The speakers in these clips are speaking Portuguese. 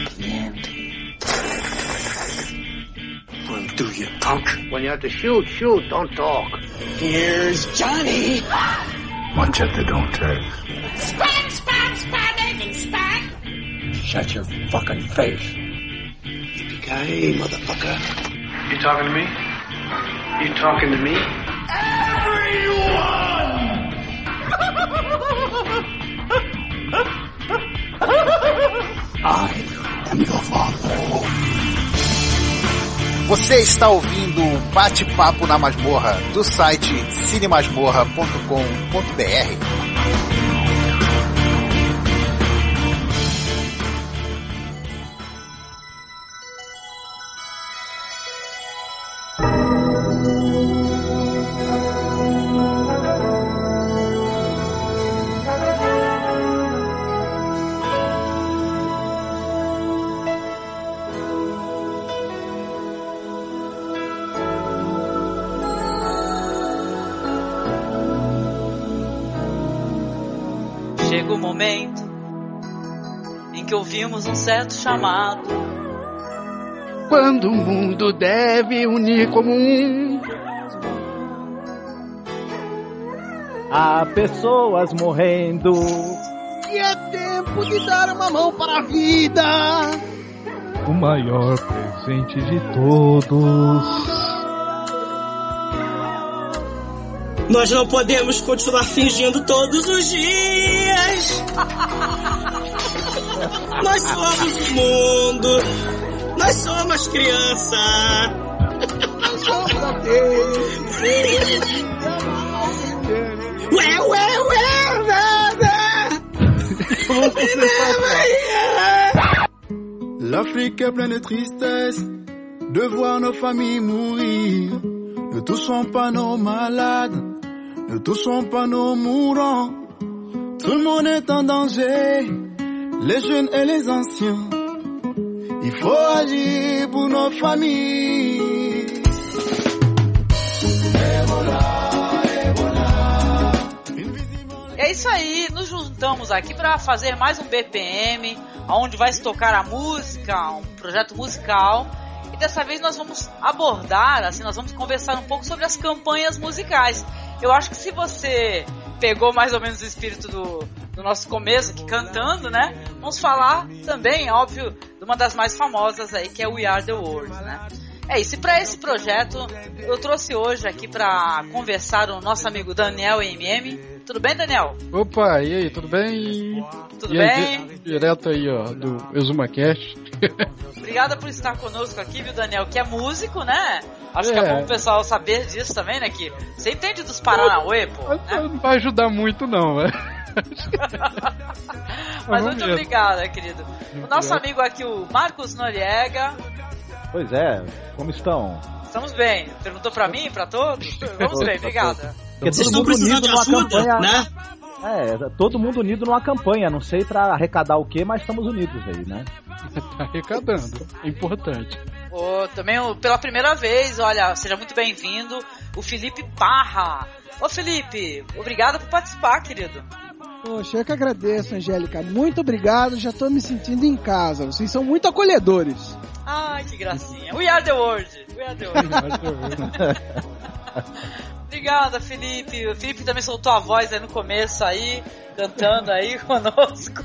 cliente. Run through you, punk. When you have to shoot, shoot, don't talk. Here's Johnny. Watch out they don't turn. Span, span, span, and span. Shut your fucking face. Yippee-ki-yay, motherfucker. You talking to me? You talking to me? Everyone! I Você está ouvindo o Bate-Papo na Masmorra do site cinemasmorra.com.br. um certo chamado. Quando o mundo deve unir como um. Há pessoas morrendo. E é tempo de dar uma mão para a vida. O maior presente de todos. Nós não podemos continuar fingindo todos os dias. Nós somos o mundo. Nós somos criança. Nós somos. Ué, ué, ué, nada. L'Afrique est pleine de tristesse de voir nos familles mourir. Ne touchons pas nos malades, ne touchons pas nos mourants. Tout le monde est en danger, les jeunes et les anciens. Il faut agir pour nos familles. É isso aí, nos juntamos aqui para fazer mais um BPM, onde vai se tocar a música, um projeto musical. E dessa vez nós vamos abordar, assim, nós vamos conversar um pouco sobre as campanhas musicais. Eu acho que se você pegou mais ou menos o espírito do, do nosso começo aqui cantando, né? Vamos falar também, óbvio, de uma das mais famosas aí, que é We Are The World, né? É isso, e para esse projeto eu trouxe hoje aqui para conversar o nosso amigo Daniel MM. Tudo bem, Daniel? Opa, e aí, tudo bem? Tudo e aí, bem? di- direto aí, ó, do ExumaCast. Obrigada por estar conosco aqui, viu, Daniel? Que é músico, né? Acho que é É. bom o pessoal saber disso também, né? Que você entende dos Paranauê, pô. né? Não vai ajudar muito, não, velho. Mas muito ver. obrigada, querido. O nosso amigo aqui, o Marcos Noriega. Pois é, como estão? Estamos bem. Perguntou pra mim, pra todos? Vamos bem, obrigada. Todo estão mundo precisando unido de ajuda, campanha. né? É, todo mundo unido numa campanha. Não sei pra arrecadar o que, mas estamos unidos aí, né? Tá arrecadando. É importante. Ô, também o- pela primeira vez, olha, seja muito bem-vindo, o Felipe Parra. Ô Felipe, obrigado por participar, querido. Poxa, eu que agradeço, Angélica. Muito obrigado, já tô me sentindo em casa. Vocês são muito acolhedores. Ai, que gracinha. We are the world. We are the world. Obrigada, Felipe. O Felipe também soltou a voz aí no começo aí, cantando aí conosco.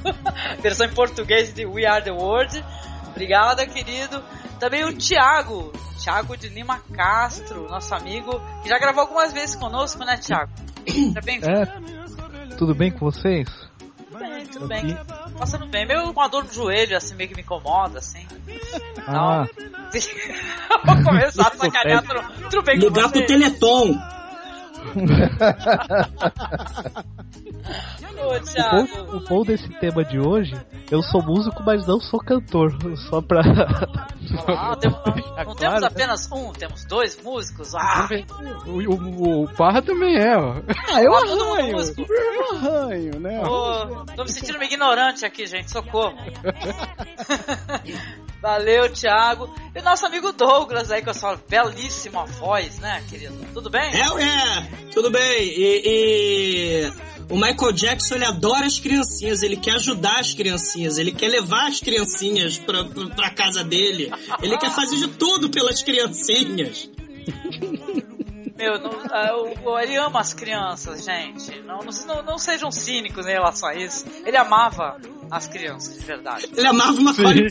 Versão em português de We Are The World. Obrigada, querido. Também o Thiago, Thiago de Lima Castro, nosso amigo, que já gravou algumas vezes conosco, né, Thiago? Tá bem-vindo. É, tudo bem com vocês? bem, tudo bem. Passando bem. Meio uma dor no joelho, assim, meio que me incomoda, assim. Ah, Vou começar a sacanear tudo, tudo bem com Ligar pro você. Teleton. O, bom, o bom desse tema de hoje, eu sou músico, mas não sou cantor. Só pra. Ah, temos- não temos né? apenas um, temos dois músicos. Ah, O, o, o Parra também é, ó. Ah, eu Ah, todo mundo arranho. músico. Eu arranho, né? Ô, tô me sentindo meio ignorante aqui, gente. Socorro. Valeu, Thiago. E o nosso amigo Douglas aí com a sua belíssima voz, né, querido? Tudo bem? É, é, tudo bem. E, e O Michael Jackson ele adora as criancinhas, ele quer ajudar as criancinhas, ele quer levar as criancinhas pra, pra, pra casa dele, ele quer fazer de tudo pelas criancinhas. Meu, não, uh, ele ama as crianças, gente. Não, não, não, sejam cínicos em relação a isso. Ele amava as crianças, de verdade. Ele amava uma Macaulay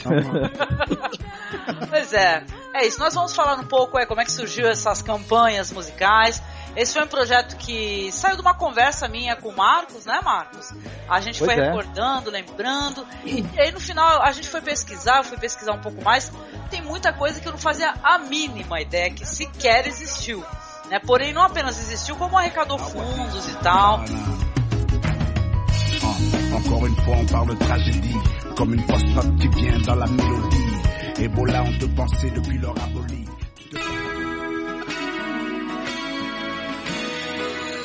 pois é, é isso. Nós vamos falar um pouco é, como é que surgiu essas campanhas musicais. Esse foi um projeto que saiu de uma conversa minha com o Marcos, né, Marcos? A gente pois foi é. recordando, lembrando. E aí no final a gente foi pesquisar, eu fui pesquisar um pouco mais. Tem muita coisa que eu não fazia a mínima ideia que sequer existiu. Né? Porém, não apenas existiu, como arrecadou fundos e tal. Encore une fois, on parle de tragédie, comme une fausse note qui vient dans la mélodie. Ebola, on te pensait depuis leur abolie.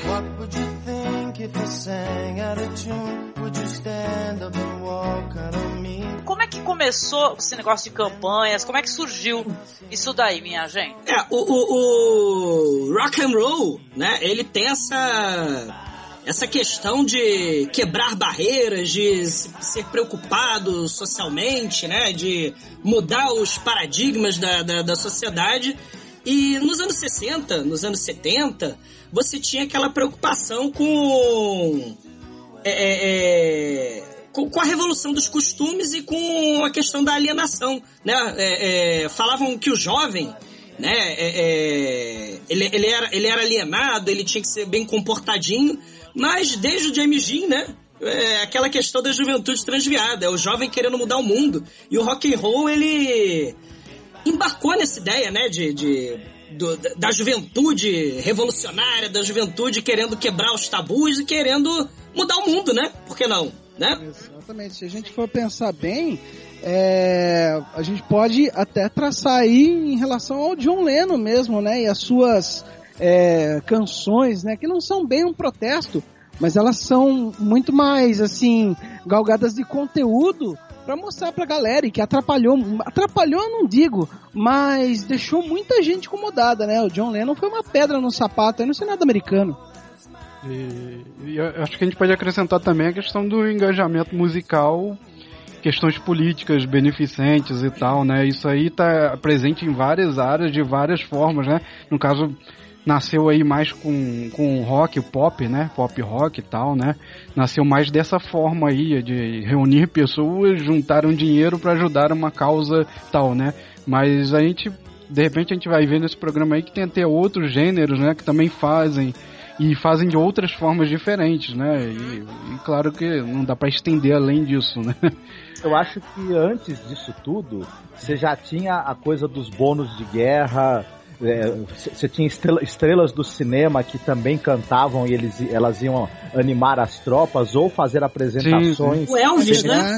What would you think if I sang out of tune? Would you stand up and walk out of me? Como é que começou esse negócio de campanhas? Como é que surgiu isso daí, minha gente? É, o, o, o rock and roll, né? Ele tem essa essa questão de quebrar barreiras, de ser preocupado socialmente, né? De mudar os paradigmas da, da, da sociedade. E nos anos 60, nos anos 70, você tinha aquela preocupação com, é, é, é, com, a revolução dos costumes e com a questão da alienação. Né? É, é, falavam que o jovem né, é, ele, ele, era, ele era alienado, ele tinha que ser bem comportadinho, mas desde o James Dean, né? É aquela questão da juventude transviada, é o jovem querendo mudar o mundo. E o rock and roll, ele embarcou nessa ideia, né, de, de do, da juventude revolucionária, da juventude querendo quebrar os tabus e querendo mudar o mundo, né? Por que não? Né? Exatamente. Se a gente for pensar bem, é, a gente pode até traçar aí em relação ao John Lennon mesmo, né? E as suas é, canções, né? Que não são bem um protesto, mas elas são muito mais, assim, galgadas de conteúdo para mostrar pra galera e que atrapalhou, atrapalhou eu não digo, mas deixou muita gente incomodada, né? O John Lennon foi uma pedra no sapato aí no Senado americano. E, e acho que a gente pode acrescentar também a questão do engajamento musical, questões políticas beneficentes e tal, né? Isso aí tá presente em várias áreas, de várias formas, né? No caso, nasceu aí mais com, com rock, pop, né? Pop rock e tal, né? Nasceu mais dessa forma aí, de reunir pessoas, juntar um dinheiro para ajudar uma causa tal, né? Mas a gente, de repente, a gente vai ver nesse programa aí que tem até outros gêneros, né? Que também fazem e fazem de outras formas diferentes, né? E, e claro que não dá para estender além disso, né? Eu acho que antes disso tudo, você já tinha a coisa dos bônus de guerra, você é, tinha estrela, estrelas do cinema que também cantavam e eles, elas iam animar as tropas ou fazer apresentações o Elvis, né?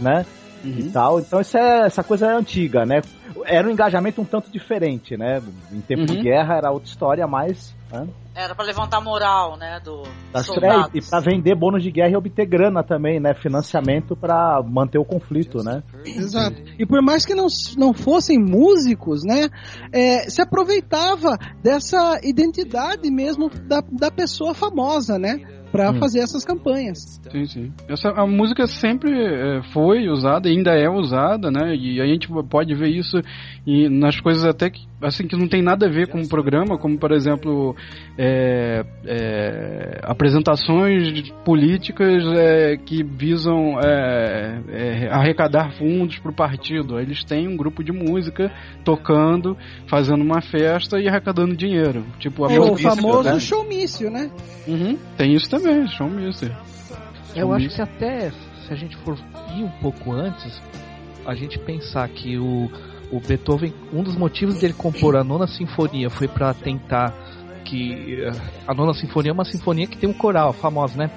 né? Uhum. E tal. Então isso é, essa coisa é antiga, né? Era um engajamento um tanto diferente, né? Em tempo uhum. de guerra era outra história, mas né? Era para levantar moral, né, do das é, e para vender bônus de guerra e obter grana também, né, financiamento para manter o conflito, né? Exato. E por mais que não, não fossem músicos, né, é, se aproveitava dessa identidade mesmo da, da pessoa famosa, né? Para hum. fazer essas campanhas. Sim, sim. Essa, a música sempre é, foi usada, ainda é usada, né? E a gente pode ver isso e nas coisas até que assim que não tem nada a ver com o programa, como por exemplo é, é, apresentações políticas é, que visam é, é, arrecadar fundos para o partido. Eles têm um grupo de música tocando, fazendo uma festa e arrecadando dinheiro. Tipo a é o famoso né? showmício, né? Uhum, tem isso também, showmício. Eu acho que até se a gente for ir um pouco antes, a gente pensar que o o Beethoven, um dos motivos dele compor a nona sinfonia foi para tentar que eh, a nona sinfonia é uma sinfonia que tem um coral famoso, né?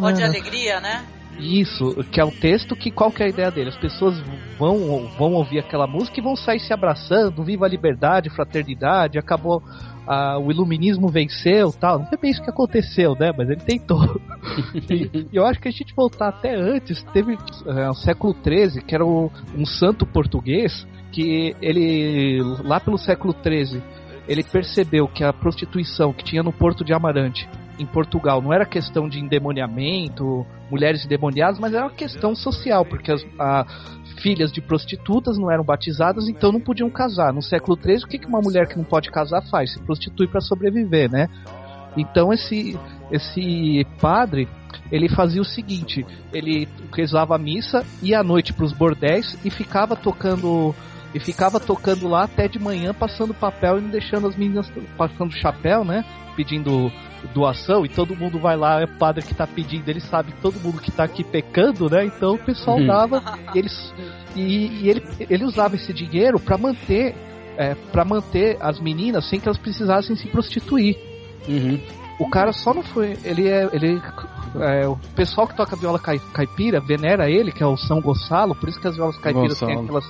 Pode de alegria, né? Isso, que é o texto que qual que é a ideia dele? As pessoas vão, vão ouvir aquela música e vão sair se abraçando, viva a liberdade, fraternidade, acabou o iluminismo venceu tal. Não foi bem isso que aconteceu, né? Mas ele tentou. e, eu acho que a gente voltar até antes, teve é, o século XIII, que era um, um santo português, que ele, lá pelo século XIII, ele percebeu que a prostituição que tinha no Porto de Amarante em Portugal. Não era questão de endemoniamento, mulheres endemoniadas, mas era uma questão social, porque as a, filhas de prostitutas não eram batizadas, então não podiam casar. No século III, o que uma mulher que não pode casar faz? Se prostitui para sobreviver, né? Então esse esse padre ele fazia o seguinte: ele rezava a missa, ia à noite para os bordéis e ficava tocando e ficava tocando lá até de manhã, passando papel e deixando as meninas passando chapéu, né? Pedindo doação e todo mundo vai lá, é o padre que tá pedindo, ele sabe todo mundo que tá aqui pecando, né? Então o pessoal uhum. dava e, eles, e, e ele, ele usava esse dinheiro para manter é, para manter as meninas sem que elas precisassem se prostituir. Uhum. O cara só não foi. Ele é. Ele, é, o pessoal que toca viola caipira venera ele, que é o São Gonçalo, por isso que as violas caipiras Gonçalo. têm aquelas,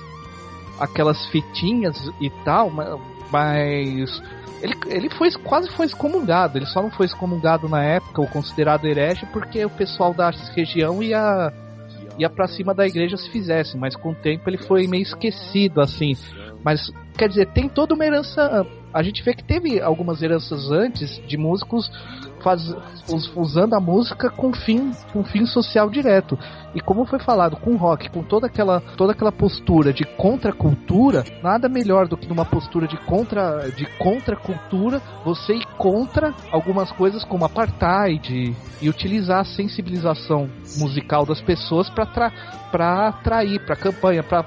aquelas fitinhas e tal, mas ele, ele foi, quase foi excomungado. Ele só não foi excomungado na época, ou considerado herege, porque o pessoal da região ia, ia pra cima da igreja se fizesse. Mas com o tempo ele foi meio esquecido, assim. Mas, quer dizer, tem toda uma herança. A gente vê que teve algumas heranças antes de músicos faz, usando a música com fim, com fim social direto. E como foi falado, com rock, com toda aquela, toda aquela postura de contracultura, nada melhor do que numa postura de contra de contracultura, você ir contra algumas coisas como apartheid e utilizar a sensibilização musical das pessoas para tra para atrair para campanha, para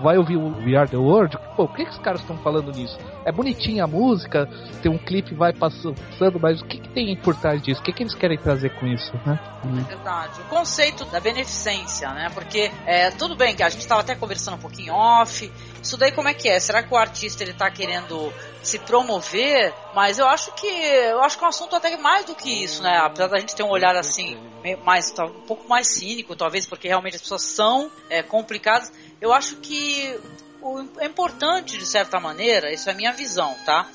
vai ouvir o We Are the World. Pô, o que, que os caras estão falando nisso? É bonitinha a música, tem um clipe vai passando, mas o que, que tem por trás disso? O que, que eles querem trazer com isso, né? É verdade. O conceito da beneficência, né? Porque é, tudo bem que a gente estava até conversando um pouquinho off. Isso daí como é que é? Será que o artista ele tá querendo se promover? Mas eu acho que eu acho que é um assunto até mais do que isso, né? Apesar da gente ter um olhar assim mais tá, um pouco mais cínico, talvez porque realmente as pessoas são é, complicadas. Eu acho que o, é importante de certa maneira, isso é minha visão, tá?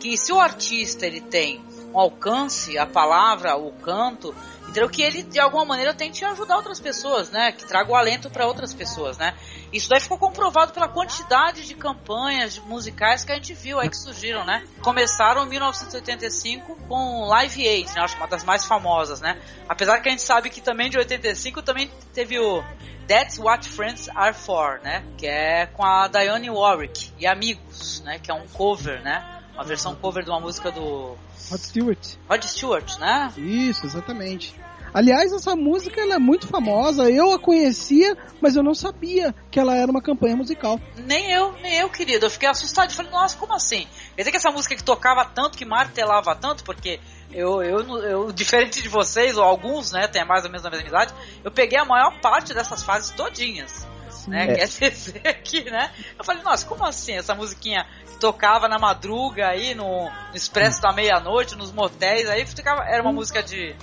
Que se o artista ele tem um alcance, a palavra, o canto, entendeu? Que ele de alguma maneira tente ajudar outras pessoas, né? Que traga o alento para outras pessoas, né? Isso daí ficou comprovado pela quantidade de campanhas musicais que a gente viu aí que surgiram, né? Começaram em 1985 com Live Aid, né? Acho que uma das mais famosas, né? Apesar que a gente sabe que também de 85 também teve o That's What Friends Are For, né? Que é com a Dionne Warwick e Amigos, né? Que é um cover, né? Uma versão cover de uma música do Rod Stewart. Rod Stewart, né? Isso, exatamente. Aliás, essa música ela é muito famosa. Eu a conhecia, mas eu não sabia que ela era uma campanha musical. Nem eu, nem eu, querido. Eu fiquei assustado. e falei, nossa, como assim? Quer dizer que essa música que tocava tanto, que martelava tanto, porque eu, eu, eu, diferente de vocês, ou alguns, né, tem mais ou menos a mesma idade, eu peguei a maior parte dessas fases todinhas. Né, é. Quer dizer que, né? Eu falei, nossa, como assim? Essa musiquinha que tocava na madruga aí, no, no Expresso da Meia-Noite, nos motéis, aí ficava, era uma música de,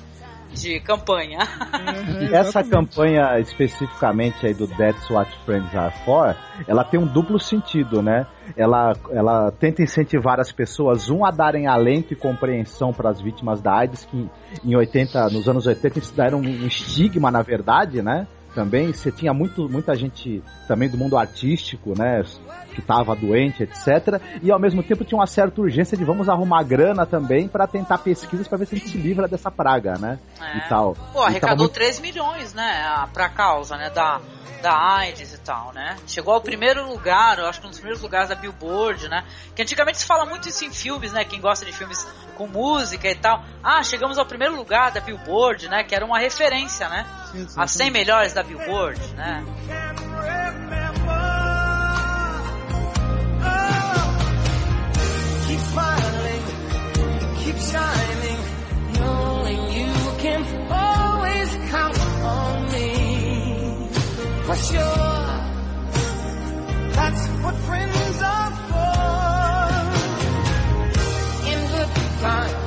de campanha. Uhum, essa campanha especificamente aí do That's What Friends Are For, ela tem um duplo sentido, né? Ela, ela tenta incentivar as pessoas, um, a darem alento e compreensão para as vítimas da AIDS, que em 80, nos anos 80 isso era um estigma, na verdade, né? Também, você tinha muito, muita gente também do mundo artístico, né, que estava doente, etc. E ao mesmo tempo tinha uma certa urgência de vamos arrumar grana também para tentar pesquisas para ver se a gente se livra dessa praga, né? É. E tal. Pô, arrecadou muito... 3 milhões, né, pra causa, né, da, da AIDS e tal, né? Chegou ao primeiro lugar, eu acho que um dos primeiros lugares da Billboard, né? Que antigamente se fala muito isso em filmes, né? Quem gosta de filmes com música e tal. Ah, chegamos ao primeiro lugar da Billboard, né? Que era uma referência, né? As 100 melhores da Billboard, né? Smiling, keep shining, knowing you can always count on me. For sure, that's what friends are for. In good times,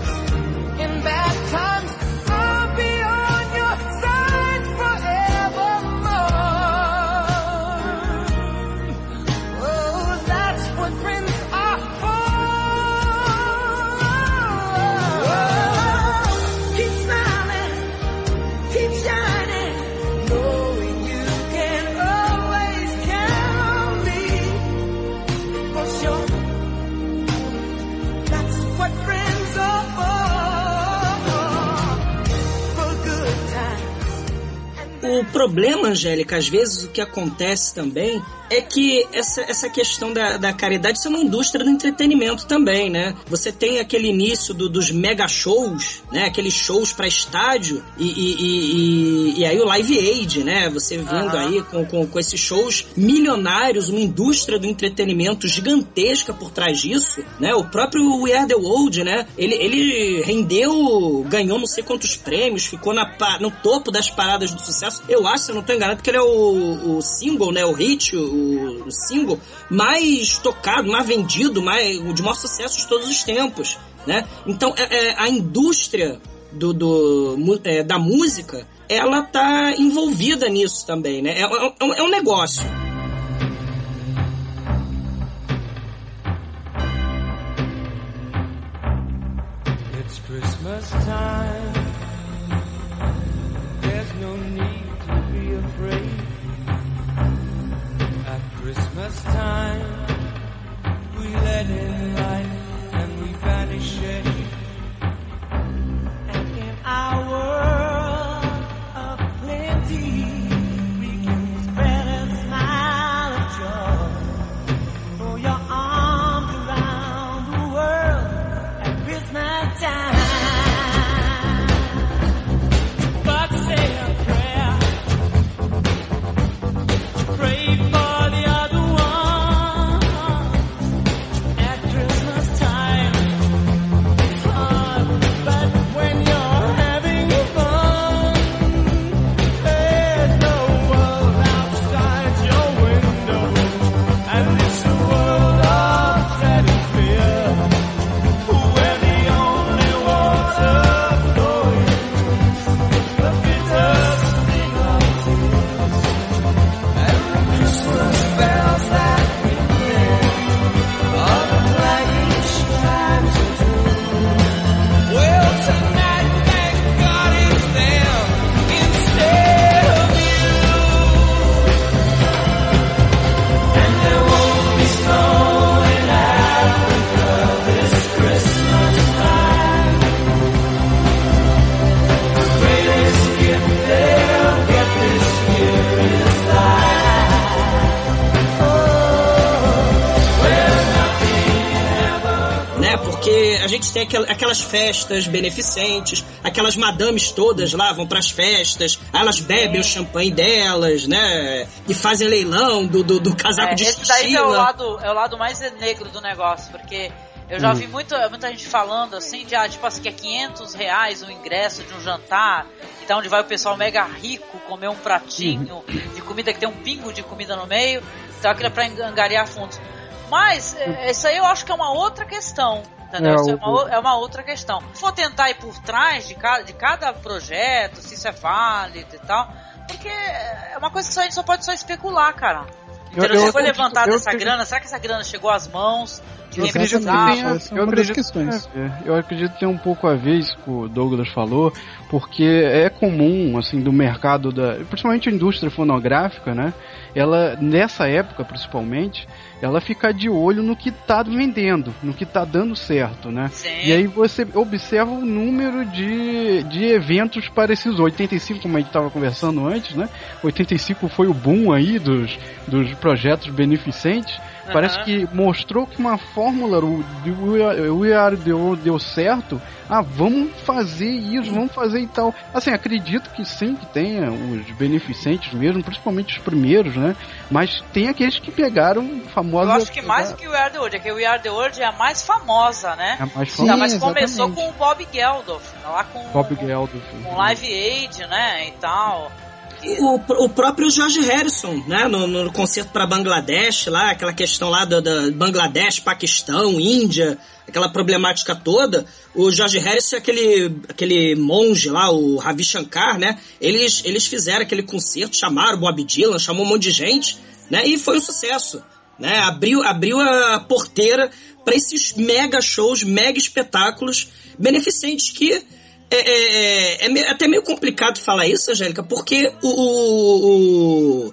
problema, Angélica, às vezes o que acontece também é que essa, essa questão da, da caridade isso é uma indústria do entretenimento também, né? Você tem aquele início do, dos mega shows, né? Aqueles shows para estádio e, e, e, e, aí o Live Aid, né? Você vendo uhum. aí com, com, com esses shows milionários, uma indústria do entretenimento gigantesca por trás disso, né? O próprio We Are The World, né? Ele, ele rendeu, ganhou não sei quantos prêmios, ficou na, no topo das paradas do sucesso. Eu acho, se eu não tô enganado, que ele é o, o single, né? O hit, o, o single mais tocado, mais vendido, mais, de maior sucesso de todos os tempos, né? Então, é, é, a indústria do, do é, da música, ela tá envolvida nisso também, né? É, é, é um negócio. Christmas time, tem aquel- aquelas festas beneficentes, aquelas madames todas lá vão pras festas, elas bebem o champanhe delas, né? E fazem leilão do, do, do casaco É, de esse daí é o, lado, é o lado mais negro do negócio, porque eu já Hum. vi muita, muita gente falando assim, de, ah, tipo assim, que é 500 reais o ingresso de um jantar, então onde vai o pessoal mega rico comer um pratinho de comida que tem um pingo de comida no meio, então aquilo é pra angariar fundos. Mas, é, isso aí eu acho que é uma outra questão. Entendeu? É, Isso é, uma, é uma outra questão. Se for tentar ir por trás de cada, de cada projeto, se isso é válido e tal, porque é uma coisa que só- a gente só pode só especular, cara. Eu- Entendeu? eu Se foi levantada eu essa acredito- grana, será que essa grana chegou às mãos de Eu quem acredito, que é eu, acredito, questões. é, eu acredito que tem um pouco a ver isso que o Douglas falou, porque é comum, assim, do mercado, da, principalmente a indústria fonográfica, né? Ela, nessa época principalmente, ela fica de olho no que tá vendendo, no que tá dando certo, né? E aí você observa o número de, de eventos parecidos. 85, como a gente estava conversando antes, né? 85 foi o boom aí dos, dos projetos beneficentes. Parece que mostrou que uma fórmula o de We Are- deu, deu certo. Ah, vamos fazer isso, vamos fazer e tal. Assim, acredito que sim, que tenha os beneficentes mesmo, principalmente os primeiros, né? Mas tem aqueles que pegaram famosos. Eu acho que mais do que o We Are The World, é que o We Are The World é a mais famosa, né? É a mais famosa. Sim, começou exatamente. com o Bob Geldof, lá com, Bob Geldof. com Live Aid, né, e tal. O, o próprio George Harrison, né, no, no concerto para Bangladesh, lá, aquela questão lá da, da Bangladesh, Paquistão, Índia, aquela problemática toda, o George Harrison e aquele, aquele monge lá, o Ravi Shankar, né, eles, eles fizeram aquele concerto, chamaram Bob Dylan, chamou um monte de gente, né, e foi um sucesso, né, abriu, abriu a porteira para esses mega shows, mega espetáculos beneficentes que é, é, é, é até meio complicado falar isso, Angélica, porque o, o, o,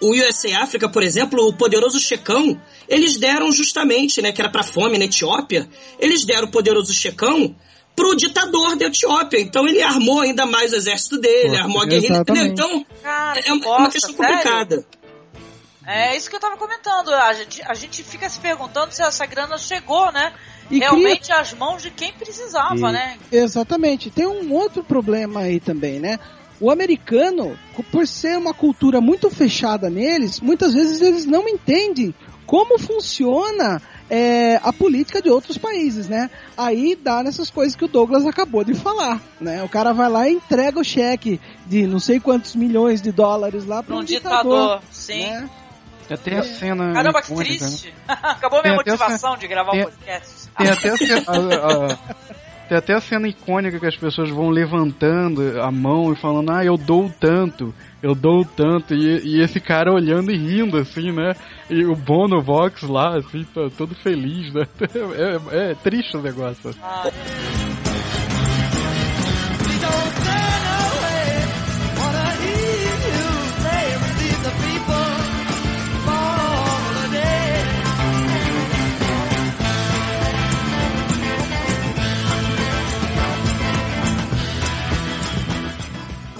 o USA África, por exemplo, o poderoso Checão, eles deram justamente, né, que era pra fome na Etiópia, eles deram o poderoso Checão pro ditador da Etiópia. Então ele armou ainda mais o exército dele, armou a guerrilha. Entendeu? Então Cara, é, uma- uma questão sério? complicada. É isso que eu tava comentando. A gente, a gente fica se perguntando se essa grana chegou, né? E Realmente às mãos de quem precisava, E- né? Exatamente. Tem um outro problema aí também, né? O americano, por ser uma cultura muito fechada neles, muitas vezes eles não entendem como funciona é, a política de outros países, né? Aí dá nessas coisas que o Douglas acabou de falar, né? O cara vai lá e entrega o cheque de não sei quantos milhões de dólares lá para Um um ditador, sim. né? Tem a cena. Caramba, que icônica, né? triste. Acabou minha Tem até motivação essa- de gravar tem- o podcast. Tem até, a cena, a- a- tem até a cena icônica que as pessoas vão levantando a mão e falando, ah, eu dou tanto, eu dou tanto, e, e esse cara olhando e rindo, assim, né? E o Bono Vox lá, assim, tá todo feliz, né? É, é triste o negócio.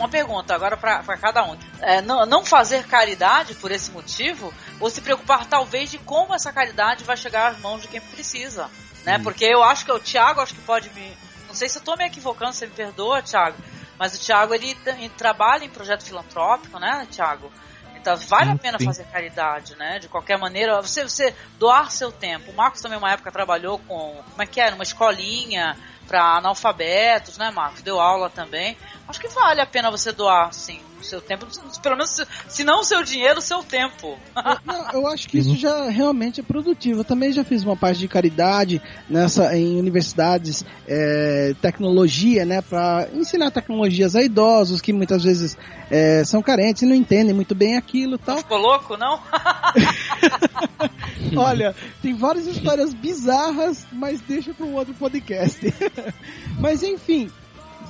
Uma pergunta agora pra cada um. É, não, não fazer caridade por esse motivo, ou se preocupar talvez de como essa caridade vai chegar às mãos de quem precisa, né? Porque eu acho que o Thiago acho que pode me, não sei se eu tô me equivocando, você me perdoa, Thiago, mas o Thiago ele, ele trabalha em projeto filantrópico, né, Thiago? Então vale a pena sim. fazer caridade, né? De qualquer maneira, você, você doar seu tempo. O Marcos também uma época trabalhou com, como é que era, uma escolinha para analfabetos, né, Marcos? Deu aula também. Acho que vale a pena você doar, sim, o seu tempo, pelo menos, se- não o seu dinheiro, o seu tempo. Não, eu acho que isso já realmente é produtivo. Eu também já fiz uma parte de caridade nessa em universidades, é, tecnologia, né, para ensinar tecnologias a idosos que muitas vezes é, são carentes e não entendem muito bem aquilo, e tal. Ficou louco, não? Olha, tem várias histórias bizarras, mas deixa para um outro podcast. mas enfim,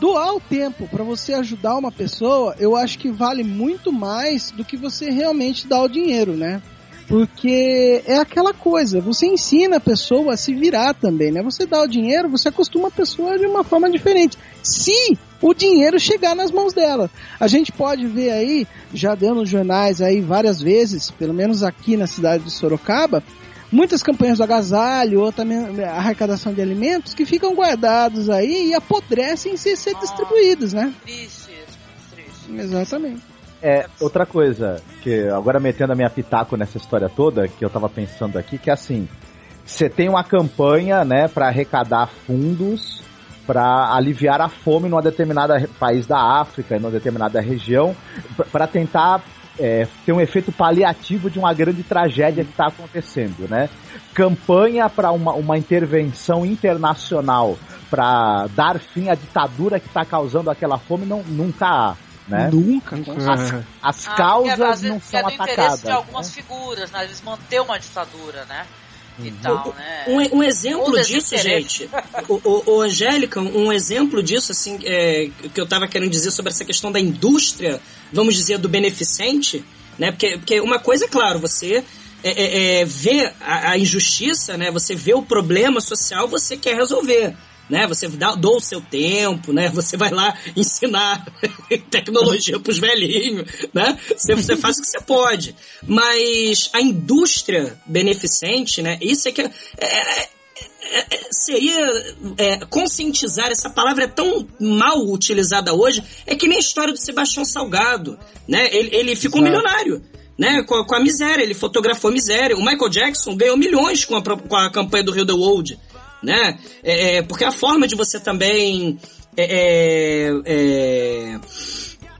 doar o tempo para você ajudar uma pessoa, eu acho que vale muito mais do que você realmente dar o dinheiro, né? Porque é aquela coisa, você ensina a pessoa a se virar também, né? Você dá o dinheiro, você acostuma a pessoa de uma forma diferente. Se o dinheiro chegar nas mãos dela. A gente pode ver aí, já deu nos jornais aí várias vezes, pelo menos aqui na cidade de Sorocaba, muitas campanhas do agasalho ou também a arrecadação de alimentos que ficam guardados aí e apodrecem sem ser distribuídos, né? Triste, triste. Exatamente. É, outra coisa, que agora metendo a minha pitaco nessa história toda, que eu tava pensando aqui, que é assim, você tem uma campanha, né, para arrecadar fundos para aliviar a fome numa determinada país da África, em uma determinada região, para tentar é, ter um efeito paliativo de uma grande tragédia que está acontecendo, né? Campanha para uma, uma intervenção internacional para dar fim à ditadura que está causando aquela fome não, nunca há. Né? Nunca. As, as Ah, causas vezes, não são é do interesse atacadas. de algumas figuras, né? Eles manter uma ditadura, né? E tal, né? Um, um exemplo disso, gente, o, o, o Angélica, um exemplo disso, assim, é, que eu tava querendo dizer sobre essa questão da indústria, vamos dizer, do beneficente, né? Porque, porque uma coisa é claro, você é, é, é, vê a, a injustiça, né? Você vê o problema social, você quer resolver. Né? Você dá, doa o seu tempo, né? Você vai lá ensinar tecnologia pros velhinhos, né? Você, você faz o que você pode. Mas a indústria beneficente, né? Isso é que é, é- é- é- seria é, conscientizar, essa palavra é tão mal utilizada hoje, é que nem a história do Sebastião Salgado, né? Ele, ele ficou Exato. milionário. Né, com, a, com a miséria, ele fotografou a miséria. O Michael Jackson ganhou milhões com a, com a campanha do Rio The World, né? É, é, porque a forma de você também é, é, é,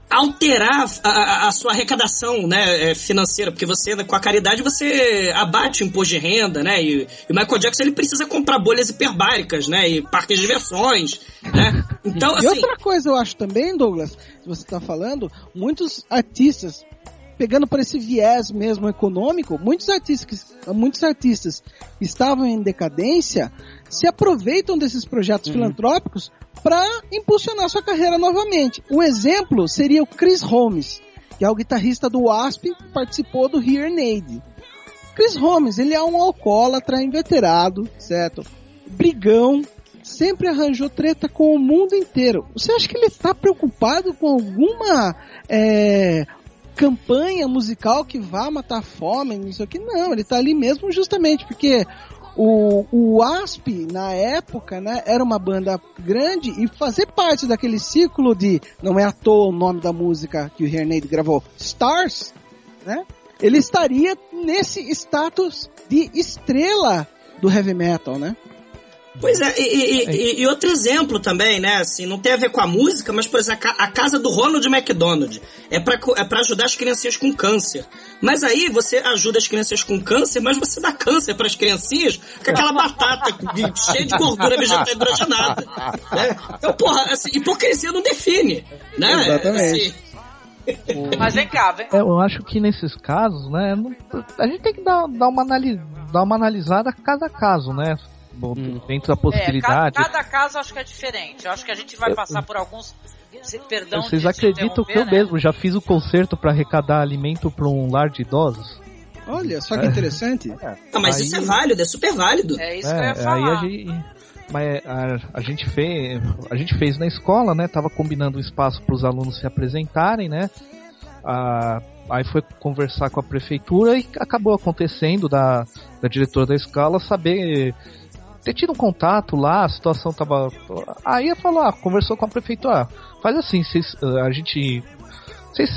alterar a, a- sua arrecadação né, é, financeira, porque você, com a caridade, você abate o imposto de renda, né? E, e o Michael Jackson ele precisa comprar bolhas hiperbáricas, né? E parques de diversões, né? Então, e assim, outra coisa eu acho também, Douglas, que você está falando, muitos artistas, pegando por esse viés mesmo econômico, muitos artistas, muitos artistas estavam em decadência se aproveitam desses projetos filantrópicos para impulsionar sua carreira novamente. Um exemplo seria o Chris Holmes, que é o guitarrista do Wasp, participou do Here Aid. Chris Holmes, ele é um alcoólatra inveterado, certo? Brigão, sempre arranjou treta com o mundo inteiro. Você acha que ele está preocupado com alguma é, campanha musical que vá matar a fome, não sei o que? Não, ele está ali mesmo justamente porque o, o Asp, na época, né, era uma banda grande e fazer parte daquele ciclo de, não é à toa o nome da música que o Hernade gravou, Stars, né? Ele estaria nesse status de estrela do heavy metal, né? Pois é, e, e, e, outro exemplo também, né? Assim, não tem a ver com a música, mas, por exemplo, a casa do Ronald McDonald é pra, é pra ajudar as criancinhas com câncer. Mas aí você ajuda as crianças com câncer, mas você dá câncer para as criancinhas com aquela batata cheia de gordura vegetal hidrogenada. Né? Então, porra, assim, hipocrisia não define, né? Exatamente. Assim, mas vem cá, vem. É, eu acho que nesses casos, né, a gente tem que dar, dar, uma, analis, dar uma analisada caso a caso, né? Hum. Dentro da possibilidade. É, cada, cada, caso acho que é diferente. Eu acho que a gente vai passar por alguns. Perdão. Vocês acreditam que eu né? mesmo já fiz o concerto para arrecadar alimento para um lar de idosos? Olha, só que é. interessante. É. Ah, mas aí, isso é válido, é super válido. É isso que eu ia falar. Aí a gente, mas a, a, gente fez, a gente fez na escola, né? Tava combinando o espaço para os alunos se apresentarem, né? Ah, aí foi conversar com a prefeitura e acabou acontecendo da, da diretora da escola saber ter tido um contato lá, a situação tava. Aí falou, ah, conversou com a prefeitura, ah, faz assim, cês, a gente. Vocês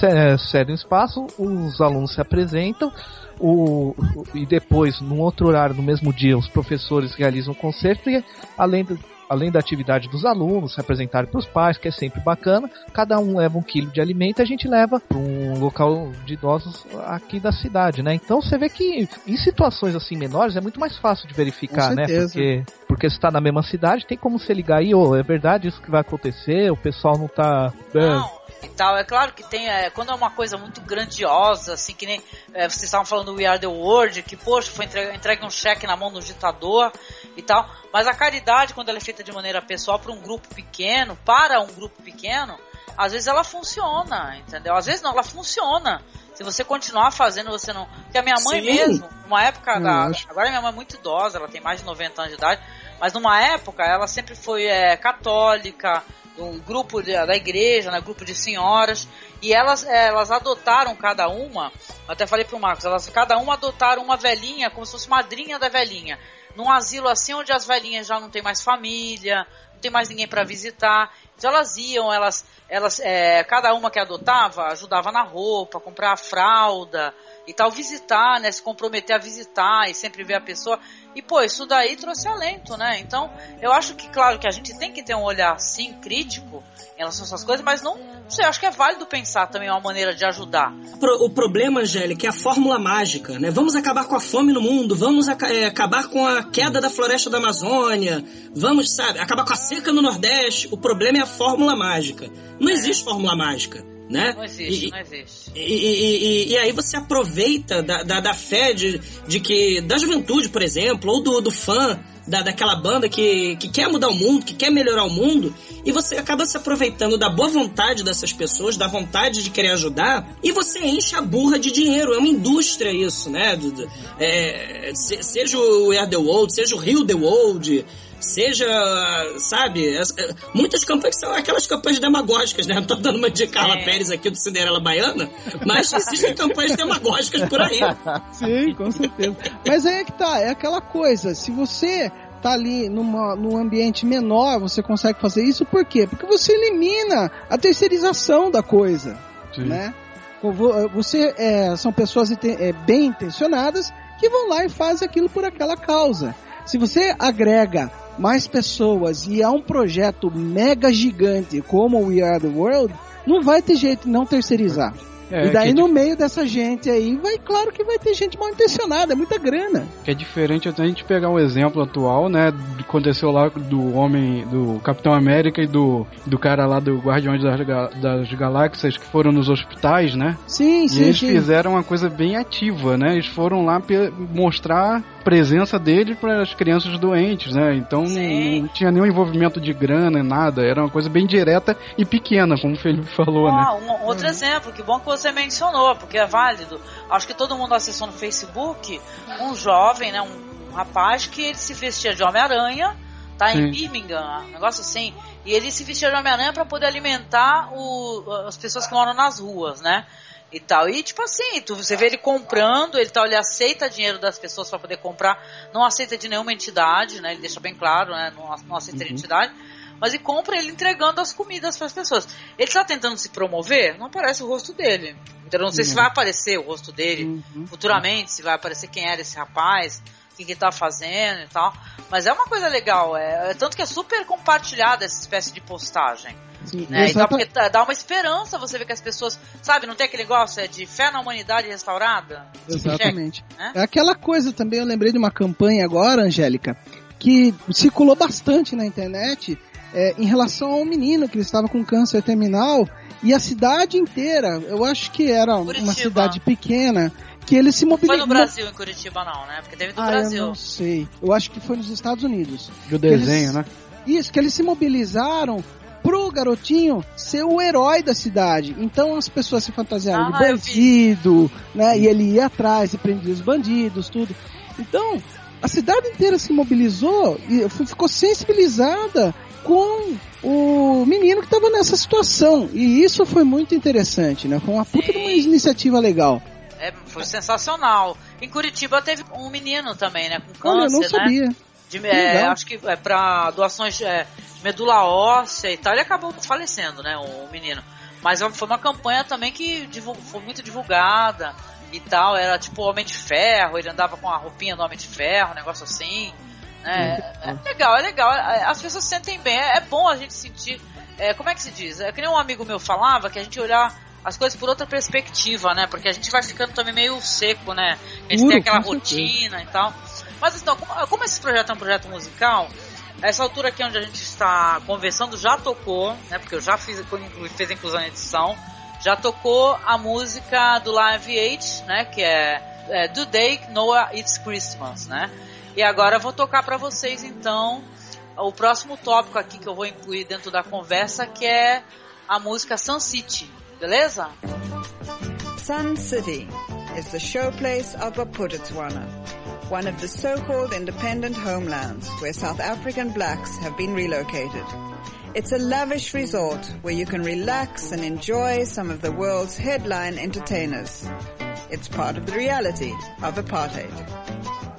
cedem espaço, os alunos se apresentam, o, e depois, num outro horário, no mesmo dia, os professores realizam o concerto e além do, além da atividade dos alunos, se apresentarem para os pais, que é sempre bacana, cada um leva um quilo de alimento e a gente leva para um local de idosos aqui da cidade, né? Então você vê que em situações assim menores é muito mais fácil de verificar, né? Porque, porque você está na mesma cidade, tem como você ligar aí, oh, é verdade isso que vai acontecer, o pessoal não está Não e tal. É claro que tem, é, quando é uma coisa muito grandiosa, assim, que nem é, vocês estavam falando do We Are the World, que, poxa, foi entregue, entregue um cheque na mão do ditador e tal. Mas a caridade, quando ela é feita de maneira pessoal para um grupo pequeno, para um grupo pequeno, às vezes ela funciona, entendeu? Às vezes não, ela funciona. Se você continuar fazendo, você não. Porque a minha mãe Sim. mesmo, numa época da. Agora minha mãe é muito idosa, ela tem mais de 90 anos de idade, mas numa época ela sempre foi é, católica, um grupo da igreja, né, grupo de senhoras, e elas, elas adotaram cada uma, eu até falei pro Marcos, elas cada uma adotaram uma velhinha, como se fosse madrinha da velhinha, num asilo assim onde as velhinhas já não tem mais família, não tem mais ninguém para visitar, elas iam, elas, elas é, cada uma que adotava ajudava na roupa, comprar fralda, e tal, visitar, né? Se comprometer a visitar e sempre ver a pessoa. E, pô, isso daí trouxe alento, né? Então, eu acho que, claro, que a gente tem que ter um olhar, sim, crítico em relação a essas coisas, mas não, não sei, acho que é válido pensar também uma maneira de ajudar. O problema, Angélica, é a fórmula mágica, né? Vamos acabar com a fome no mundo, vamos é, acabar com a queda da floresta da Amazônia, vamos, sabe, acabar com a seca no Nordeste. O problema é a fórmula mágica. Não existe fórmula mágica né? Não existe, e, não existe. E, e, e, aí você aproveita da, da, da, fé de, de que, da juventude, por exemplo, ou do, do fã da, daquela banda que, que quer mudar o mundo, que quer melhorar o mundo, e você acaba se aproveitando da boa vontade dessas pessoas, da vontade de querer ajudar, e você enche a burra de dinheiro. É uma indústria isso, né? É, seja o Air the World, seja o Rio the World, seja, sabe, muitas campanhas são aquelas campanhas demagógicas, né? Não tô dando uma de Carla é. Pérez aqui do Cinderela Baiana, mas existem campanhas demagógicas por aí. Sim, com certeza. Mas aí é que tá, é aquela coisa, se você tá ali numa, num ambiente menor, você consegue fazer isso por quê? Porque você elimina a terceirização da coisa, Sim. né? Você é, são pessoas é, bem intencionadas que vão lá e fazem aquilo por aquela causa. Se você agrega mais pessoas e há um projeto mega gigante como We Are the World, não vai ter jeito de não terceirizar. É, e daí é no meio dessa gente aí, vai claro que vai ter gente mal intencionada, é muita grana. Que é diferente a gente pegar um exemplo atual, né? Aconteceu lá do homem, do Capitão América e do, do cara lá do Guardiões das, das Galáxias que foram nos hospitais, né? Sim, sim. E eles sim. fizeram uma coisa bem ativa, né? Eles foram lá mostrar presença dele para as crianças doentes, né? Então não, não, tinha nenhum envolvimento de grana, nada. Era uma coisa bem direta e pequena, como o Felipe falou, oh, né? Um, outro uhum. exemplo, que bom que você mencionou, porque é válido. Acho que todo mundo acessou no Facebook um jovem, né? Um, um rapaz que ele se vestia de Homem-Aranha tá? Em Sim. Birmingham, um negócio assim. E ele se vestia de Homem-Aranha pra poder alimentar o, as pessoas que moram nas ruas, né? E tal. E tipo assim, tu, você vê ele comprando, ele tal, ele aceita dinheiro das pessoas pra poder comprar, não aceita de nenhuma entidade, né? Ele deixa bem claro, né? Não, não aceita de entidade. Mas ele compra ele entregando as comidas para as pessoas. Ele está tentando se promover, não aparece o rosto dele. Então eu não sei se Uhum. vai aparecer o rosto dele futuramente, se vai aparecer quem era esse rapaz, o que, que ele tá fazendo e tal. Mas é uma coisa legal, é, é tanto que é super compartilhada essa espécie de postagem. Sim, Né? E exata- porque tá- dá uma esperança você ver que as pessoas, sabe, não tem aquele negócio é de fé na humanidade restaurada? Exatamente. Né? É aquela coisa também, eu lembrei de uma campanha agora, Angélica, que circulou bastante na internet é, em relação ao menino que ele estava com câncer terminal e a cidade inteira, eu acho que era uma Curitiba. cidade pequena, que ele se Não foi mobilizou. no Brasil, em Curitiba, não, né? Porque teve no Ah, Brasil. eu não sei. Eu acho que foi nos Estados Unidos. Do Que eles- desenho, né? Isso, que eles se mobilizaram pro garotinho ser o herói da cidade. Então as pessoas se fantasiaram Ah, de bandido, né? E ele ia atrás e prendia os bandidos, tudo. Então, a cidade inteira se mobilizou e ficou sensibilizada com o menino que estava nessa situação. E isso foi muito interessante, né? Foi uma puta de uma iniciativa legal. É, foi sensacional. Em Curitiba teve um menino também, né? Com Olha, eu câncer, não né? sabia. De, é, acho que é pra doações é, de medula óssea e tal. Ele acabou falecendo, né? O, menino. Mas foi uma campanha também que foi muito divulgada e tal. Era tipo Homem de Ferro, ele andava com a roupinha do Homem de Ferro, um negócio assim. né? É, legal, é legal. É, As pessoas se sentem bem. É, é bom a gente sentir. é, como é que se diz? É que nem um amigo meu falava que a gente olhar as coisas por outra perspectiva, né? Porque a gente vai ficando também meio seco, né? A gente Puro, tem aquela certeza. rotina e tal. Mas então, como, como esse projeto é um projeto musical, essa altura aqui onde a gente está conversando já tocou, né? Porque eu já fiz, fiz a inclusão na edição, já tocou a música do Live Aid, né? Que é, é Do Day Noah It's Christmas, né? E agora vou tocar para vocês então o próximo tópico aqui que eu vou incluir dentro da conversa, que é a música Sun City, beleza? Sun City is the showplace of Wapuditswana, one of the so-called independent homelands where South African blacks have been relocated. It's a lavish resort where you can relax and enjoy some of the world's headline entertainers. It's part of the reality of apartheid.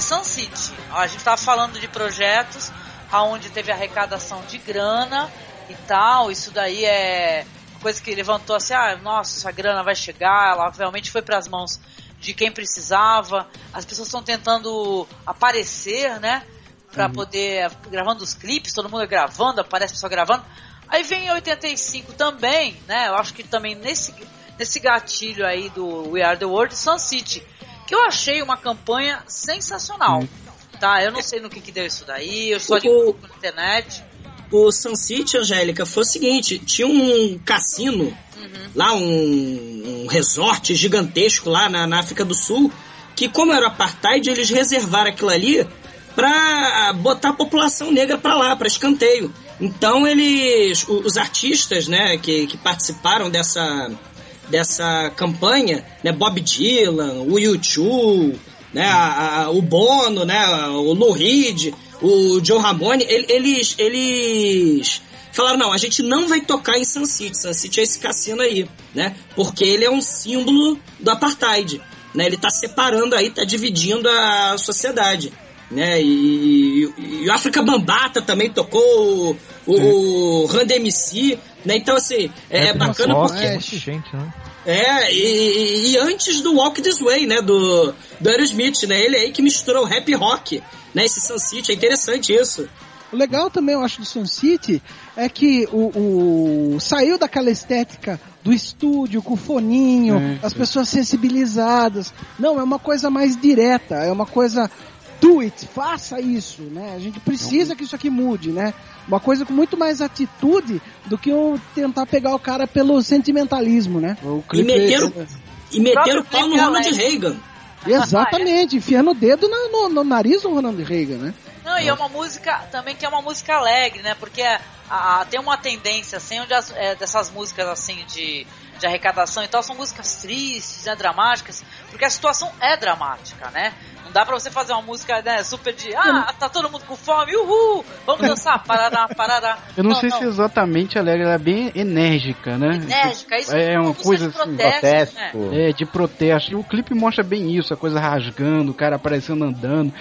Sun City. A gente tava falando de projetos aonde teve arrecadação de grana e tal. Isso daí é coisa que levantou assim, ah, nossa, essa grana vai chegar, ela realmente foi para as mãos de quem precisava. As pessoas estão tentando aparecer, né? Pra uhum. poder. gravando os clipes, todo mundo gravando, aparece pessoa gravando. Aí vem em 85 também, né? Eu acho que também nesse, nesse gatilho aí do We Are the World, Sun City, eu achei uma campanha sensacional. Uhum. Tá, eu não sei no que, que deu isso daí, eu só de na internet o Sun City, Angélica, foi o seguinte: tinha um cassino, uhum. lá um, um, resort gigantesco lá na, na, África do Sul, que como era apartheid, eles reservaram aquilo ali para botar a população negra para lá, para escanteio. Então eles, os artistas, né, que, que participaram dessa dessa campanha, né, Bob Dylan, o U2, né, a, a, o Bono, né, o Lou Reed, o Joe Ramone, eles, eles falaram, não, a gente não vai tocar em Sun City. Sun City é esse cassino aí, né? Porque ele é um símbolo do apartheid, né? Ele tá separando aí, tá dividindo a sociedade, né? E, e, e o África Bambata também tocou, o, o Rand MC, né? Então, assim, é, é bacana porque... É, gente, né? É, e, e, antes do Walk This Way, né, do, do Aerosmith, né, ele é aí que misturou rap rock, né, esse Sun City, é interessante isso. O legal também, eu acho, do Sun City é que o, o saiu daquela estética do estúdio com o foninho, é, as é. pessoas sensibilizadas. Não, é uma coisa mais direta, é uma coisa do it, faça isso, né? A gente precisa que isso aqui mude, né? Uma coisa com muito mais atitude do que eu tentar pegar o cara pelo sentimentalismo, né? E meteram, e meteram o pau no Ronald Reagan. Exatamente, enfiando o dedo no, no, no, nariz do Ronald Reagan, né? Não, e é uma música também que é uma música alegre, né? Porque a, a, tem uma tendência, assim, onde as, é, dessas músicas, assim, de, de arrecadação e tal, são músicas tristes, né, dramáticas, porque a situação é dramática, né? Não dá pra você fazer uma música né, super de ah, tá todo mundo com fome, uhul, vamos dançar, parará, parará. Eu não, não sei não. se exatamente alegre, ela é bem enérgica, né? Enérgica, isso é uma coisa de assim, protesto. Né? É, de protesto. E o clipe mostra bem isso, a coisa rasgando, o cara aparecendo andando,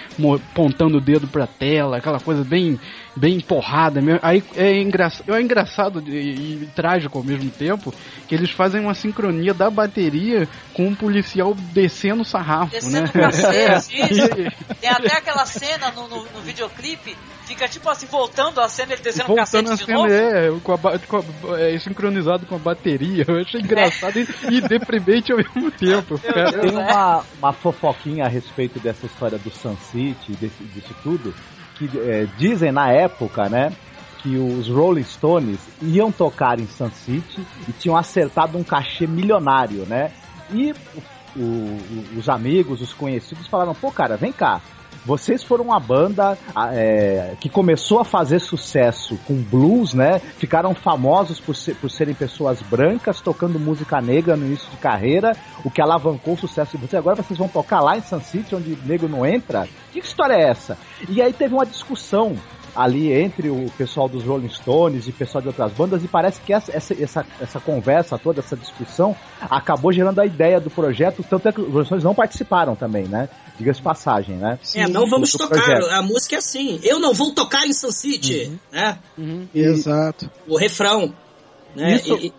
apontando o dedo pra tela, aquela coisa bem bem porrada mesmo. Aí é, engra... é engraçado e, e, trágico ao mesmo tempo que eles fazem uma sincronia da bateria com um policial descendo o sarrafo, descendo né? Tem até aquela cena no, no, no, videoclipe, fica tipo assim, voltando a cena, ele descendo voltando o cacete a cena, novo. É, com a, com a, é, sincronizado com a bateria. Eu achei engraçado é. e, e, deprimente ao mesmo tempo. Tem uma, uma fofoquinha a respeito dessa história do Sun City, desse, disso tudo, que é, dizem na época, né? Que os Rolling Stones iam tocar em Sun City e tinham acertado um cachê milionário, né? E o, o, os amigos, os conhecidos falaram: pô, cara, vem cá. Vocês foram uma banda é, que começou a fazer sucesso com blues, né? Ficaram famosos por, ser, por serem pessoas brancas tocando música negra no início de carreira, o que alavancou o sucesso de vocês. Agora vocês vão tocar lá em Sun City, onde negro não entra? Que história é essa? E aí teve uma discussão ali entre o pessoal dos Rolling Stones e o pessoal de outras bandas, e parece que essa, essa, essa, essa conversa toda, essa discussão, acabou gerando a ideia do projeto, tanto é que os Rolling Stones não participaram também, né? Diga-se passagem, né? É, não vamos tocar, projeto. a música é assim, eu não vou tocar em Sun City, uhum. né? Uhum. Exato. O refrão, né? Isso... E...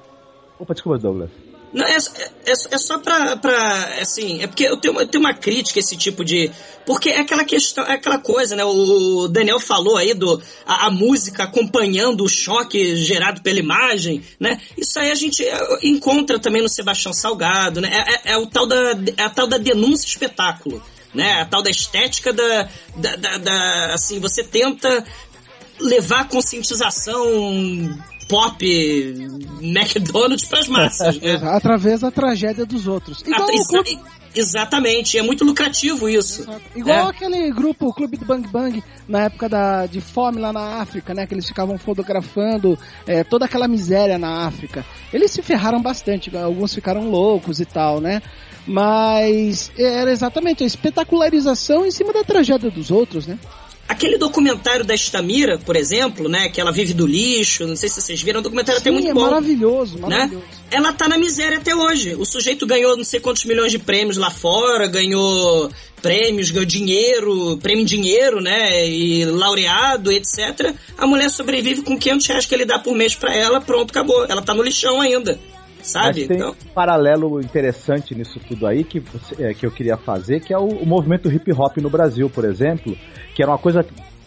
Opa, desculpa, Douglas. Não, é, é, é, só pra, pra. Assim, é porque eu tenho, eu tenho uma crítica a esse tipo de. Porque é aquela questão, é aquela coisa, né? O Daniel falou aí do. A, a música acompanhando o choque gerado pela imagem, né? Isso aí a gente é, encontra também no Sebastião Salgado, né? É, é, é o tal da, é a tal da denúncia espetáculo, né? A tal da estética da, da, da, da assim, você tenta levar a conscientização pop McDonald's pras massas, né? Através da tragédia dos outros. Igual clube... Exatamente, é muito lucrativo isso. Exato. Igual é. aquele grupo, o Clube do Bang Bang, na época da, de fome lá na África, né? Que eles ficavam fotografando é, toda aquela miséria na África. Eles se ferraram bastante, alguns ficaram loucos e tal, né? Mas era exatamente a espetacularização em cima da tragédia dos outros, né? Aquele documentário da Estamira, por exemplo, né? Que ela vive do lixo, não sei se vocês viram, o documentário Sim, até muito é bom. maravilhoso, Né? maravilhoso. Ela tá na miséria até hoje. O sujeito ganhou não sei quantos milhões de prêmios lá fora, ganhou prêmios, ganhou dinheiro, prêmio em dinheiro, né? E laureado, etc. A mulher sobrevive com 500 reais que ele dá por mês pra ela, pronto, acabou. Ela tá no lixão ainda. Sabe? Mas tem Então, um paralelo interessante nisso tudo aí que, é, que eu queria fazer, que é o, o movimento hip hop no Brasil, por exemplo, que era uma coisa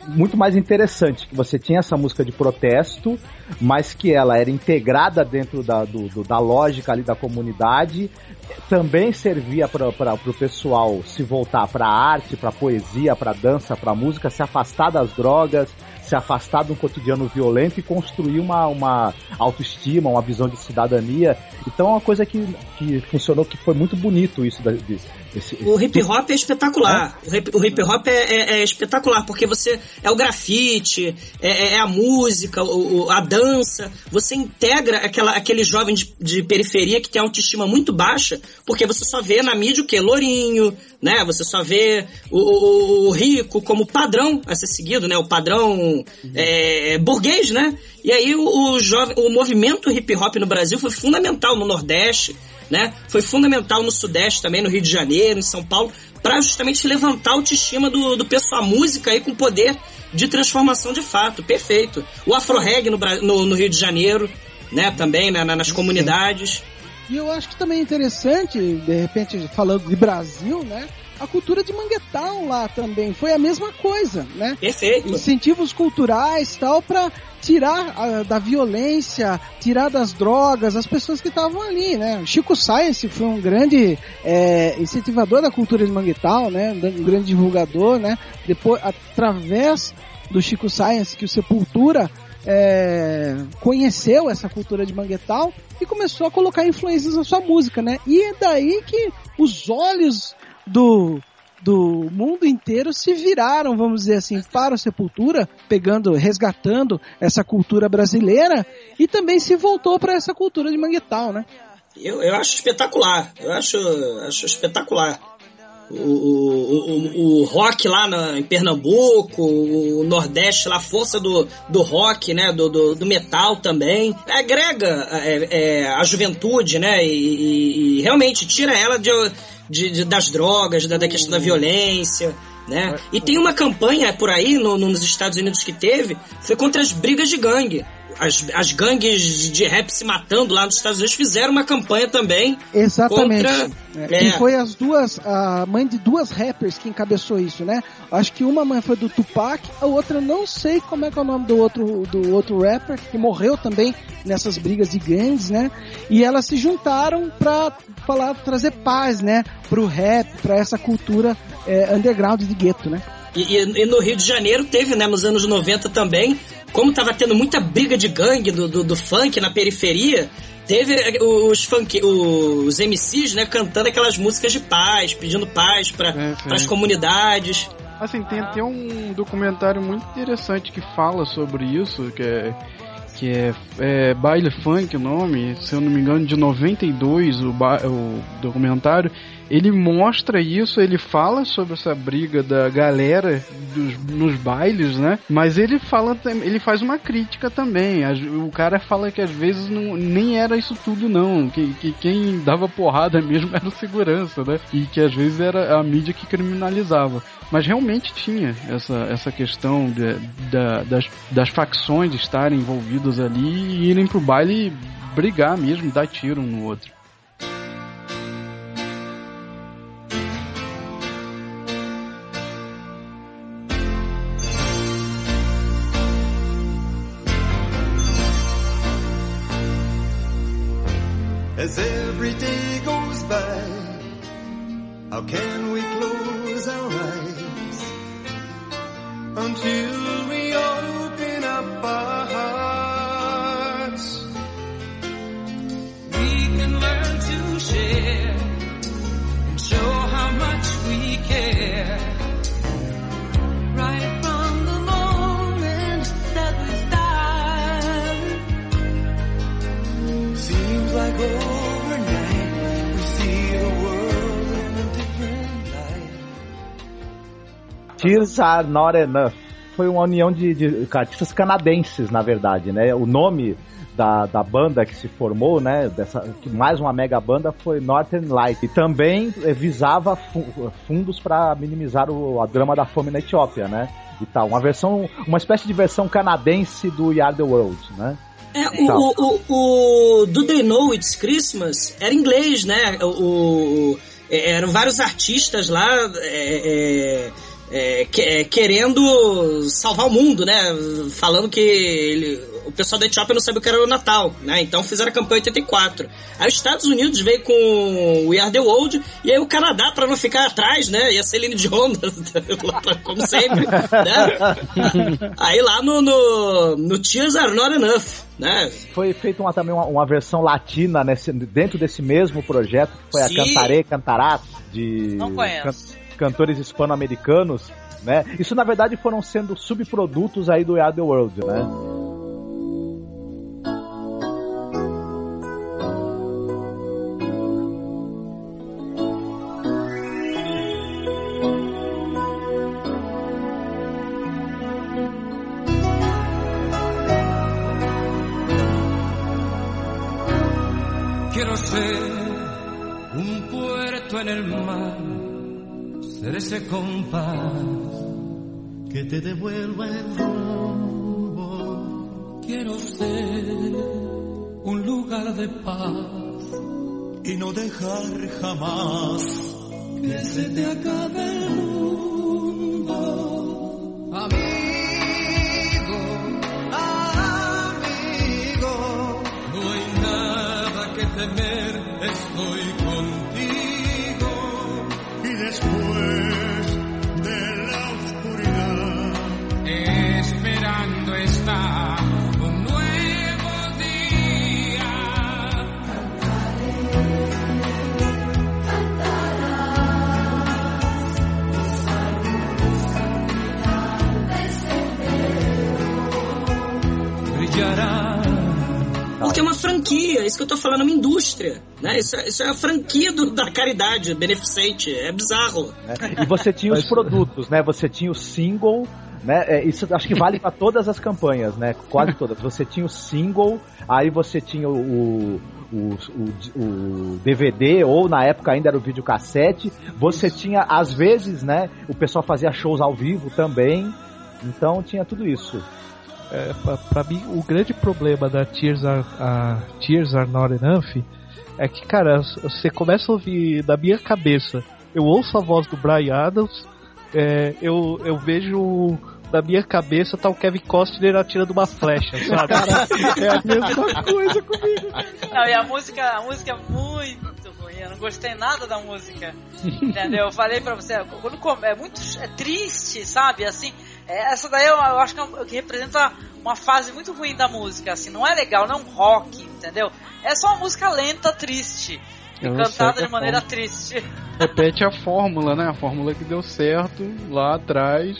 muito mais interessante, que você tinha essa música de protesto, mas que ela era integrada dentro da, do- do- da lógica ali da comunidade, também servia para o pessoal se voltar para a arte, para poesia, para dança, para música, se afastar das drogas, se afastar de um cotidiano violento e construir uma, uma autoestima, uma visão de cidadania. Então é uma coisa que, que funcionou, que foi muito bonito isso. Da, de, esse, O hip hop é espetacular. O hip, o hip hop é, é- é espetacular, porque você é o grafite, é, é- é a música, o- a dança. Você integra aquela, aquele jovem de, de periferia que tem autoestima muito baixa, porque você só vê na mídia o quê? Lourinho, né? Você só vê o, o- o rico como padrão a ser seguido, né? O padrão é, burguês, né? E aí o, o jovem, o movimento hip hop no Brasil foi fundamental no Nordeste, né? Foi fundamental no Sudeste também, no Rio de Janeiro, em São Paulo, para justamente levantar a autoestima do, do pessoal, a música aí com poder de transformação de fato, perfeito. O Afro Reg no, no, no Rio de Janeiro, né? Também né, na- nas comunidades. E eu acho que também é interessante, de repente, falando de Brasil, né? A cultura de Manguetown lá também foi a mesma coisa, né? Perfeito. Incentivos culturais tal para tirar ah, da violência, tirar das drogas as pessoas que estavam ali, né? O Chico Science foi um grande eh, incentivador da cultura de Manguetown, né? Um grande divulgador, né? Depois, através do Chico Science, que o Sepultura é, conheceu essa cultura de Manguetown e começou a colocar influências na sua música, né? E é daí que os olhos do do mundo inteiro se viraram, vamos dizer assim, para o Sepultura, pegando, resgatando essa cultura brasileira e também se voltou para essa cultura de Manguetown, né? Eu, eu acho espetacular. Eu acho, acho espetacular. O, o, o, o rock lá na, em Pernambuco, o Nordeste lá, a força do, do rock, né? Do, do, do metal também. Agrega é, é, a juventude, né? E, e- e realmente tira ela de, de- de- das drogas, da, da questão da violência. Né? E tem uma campanha por aí no- nos Estados Unidos que teve, foi contra as brigas de gangue. As, as gangues de rap se matando lá nos Estados Unidos fizeram uma campanha também Exatamente. contra. É, E foi as duas, a mãe de duas rappers que encabeçou isso, né? Acho que uma mãe foi do Tupac, a outra não sei como é que é o nome do outro, do outro rapper, que morreu também nessas brigas de gangues, né? E elas se juntaram pra falar, trazer paz, né? Pro rap, pra essa cultura é, underground de gueto, né? E, e- e no Rio de Janeiro teve, né, nos anos 90 também, como tava tendo muita briga de gangue do, do, do funk na periferia, teve eh, os funk, os MCs, né, cantando aquelas músicas de paz, pedindo paz para É, as comunidades. Assim, tem até um documentário muito interessante que fala sobre isso, que é, que é, é Baile Funk o nome, se eu não me engano, de 92, o, ba- o documentário. Ele mostra isso, ele fala sobre essa briga da galera dos, nos bailes, né? Mas ele fala, ele faz uma crítica também. O cara fala que às vezes não, nem era isso tudo não, que, que quem dava porrada mesmo era o segurança, né? E que às vezes era a mídia que criminalizava. Mas realmente tinha essa, essa questão de- da- das, das facções estarem envolvidas ali e irem pro baile brigar mesmo, dar tiro um no outro. Until we open up our hearts? We can learn to share and show how much we care. Right from the moment that we start. Seems like overnight we see the world in a different light. Tears are not enough. Foi uma união de, de artistas canadenses, na verdade, né? O nome da, da banda que se formou, né? Dessa, mais uma mega banda foi Northern Light. E também visava fu- fundos para minimizar o, a drama da fome na Etiópia, né? E tal. Uma versão, uma espécie de versão canadense do We Are the World, né? É, o, o, o, o Do They Know It's Christmas era inglês, né? O, o- é, eram vários artistas lá é, é, é, que- é, querendo salvar o mundo, né? Falando que ele- o pessoal da Etiópia não sabia o que era o Natal, né? Então fizeram a campanha 84. Aí os Estados Unidos veio com We Are The World e aí o Canadá, pra não ficar atrás, né? E a Celine Dion, como sempre, né? Aí lá no, no, no Tears Are Not Enough, né? Foi feita uma, também uma, uma versão latina nesse, dentro desse mesmo projeto, que foi Sim. a Cantaré Cantarás, de Não conheço. can- cantores hispano-americanos, né? Isso, na verdade, foram sendo subprodutos aí do The World, né? Quiero ser un puerto en el mar, ser ese compás que te devuelva el rumbo Quiero ser un lugar de paz y no dejar jamás que se te acabe el mundo. Amigo, amigo, no hay nada que temer, estoy franquia, isso que eu tô falando, é uma indústria, né? Isso, é- isso é a franquia do- da caridade beneficente, é bizarro. né? E você tinha os produtos, né? Você tinha o single, né? É, isso acho que vale para todas as campanhas, né? Quase todas. Você tinha o single, aí você tinha o, o, o, o DVD, ou na época ainda era o videocassete. Você tinha, às vezes, né? O pessoal fazia shows ao vivo também. Então tinha tudo isso. É, pra, pra mim, o grande problema da Tears Are, a Tears Are Not Enough é que, cara, você começa a ouvir na minha cabeça. Eu ouço a voz do Brian Adams, é, eu, eu vejo na minha cabeça tá o Kevin Costner atirando uma flecha, sabe? é a mesma coisa comigo. Não, e a música, a música é muito ruim, eu não gostei nada da música. Entendeu? Eu falei pra você, quando é muito é triste, sabe? Assim, essa daí eu, eu acho que, é que representa uma fase muito ruim da música, assim, não é legal, não é um rock, entendeu? É só uma música lenta, triste. E É cantada de maneira forma. triste. Repete a fórmula, né? A fórmula que deu certo lá atrás.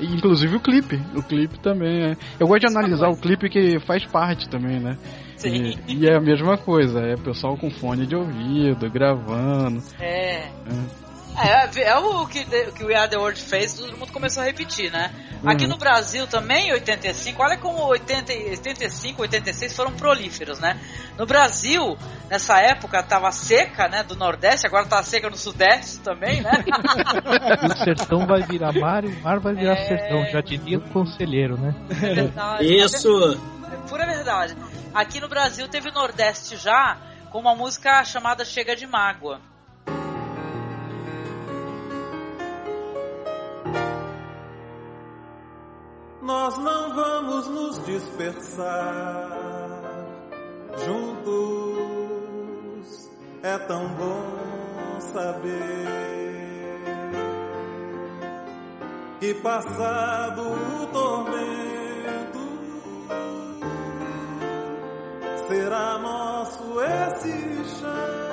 Inclusive o clipe. O clipe também é. Eu gosto de analisar o clipe que faz parte também, né? Sim. E, e é a mesma coisa, é pessoal com fone de ouvido, gravando. É. É. É, é o que, o que o We Are The World fez, todo mundo começou a repetir, né? Aqui Uhum. no Brasil também, em 85, olha como 80, e 85, 86 foram prolíferos, né? No Brasil, nessa época, tava seca, né, do Nordeste, agora tá seca no Sudeste também, né? O sertão vai virar mar e o mar vai virar É. sertão, já diria o conselheiro, né? É verdade. Isso. É pura verdade. Aqui no Brasil teve o Nordeste já com uma música chamada Chega de Mágoa. Nós não vamos nos dispersar juntos. É tão bom saber que passado o tormento será nosso esse chão.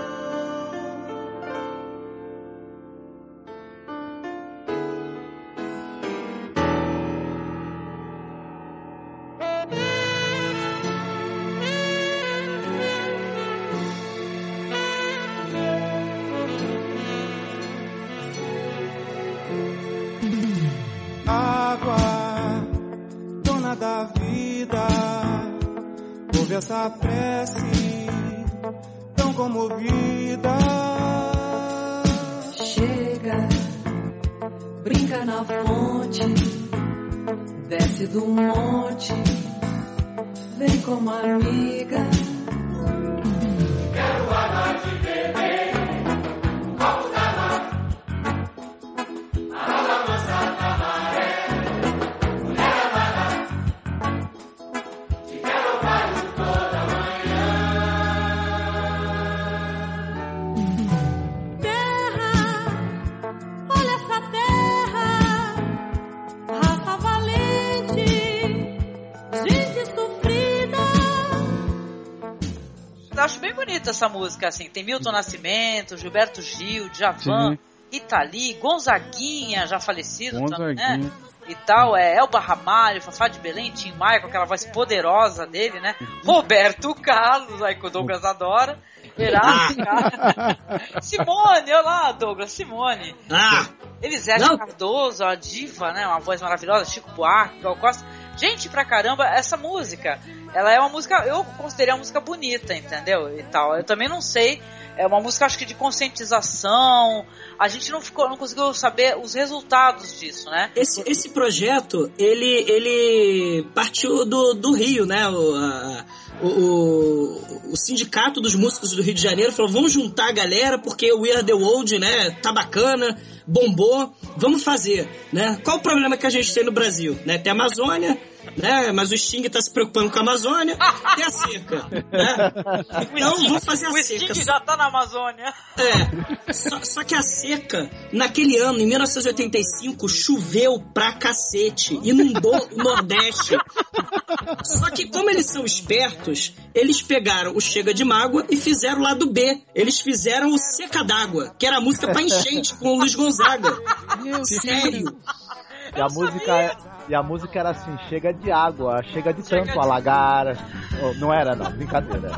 Essa prece tão comovida. Chega, brinca na fonte, desce do monte, vem como amiga. Essa música, assim. Tem Milton Nascimento, Gilberto Gil, Djavan, Sim. Itali, Gonzaguinha, já falecido também, né? E tal, é Elba Ramalho, Fafá de Belém, Tim Maia, com aquela voz poderosa dele, né? Roberto Carlos, aí que o Douglas adora. Erasto Carlos. Simone, olha lá, Douglas, Simone. Ah! Elisete. Cardoso, a diva, né? Uma voz maravilhosa, Chico Buarque, Gal Costa. Gente, pra caramba, essa música, ela é uma música, eu considerei uma música bonita, entendeu? E tal. Eu também não sei, é uma música acho que de conscientização. A gente não ficou, não conseguiu saber os resultados disso, né? Esse, esse projeto, ele, ele partiu do, do Rio, né? O, a- o, o, o sindicato dos músicos do Rio de Janeiro falou: vamos juntar a galera porque o We Are the World, né? Tá bacana, bombou, vamos fazer, né? Qual o problema que a gente tem no Brasil? Né? Tem a Amazônia, né? Mas o Sting tá se preocupando com a Amazônia, tem a seca, né? Então vamos fazer a O seca. Sting já tá na Amazônia. É, só, só que a seca, naquele ano, em 1985, choveu pra cacete, inundou o Nordeste. Só que como eles são espertos, eles pegaram o Chega de Mágoa e fizeram o lado B. Eles fizeram o Seca d'Água, que era a música pra enchente com o Luiz Gonzaga. Sério. E a música e a música era assim, chega de água, chega de tanto alagar. Oh, não era não, brincadeira.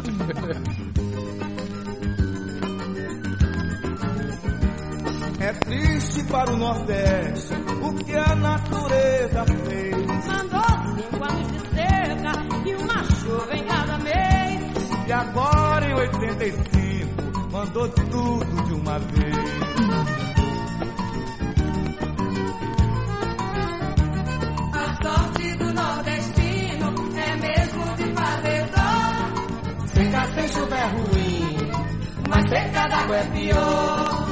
É triste para o Nordeste o que a natureza fez. Mandou cinco anos de E agora em 85 mandou tudo de uma vez. A sorte do nordestino é mesmo de fazer dó. Seca sem chuva é ruim, Mas seca d'água é pior.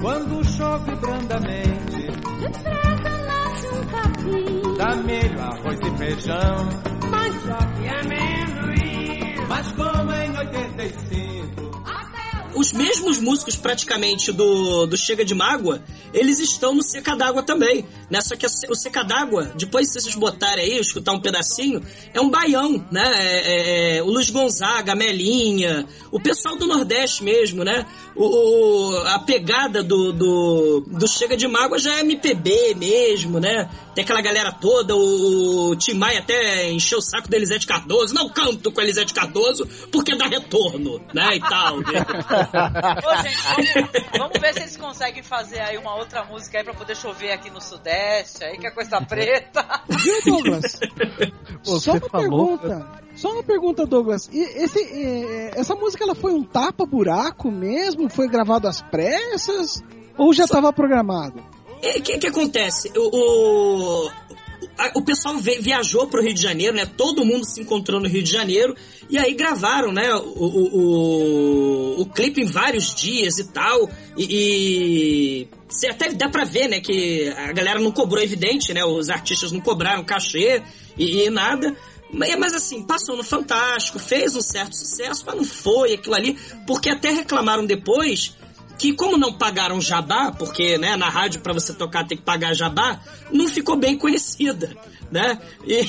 quando chove brandamente, Depressa nasce um capim. Milho, arroz e feijão. Mandioca e amendoim. Mas como em 85 Os mesmos músicos praticamente do, do Chega de Mágoa, eles estão no Seca d'Água também, né? Só que o Seca d'Água, depois se vocês botarem aí, escutar um pedacinho, é um baião, né? É, é, é, o Luiz Gonzaga, a Melinha, o pessoal do Nordeste mesmo, né? O, o- a pegada do, do, do Chega de Mágoa já é MPB mesmo, né? Tem aquela galera toda, o, o Tim Maia até encheu o saco da Elisete Cardoso, não canto com a Elisete Cardoso porque dá retorno, né? E tal. Ô, gente, vamos, vamos ver se eles conseguem fazer aí uma outra música aí pra poder chover aqui no Sudeste, aí que a coisa tá preta. Viu, Douglas? Pô, Só uma falou- pergunta. Só uma pergunta, Douglas. E esse, eh, essa música ela foi um tapa-buraco mesmo? Foi gravado às pressas? Ou já estava programado? O que, que acontece? O, o, o pessoal viajou pro Rio de Janeiro, né? Todo mundo se encontrou no Rio de Janeiro e aí gravaram, né? O, o, o, o clipe em vários dias e tal. E, e até dá pra ver, né? Que a galera não cobrou, é evidente, né? Os artistas não cobraram cachê e, e nada. Mas, mas, assim, passou no Fantástico, fez um certo sucesso, mas não foi aquilo ali, porque até reclamaram depois que como não pagaram jabá, porque né, na rádio para você tocar tem que pagar jabá, não ficou bem conhecida, né? E,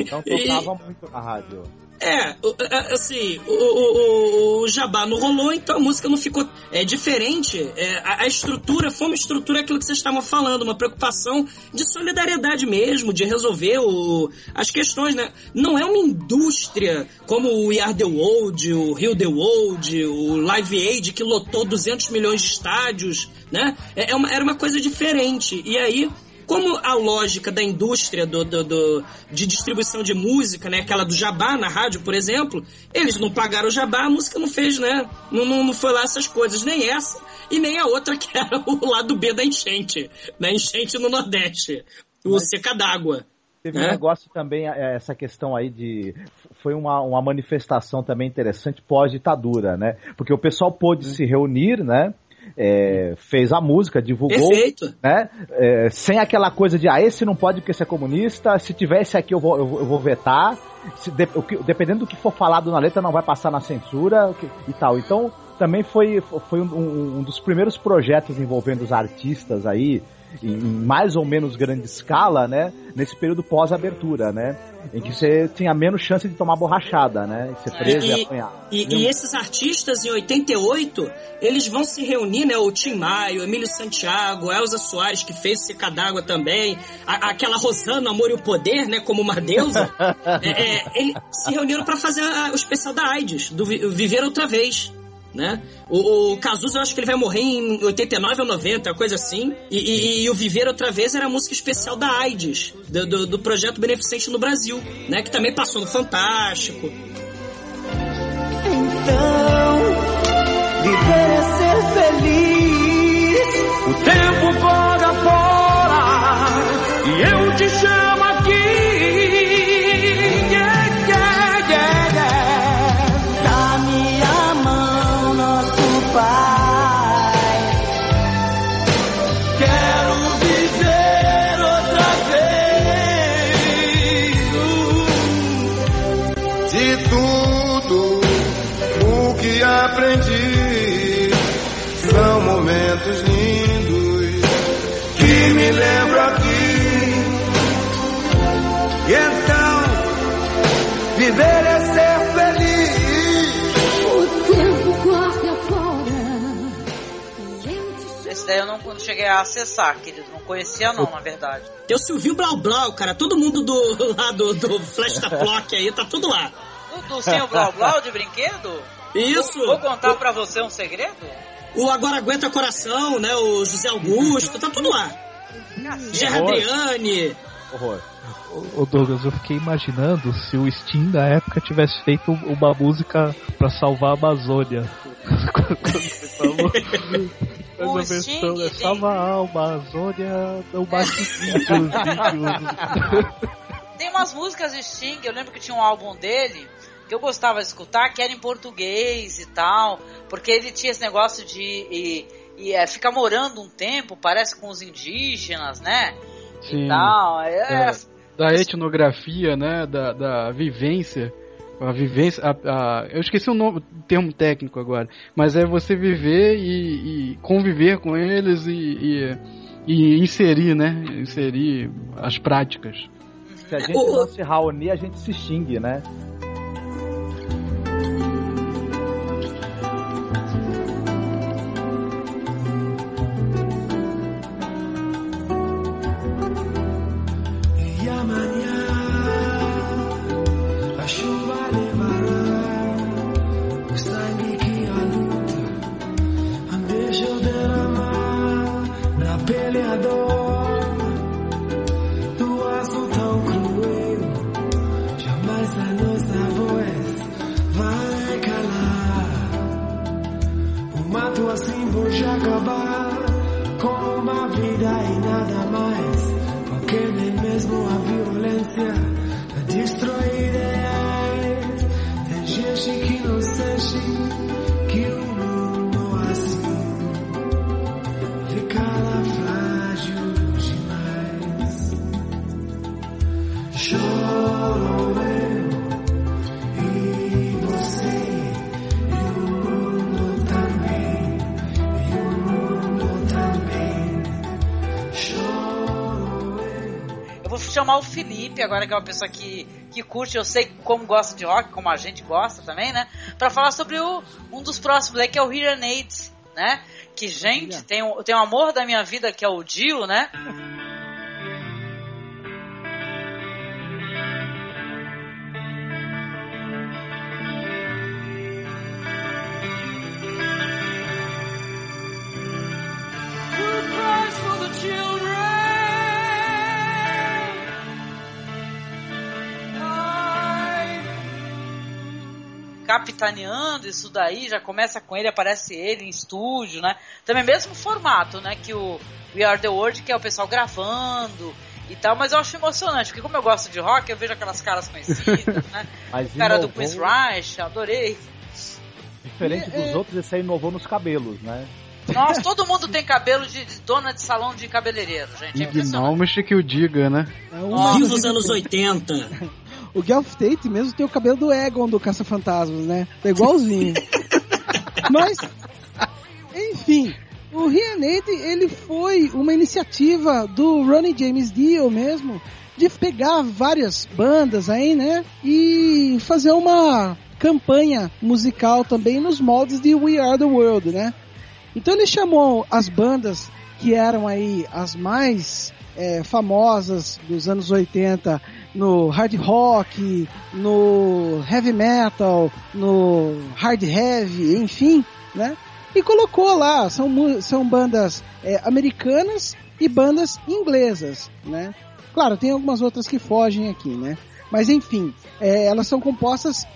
Então tocava muito na rádio. É, o- é, assim, o, o, o- o jabá não rolou, então a música não ficou é, diferente. É, a, a estrutura foi uma estrutura aquilo que vocês estavam falando, uma preocupação de solidariedade mesmo, de resolver o, as questões, né? Não é uma indústria como o We Are The World, o Rio The World, o Live Aid que lotou 200 milhões de estádios, né? É, é uma- era uma coisa diferente. E aí como a lógica da indústria do, do, do, de distribuição de música, né, aquela do jabá na rádio, por exemplo, eles não pagaram o jabá, a música não fez, né? Não, não, não foi lá essas coisas, nem essa e nem a outra que era o lado B da enchente, da enchente no Nordeste, o Mas- seca d'água. Teve né? um negócio também, é, essa questão aí de. Foi uma, uma manifestação também interessante pós-ditadura, né? Porque o pessoal pôde se reunir, né? É, fez a música, divulgou, Perfeito. né? É, sem aquela coisa de, ah, esse não pode porque esse é comunista, se tivesse aqui eu vou, eu vou, eu vou vetar, se de- que- dependendo do que for falado na letra não vai passar na censura que- e tal. Então, também foi, foi um, um- um dos primeiros projetos envolvendo os artistas aí, em mais ou menos grande escala, né? Nesse período pós-abertura, né? Em que você tinha menos chance de tomar borrachada, né? E ser preso e, E, apanhar. e- e esses artistas, em 88, eles vão se reunir, né? O Tim Maio, Emílio Santiago, Elza Soares, que fez Seca d'Água também, a- aquela Rosana, Amor e o Poder, né? Como uma deusa. É, é, eles se reuniram para fazer a- o especial da AIDS, do Vi- Viver Outra Vez. Né? O, o Cazuza, eu acho que ele vai morrer em 89 ou 90, coisa assim. E, e- e o Viver Outra Vez era a música especial da AIDS, do, do- do projeto beneficente no Brasil, né? Que também passou no Fantástico. Então, viver é ser feliz. O tempo joga fora e eu te chamo a acessar, querido. Não conhecia não, na verdade. Tem o Silvio Blau Blau, cara. Todo mundo do lá do, do Flash da Clock aí, tá tudo lá. Do Ursinho Blau Blau de brinquedo? Isso. Vou, vou contar pra você um segredo? O Agora Aguenta Coração, né? O José Augusto, tá tudo lá. Gerra Horror. Adriane. Horror. Ô ô, Douglas, eu fiquei imaginando se o Steam da época tivesse feito uma música pra salvar a Amazônia. O versão é salva a Amazônia, não bate. Tem umas músicas de Sting, eu lembro que tinha um álbum dele que eu gostava de escutar, que era em português e tal, porque ele tinha esse negócio de e, e, é, ficar morando um tempo, parece com os indígenas, né? Sim. E tal. É, É, da etnografia, né? Da, da vivência. A vivência. A, a- eu esqueci o, nome, o termo técnico agora. Mas é você viver e, e conviver com eles e, e, e inserir, né? Inserir as práticas. Se a gente não se reunir, a gente se xingue, né? Chamar o Felipe, agora que é uma pessoa que, que curte, eu sei como gosta de rock, como a gente gosta também, né? Pra falar sobre o, um dos próximos aí, que é o Hear Aids, né? Que, gente, tem um, tem um amor da minha vida que é o Dio, né? Capitaneando isso daí, já começa com ele, aparece ele em estúdio, né? Também mesmo formato, né? Que o We Are The World, que é o pessoal gravando e tal, mas eu acho emocionante, porque como eu gosto de rock, eu vejo aquelas caras conhecidas, né? Mas o cara do Chris Reich, adorei. Diferente É, dos outros, esse aí inovou nos cabelos, né? Nossa, todo mundo tem cabelo de, de dona de salão de cabeleireiro, gente. É impressionante. Gnomes que o diga, né? Viva os anos 80. O Guelph Tate mesmo tem o cabelo do Egon do Caça-Fantasmas, né? Tá igualzinho. Mas, enfim, o Reanade, ele foi uma iniciativa do Ronnie James Dio mesmo, de pegar várias bandas aí, né? E fazer uma campanha musical também nos moldes de We Are The World, né? Então ele chamou as bandas que eram aí as mais é, famosas dos anos 80 no hard rock, no heavy metal, no hard heavy, enfim, né? E colocou lá, são, são bandas é, americanas e bandas inglesas, né? Claro, tem algumas outras que fogem aqui, né? Mas enfim, é, elas são compostas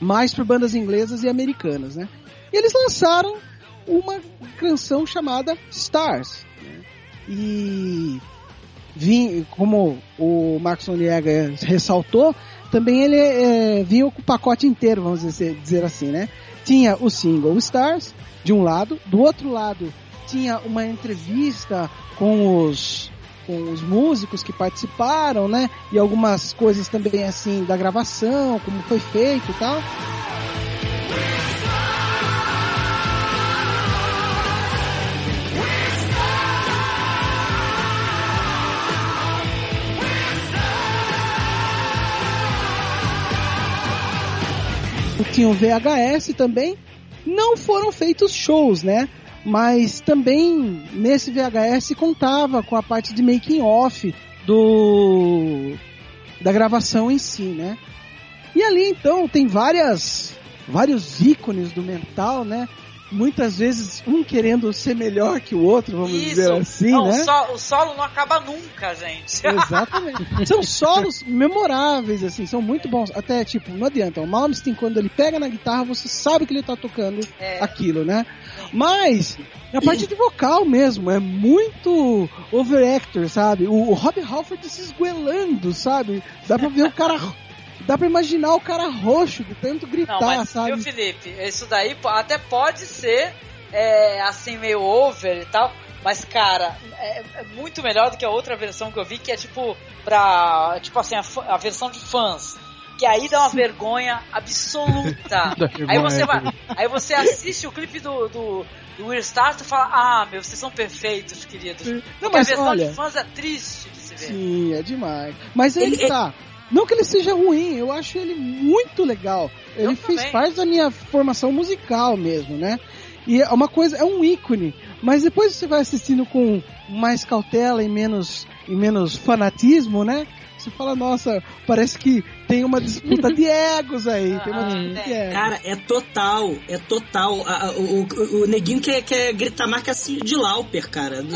mais por bandas inglesas e americanas, né? E eles lançaram uma canção chamada Stars. né? E vim, como o Marcos Noriega ressaltou, também ele é, vinha com o pacote inteiro, vamos dizer, dizer assim, né? Tinha o single Stars, de um lado, do outro lado tinha uma entrevista com os com os músicos que participaram, né? E algumas coisas também assim da gravação, como foi feito e tal. Tinha o VHS também. Não foram feitos shows, né? Mas também nesse VHS contava com a parte de making off do da gravação em si, né? E ali então tem várias vários ícones do mental, né? Muitas vezes um querendo ser melhor que o outro, vamos dizer assim, não, né? o, so- o solo não acaba nunca, gente. Exatamente. são solos memoráveis, assim, são muito bons. Até, tipo, não adianta. O Malmsteen, quando ele pega na guitarra, você sabe que ele tá tocando É. aquilo, né? Mas, na parte de vocal mesmo, é muito overactor, sabe? O, o Rob Halford se esguelando, sabe? Dá pra ver o cara... Dá pra imaginar o cara roxo de tanto gritar, Não, mas, sabe? viu, Felipe, isso daí até pode ser é, assim, meio over e tal, mas, cara, é, é muito melhor do que a outra versão que eu vi, que é tipo, pra. Tipo assim, a, a versão de fãs. Que aí dá uma vergonha absoluta. Aí, você vai, aí você assiste o clipe do, do, do Weird e fala, ah, meu, vocês são perfeitos, queridos. Não, Porque mas a versão olha- de fãs é triste de se ver. Sim, é demais. Mas ele, Ele- tá. Não que ele seja ruim, eu acho ele muito legal. Ele fez também. parte da minha formação musical mesmo, né? E é uma coisa, é um ícone. Mas depois você vai assistindo com mais cautela e menos, e menos fanatismo, né? Você fala, nossa, parece que tem uma disputa de egos aí. tem uma disputa de egos. Cara, é total, é total. A- a- o, o, o neguinho quer, quer gritar marca assim de Lauper, cara.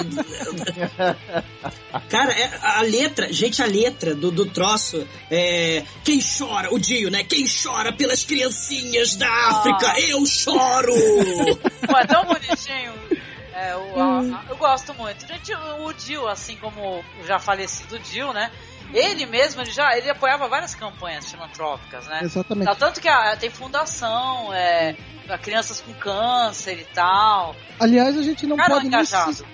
Cara, é- a letra, gente, a letra do, do troço é. Quem chora, o Dio, né? Quem chora pelas criancinhas da África, eu choro! Pô, é tão bonitinho. É, o- a- a- eu gosto muito. Gente, o Dio, assim como o já falecido Dio, né? Ele mesmo, ele já ele apoiava várias campanhas filantrópicas, né? Exatamente. Tá, tanto que a- tem fundação, é, pra crianças com câncer e tal. Aliás, a gente não Cara pode nem se,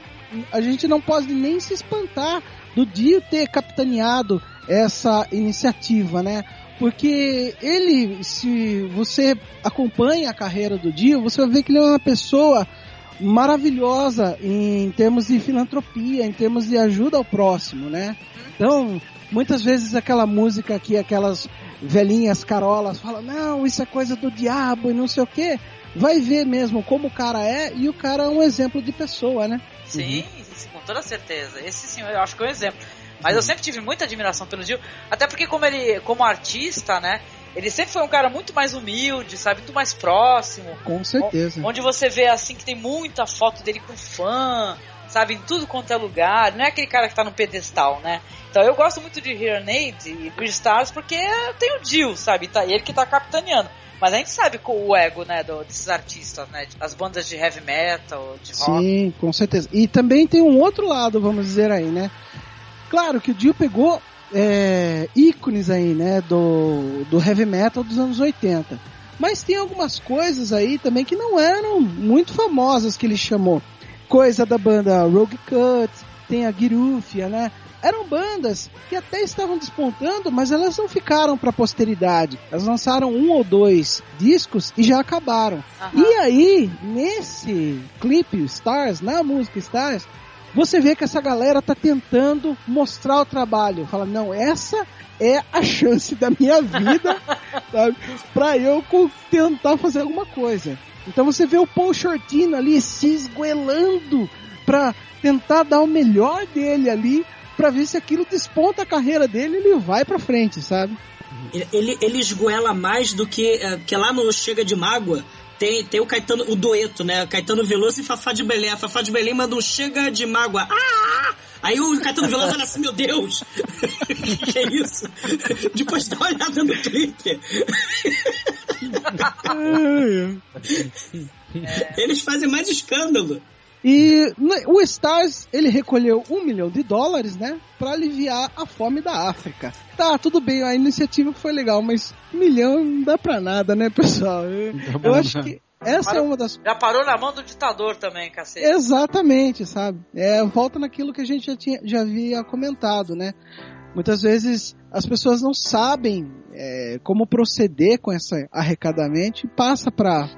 a gente não pode nem se espantar do Dio ter capitaneado essa iniciativa, né? Porque ele, se você acompanha a carreira do Dio, você vai ver que ele é uma pessoa maravilhosa em termos de filantropia, em termos de ajuda ao próximo, né? Então, muitas vezes aquela música que aquelas velhinhas carolas falam, não, isso é coisa do diabo e não sei o quê. Vai ver mesmo como o cara é e o cara é um exemplo de pessoa, né? Sim, sim, com toda certeza. Esse sim, eu acho que é um exemplo. Mas eu sempre tive muita admiração pelo Dio, até porque como ele, como artista, né? Ele sempre foi um cara muito mais humilde, sabe? Muito mais próximo. Com certeza. Onde você vê assim que tem muita foto dele com fã, sabe, em tudo quanto é lugar. Não é aquele cara que tá no pedestal, né? Então eu gosto muito de Herenade e do Stars porque tem o Jill, sabe? Tá, ele que tá capitaneando. Mas a gente sabe o ego, né, do, desses artistas, né? As bandas de heavy metal, de rock. Sim, com certeza. E também tem um outro lado, vamos dizer aí, né? Claro que o Dio pegou é, ícones aí, né, do, do heavy metal dos anos 80. Mas tem algumas coisas aí também que não eram muito famosas que ele chamou. Coisa da banda Rogue Cut, tem a Girufia, né? eram bandas que até estavam despontando, mas elas não ficaram para a posteridade. Elas lançaram um ou dois discos e já acabaram. Uhum. E aí, nesse clipe Stars, na música Stars, você vê que essa galera tá tentando mostrar o trabalho. Fala, não, essa é a chance da minha vida para eu tentar fazer alguma coisa. Então você vê o Paul Shortino ali se esgoelando para tentar dar o melhor dele ali para ver se aquilo desponta a carreira dele e ele vai para frente, sabe? Ele, ele esgoela mais do que. É, que lá no Chega de Mágoa tem, tem o Caetano, o dueto, né? Caetano Veloso e Fafá de Belém. A Fafá de Belém manda um Chega de Mágoa. Ah! Aí o Caetano Veloso olha assim, meu Deus! que é isso? Depois dá uma olhada no clipe. Eles fazem mais escândalo. E o Stars, ele recolheu um milhão de dólares, né? Pra aliviar a fome da África. Tá, tudo bem, a iniciativa foi legal, mas um milhão não dá pra nada, né, pessoal? Eu, eu acho que essa parou, é uma das. Já parou na mão do ditador também, cacete. Exatamente, sabe? É, volta naquilo que a gente já, tinha, já havia comentado, né? Muitas vezes as pessoas não sabem é, como proceder com esse arrecadamento e passa para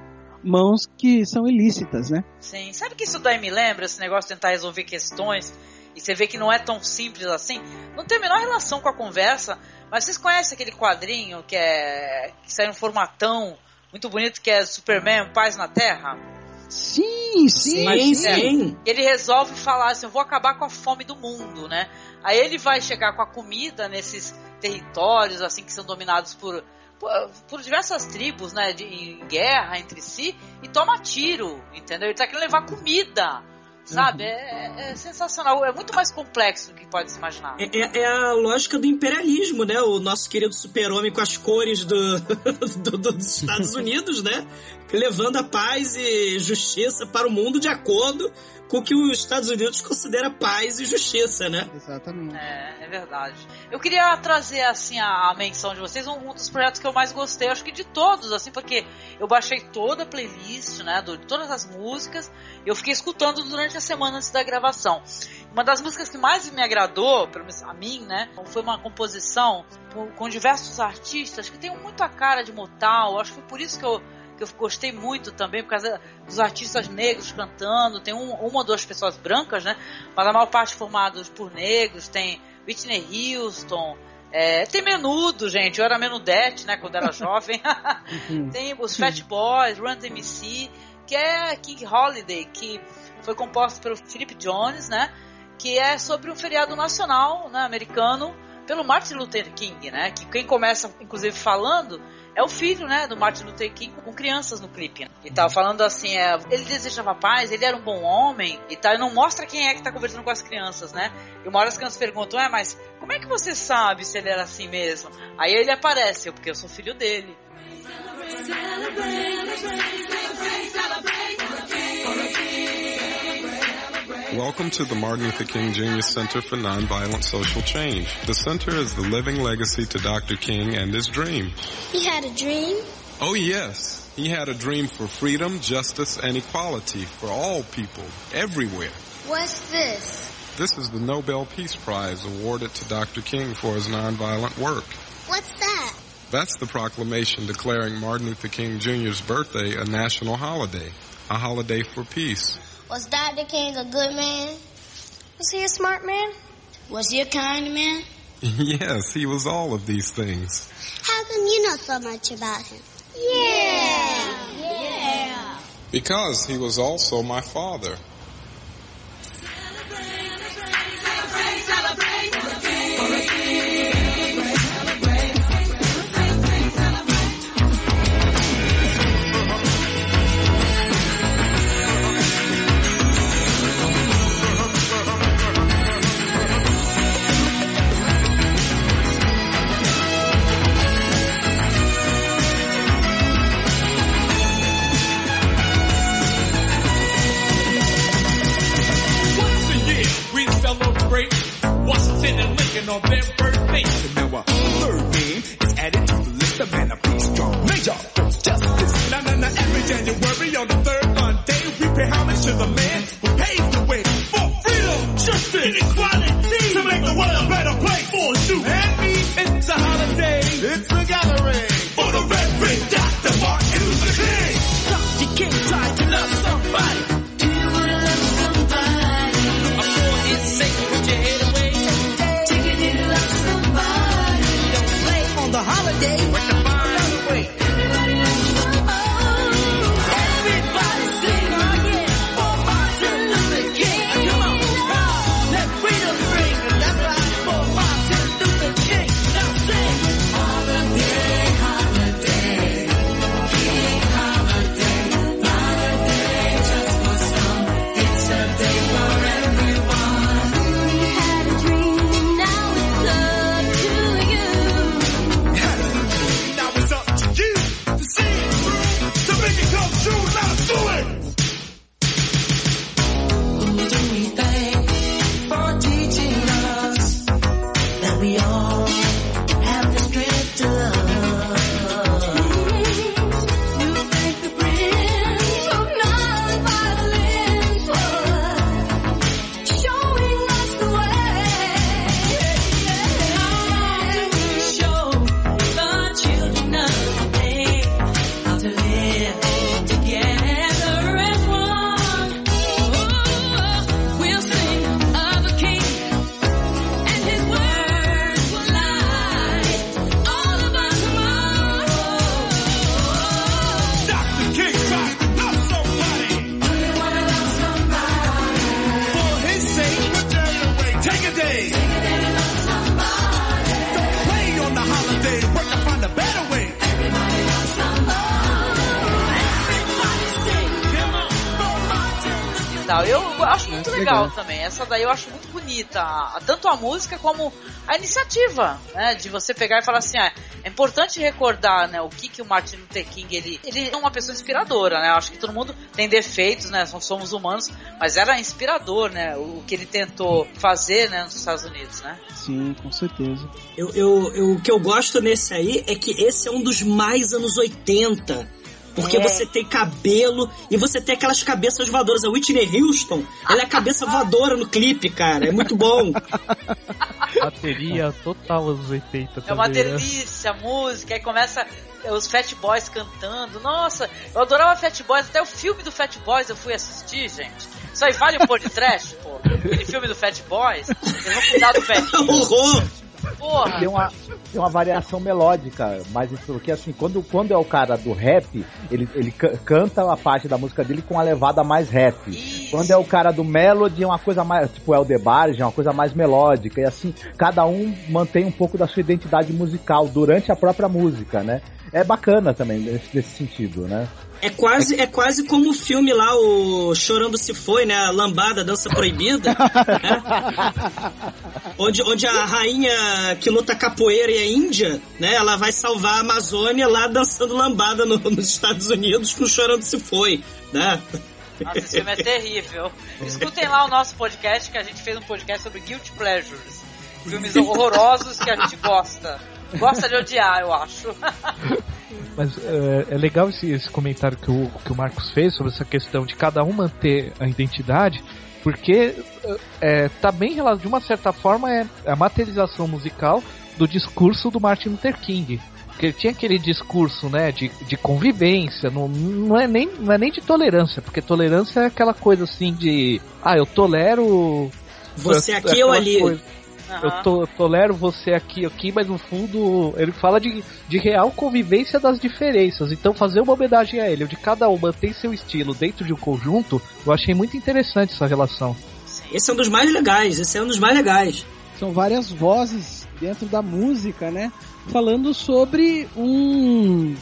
mãos que são ilícitas, né? Sim. Sabe que isso daí me lembra, esse negócio de tentar resolver questões, e você vê que não é tão simples assim? Não tem a menor relação com a conversa, mas vocês conhecem aquele quadrinho que é. que sai no formatão muito bonito que é Superman, Paz na Terra? Sim, sim, sim. sim. É, ele resolve falar assim: eu vou acabar com a fome do mundo, né? Aí ele vai chegar com a comida nesses territórios assim que são dominados por por, diversas tribos, né, de, em guerra entre si, e toma tiro, entendeu? Ele tá querendo levar comida. Sabe? Uhum. É, é, sensacional. É muito mais complexo do que pode se imaginar. É, é, é a lógica do imperialismo, né? O nosso querido super-homem com as cores do, do, do, dos Estados Unidos, né? Levando a paz e justiça para o mundo de acordo com o que os Estados Unidos considera paz e justiça, né? Exatamente. É, é verdade. Eu queria trazer, assim, a, a menção de vocês, um, um, dos projetos que eu mais gostei, acho que de todos, assim, porque eu baixei toda a playlist, né, de todas as músicas, eu fiquei escutando durante a semana antes da gravação. Uma das músicas que mais me agradou, pelo menos a mim, né, foi uma composição com, diversos artistas que tem muito a cara de Motal, acho que foi por isso que eu que eu gostei muito também, por causa dos artistas negros cantando. Tem um, uma ou duas pessoas brancas, né? Mas a maior parte formados por negros. Tem Whitney Houston. É, tem Menudo, gente. Eu era Menudete, né? Quando era jovem. Uhum. tem os Fat Boys, Run DMC, que é King Holiday, que foi composto pelo Philip Jones, né? Que é sobre um feriado nacional né, americano pelo Martin Luther King, né? Que quem começa, inclusive, falando é o filho, né, do Martin Luther King com crianças no clipe. Né? E tal, falando assim, é, ele desejava paz, ele era um bom homem e tal, e não mostra quem é que tá conversando com as crianças, né? E uma hora as crianças perguntam, é, mas como é que você sabe se ele era assim mesmo? Aí ele aparece, porque eu sou filho dele. Celebrate, celebrate, celebrate, Welcome to the Martin Luther King Jr. Center for Nonviolent Social Change. The center is the living legacy to Dr. King and his dream. He had a dream? Oh yes. He had a dream for freedom, justice, and equality for all people, everywhere. What's this? This is the Nobel Peace Prize awarded to Dr. King for his nonviolent work. What's that? That's the proclamation declaring Martin Luther King Jr.'s birthday a national holiday, a holiday for peace. Was Dr. King a good man? Was he a smart man? Was he a kind man? yes, he was all of these things. How come you know so much about him? Yeah! Yeah! Because he was also my father. Third base. And now a third name is added to the list of men of peace strong. Major for justice. Now, now, now, every January on the third Monday, we pay homage to the man who paved the way for freedom, justice, and equality daí eu acho muito bonita. a- Tanto a música como a iniciativa, né? De você pegar e falar assim, ah, é importante recordar, né? O que que o Martin Luther King, ele, ele é uma pessoa inspiradora, né? Eu acho que todo mundo tem defeitos, né? Nós somos humanos, mas era inspirador, né? O, o que ele tentou fazer, né? Nos Estados Unidos, né? Sim, com certeza. Eu, eu, eu- o que eu gosto nesse aí é que esse é um dos mais anos 80. Porque É. você tem cabelo e você tem aquelas cabeças voadoras. A Whitney Houston, ela é a cabeça voadora no clipe, cara. É muito bom. Bateria total anos 80 É uma também, né? delícia a música, aí começa os Fat Boys cantando. Nossa, eu adorava Fat Boys, até o filme do Fat Boys eu fui assistir, gente. Isso aí vale um pôr de trash, pô. Aquele filme do Fat Boys, eles vão cuidar do velhinho. Horror! Porra! Tem uma, tem uma variação melódica, mas isso porque assim, quando, quando é o cara do rap, ele, ele ca- canta a parte da música dele com uma levada mais rap. Quando é o cara do melody, é uma coisa mais, tipo Eldebarge, é uma coisa mais melódica. E assim, cada um mantém um pouco da sua identidade musical durante a própria música, né? É bacana também nesse, nesse sentido, né? É quase, é quase como o filme lá, o Chorando Se Foi, né? A Lambada, Dança Proibida. né? onde, onde a rainha que luta capoeira e é índia, né? Ela vai salvar a Amazônia lá dançando lambada no- nos Estados Unidos com Chorando Se Foi, né? Nossa, esse filme é terrível. Escutem lá o nosso podcast, que a gente fez um podcast sobre Guilty Pleasures. Filmes horrorosos que a gente gosta. Gosta de odiar, eu acho. Mas é, é legal esse, esse comentário que o, que o Marcos fez sobre essa questão de cada um manter a identidade, porque é, tá bem relacionado, de uma certa forma, é a materialização musical do discurso do Martin Luther King. Porque ele tinha aquele discurso, né, de, de convivência, não, não, é nem, não é nem de tolerância, porque tolerância é aquela coisa assim de, ah, eu tolero... Você é- aqui ou ali. coisa. Eu to- tolero você aqui, aqui, mas no fundo ele fala de, de real convivência das diferenças. Então fazer uma homenagem a ele, onde cada um mantém seu estilo dentro de um conjunto, eu achei muito interessante essa relação. Esse é um dos mais legais, esse é um dos mais legais. São várias vozes dentro da música, né? Falando sobre um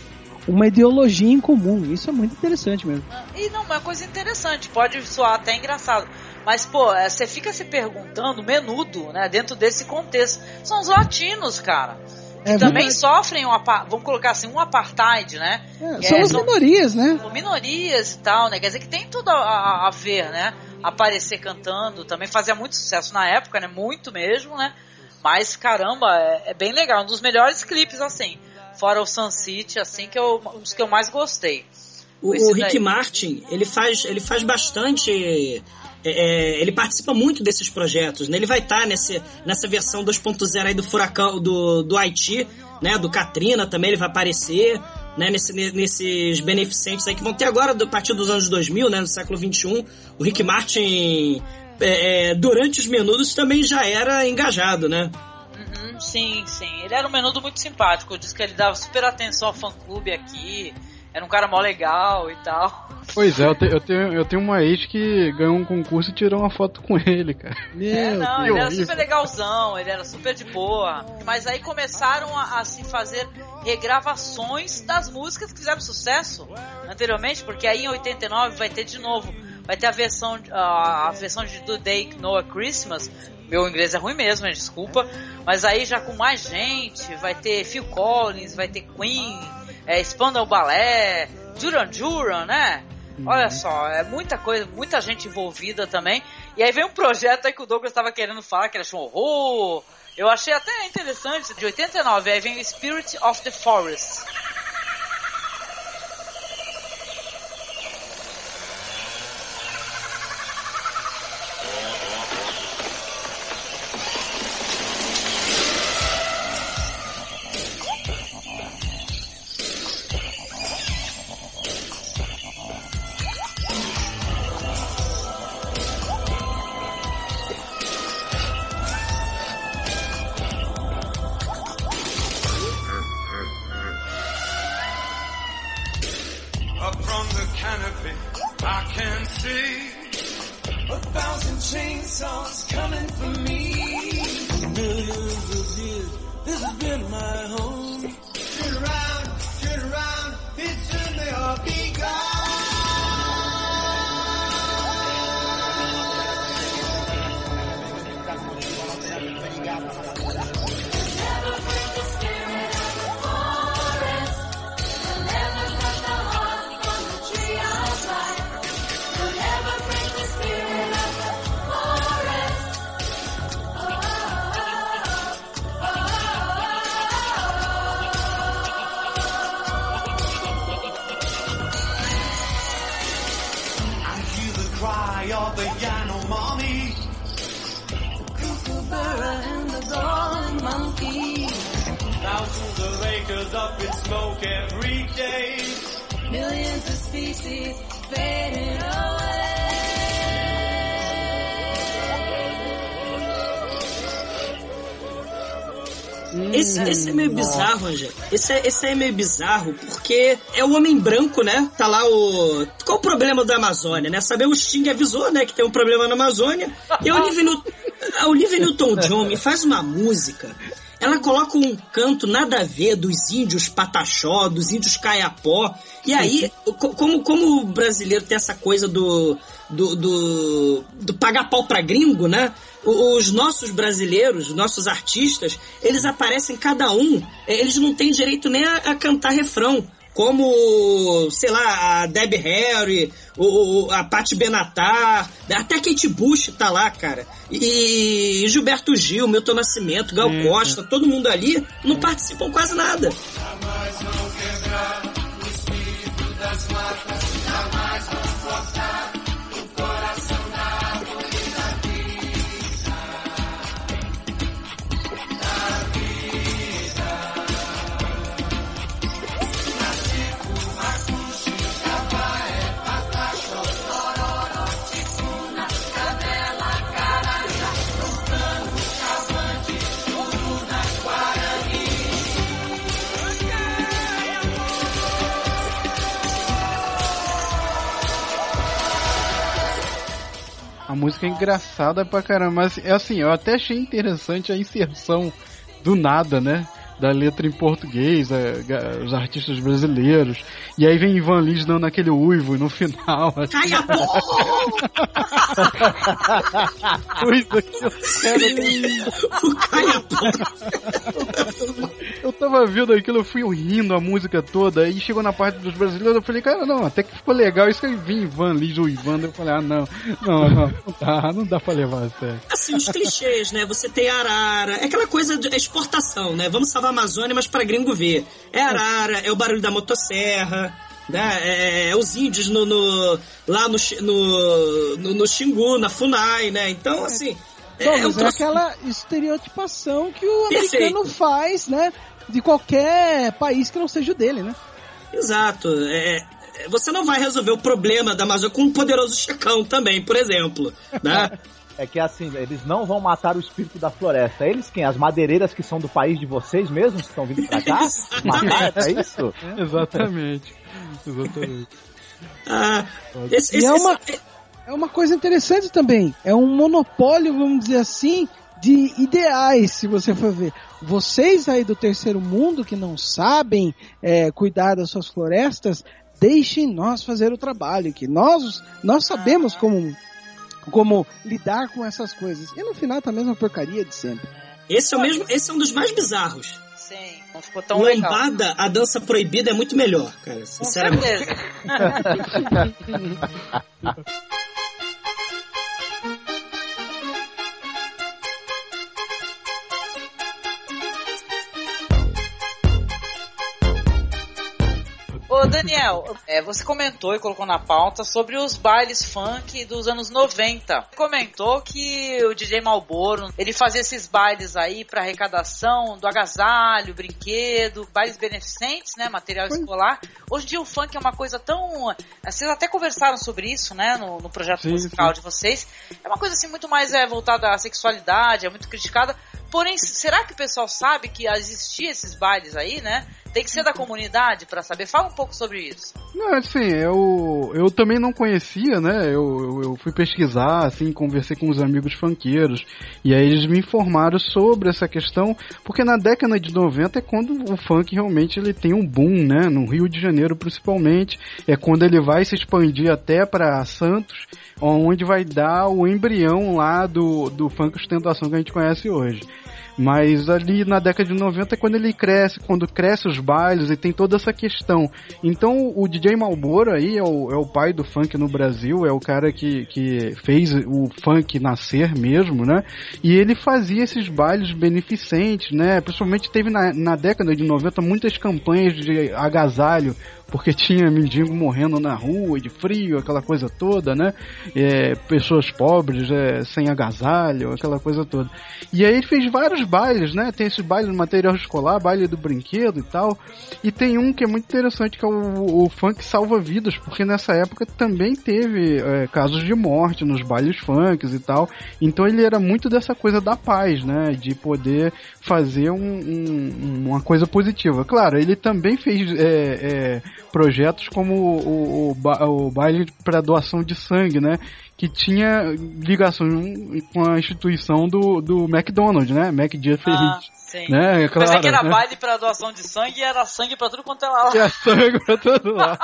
uma ideologia em comum. Isso é muito interessante mesmo. E não, uma coisa interessante, pode soar até engraçado. Mas, pô, é, você fica se perguntando, menudo, né, dentro desse contexto. São os latinos, cara. Que É também verdade. sofrem um vamos colocar assim, um apartheid, né? É, são é, as minorias, né? são minorias e tal, né? Quer dizer que tem tudo a, a- a ver, né? Aparecer cantando, também fazia muito sucesso na época, né? Muito mesmo, né? Mas caramba, é, é bem legal, um dos melhores clipes assim. Fora o Sun City, assim, que eu, um dos que eu mais gostei. O, o Rick daí. Martin, ele faz, ele faz bastante. é, é, ele participa muito desses projetos, né? Ele vai estar nesse, nessa versão 2.0 aí do furacão do, do Haiti, né? Do Katrina também ele vai aparecer, né? Nesse, nesses beneficentes aí que vão ter agora a partir dos anos 2000, né? No século 21, o Rick Martin é, é, durante os menudos também já era engajado, né? Uhum, sim, sim. Ele era um menudo muito simpático. Eu disse que ele dava super atenção ao fã-clube aqui. Era um cara mó legal e tal. Pois é, eu, te- eu tenho, eu tenho uma ex que ganhou um concurso e tirou uma foto com ele, cara. É, não, ele era horrível. super legalzão, ele era super de boa. Mas aí começaram a, a se fazer regravações das músicas que fizeram sucesso anteriormente, porque aí em 89 vai ter de novo, vai ter a versão, a, a versão de Do Day Know a Christmas. Meu inglês é ruim mesmo, gente, desculpa. Mas aí já com mais gente, vai ter Phil Collins, vai ter Queen, é, Spandau Ballet, Duran Duran, né? Olha só, é muita coisa, muita gente envolvida também. E aí vem um projeto aí que o Douglas estava querendo falar, que ele achou um horror. Eu achei até interessante, de 89, aí vem o Spirit of the Forest. Cry of the Yanomami. The kookaburra and the golden monkey. Thousands of acres up in smoke every day. Millions of species fading away. Esse, esse é meio bizarro, Angé. Esse, é- esse é meio bizarro porque é o homem branco, né? Tá lá o. Qual o problema da Amazônia, né? Saber o Sting avisou, né? Que tem um problema na Amazônia. E a Olivia, Newt- a Olivia Newton-John me faz uma música. Ela coloca um canto nada a ver dos índios pataxó, dos índios caiapó. E aí, co- como, como o brasileiro tem essa coisa do, do, do, do pagar pau pra gringo, né? O- Os nossos brasileiros, os nossos artistas, eles aparecem cada um, eh, eles não têm direito nem a, a cantar refrão. Como, sei lá, a Debbie Harry, o, o- a Paty Benatar, até Kate Bush tá lá, cara. E, Gilberto Gil, Milton Nascimento, Gal Sim, Costa, todo mundo ali não participam quase nada. A música é engraçada pra caramba, mas é assim, eu até achei interessante a inserção do nada, né? Da letra em português, é, os artistas brasileiros. E aí vem Ivan Lins dando aquele uivo no final. assim. Cai a Coisa que eu Eu tava vendo aquilo, eu fui rindo a música toda, e chegou na parte dos brasileiros, eu falei, cara, não, até que ficou legal, isso aí vim Ivan Lins ou Ivan, eu falei, ah, não, não, não, não dá, não dá pra levar a sério. Assim, os clichês, né? Você tem arara, é aquela coisa de exportação, né? Vamos salvar Amazônia, mas pra gringo ver. É arara, é o barulho da motosserra, né? É, é os índios no, no- lá no, no, no, no Xingu, na Funai, né? Então, assim... Não, é, mas um é aquela estereotipação que o Perfeito. americano faz, né? De qualquer país que não seja o dele, né? Exato. É, é, você não vai resolver o problema da Amazônia com um poderoso checão também, por exemplo. Né? É que assim, eles não vão matar o espírito da floresta. Eles quem? As madeireiras que são do país de vocês mesmos que estão vindo pra cá? matar, é isso? Exatamente. Exatamente. Ah, esse, E esse- é uma, esse- é uma coisa interessante também. É um monopólio, vamos dizer assim, de ideais, se você for ver. Vocês aí do terceiro mundo que não sabem é, cuidar das suas florestas, deixem nós fazer o trabalho, que nós, nós sabemos como, como lidar com essas coisas. E no final tá a mesma porcaria de sempre. esse é o mesmo, esse é um dos mais bizarros. Sim, não ficou tão legal. Lambada, a dança proibida é muito melhor, cara. Com Sinceramente. certeza. Ô Daniel, é, você comentou e colocou na pauta sobre os bailes funk dos anos 90. Comentou que o DJ Malboro, ele fazia esses bailes aí para arrecadação do agasalho, brinquedo, bailes beneficentes, né, material escolar. Hoje em dia o funk é uma coisa tão... Vocês até conversaram sobre isso, né, no, no projeto Sim, musical sim. de vocês. É uma coisa assim muito mais é, voltada à sexualidade, é muito criticada. Porém, será que o pessoal sabe que existia esses bailes aí, né? Tem que ser da comunidade para saber. Fala um pouco sobre isso. Não, assim, eu, eu também não conhecia, né? Eu, eu, eu fui pesquisar, assim, conversei com os amigos funkeiros, e aí eles me informaram sobre essa questão, porque na década de 90 é quando o funk realmente ele tem um boom, né? No Rio de Janeiro principalmente, é quando ele vai se expandir até para Santos, onde vai dar o embrião lá do, do funk ostentação que a gente conhece hoje. Mas ali na década de 90 é quando ele cresce, quando cresce os bailes e tem toda essa questão. Então o DJ Malboro aí é o, é o pai do funk no Brasil, é o cara que, que fez o funk nascer mesmo, né? E ele fazia esses bailes beneficentes, né? Principalmente teve na, na década de 90 muitas campanhas de agasalho porque tinha mendigo morrendo na rua de frio, aquela coisa toda, né? É, pessoas pobres é, sem agasalho, aquela coisa toda. E aí ele fez vários bailes, né? Tem esse baile do material escolar, baile do brinquedo e tal. E tem um que é muito interessante, que é o, o funk salva vidas, porque nessa época também teve é, casos de morte nos bailes funks e tal. Então ele era muito dessa coisa da paz, né? De poder fazer um- um- uma coisa positiva. Claro, ele também fez é, é, projetos como o, o, o baile para doação de sangue, né? Que tinha ligação com a instituição do, do McDonald's, né? Mac Dia Feliz. Ah, sim. Né? Eu Pensei que era né? baile pra doação de sangue e era sangue pra tudo quanto é lá. Sangue pra todo lado.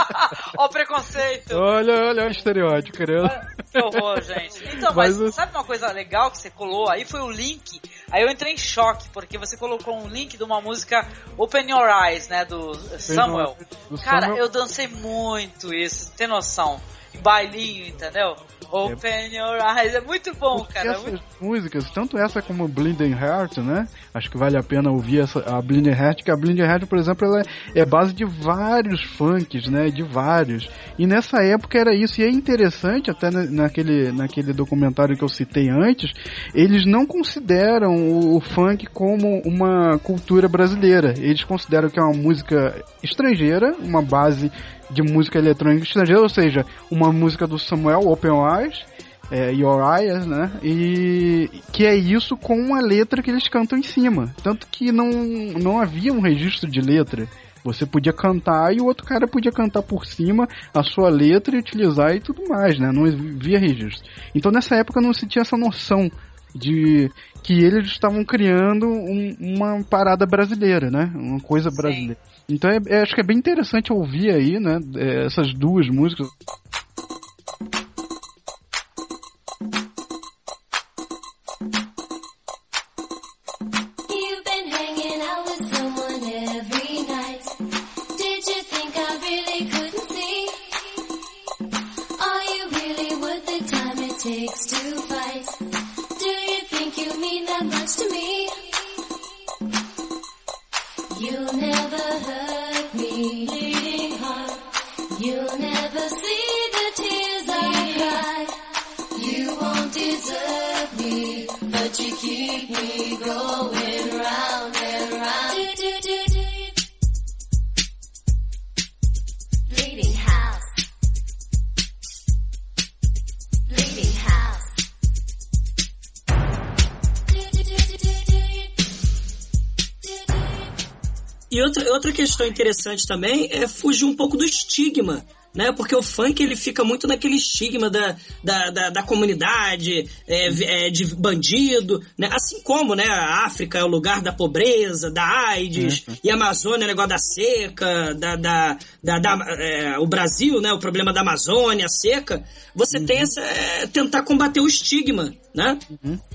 Ó o preconceito. Olha, olha o estereótipo, querendo. Que horror, gente. Então, Mas mas, sabe uma coisa legal que você colou aí? Foi o link. Aí eu entrei em choque, porque você colocou um link de uma música Open Your Eyes, né? Do Samuel. do Cara, Samuel. eu dancei muito isso, tem noção. Bailinho, entendeu? Open Your Eyes. É muito bom, cara. é essas muito- músicas, tanto essa como Blinding Heart, né? Acho que vale a pena ouvir essa, a Blinding Heart, que a Blinding Heart, por exemplo, ela é, é base de vários funks, né? De vários. E nessa época era isso. E é interessante, até na- naquele, naquele documentário que eu citei antes, eles não consideram o, o funk como uma cultura brasileira. Eles consideram que é uma música estrangeira, uma base de música eletrônica estrangeira, ou seja, uma música do Samuel Open Eyes, é, Your Eyes, né? E que é isso com uma letra que eles cantam em cima. Tanto que não, não havia um registro de letra. Você podia cantar e o outro cara podia cantar por cima a sua letra e utilizar e tudo mais, né? Não havia registro. Então nessa época não se tinha essa noção de que eles estavam criando um- uma parada brasileira, né? Uma coisa brasileira. Então é- é- acho que é bem interessante ouvir aí, né? é, Essas duas músicas. Outra, questão interessante também é fugir um pouco do estigma, né? Porque o funk ele fica muito naquele estigma da, da, da, da comunidade, é, é, de bandido, né? Assim como, né, a África é o lugar da pobreza, da AIDS, e a Amazônia é o negócio da seca, da, da, da, da- é, o Brasil, né, o problema da Amazônia, a seca. Você tem essa, é, tentar combater o estigma, né?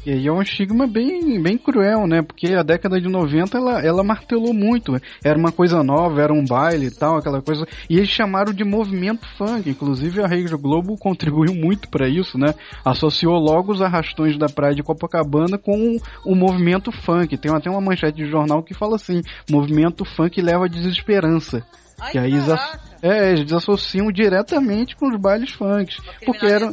E aí é um estigma bem, bem cruel, né? Porque a década de 90 ela, ela martelou muito. Era uma coisa nova, era um baile e tal, aquela coisa. E eles chamaram de movimento funk. Inclusive a Rede Globo contribuiu muito para isso, né? Associou logo os arrastões da praia de Copacabana com o movimento funk. Tem até uma manchete de jornal que fala assim: movimento funk leva à desesperança. que aí eles, é, eles associam diretamente com os bailes funk. Porque eram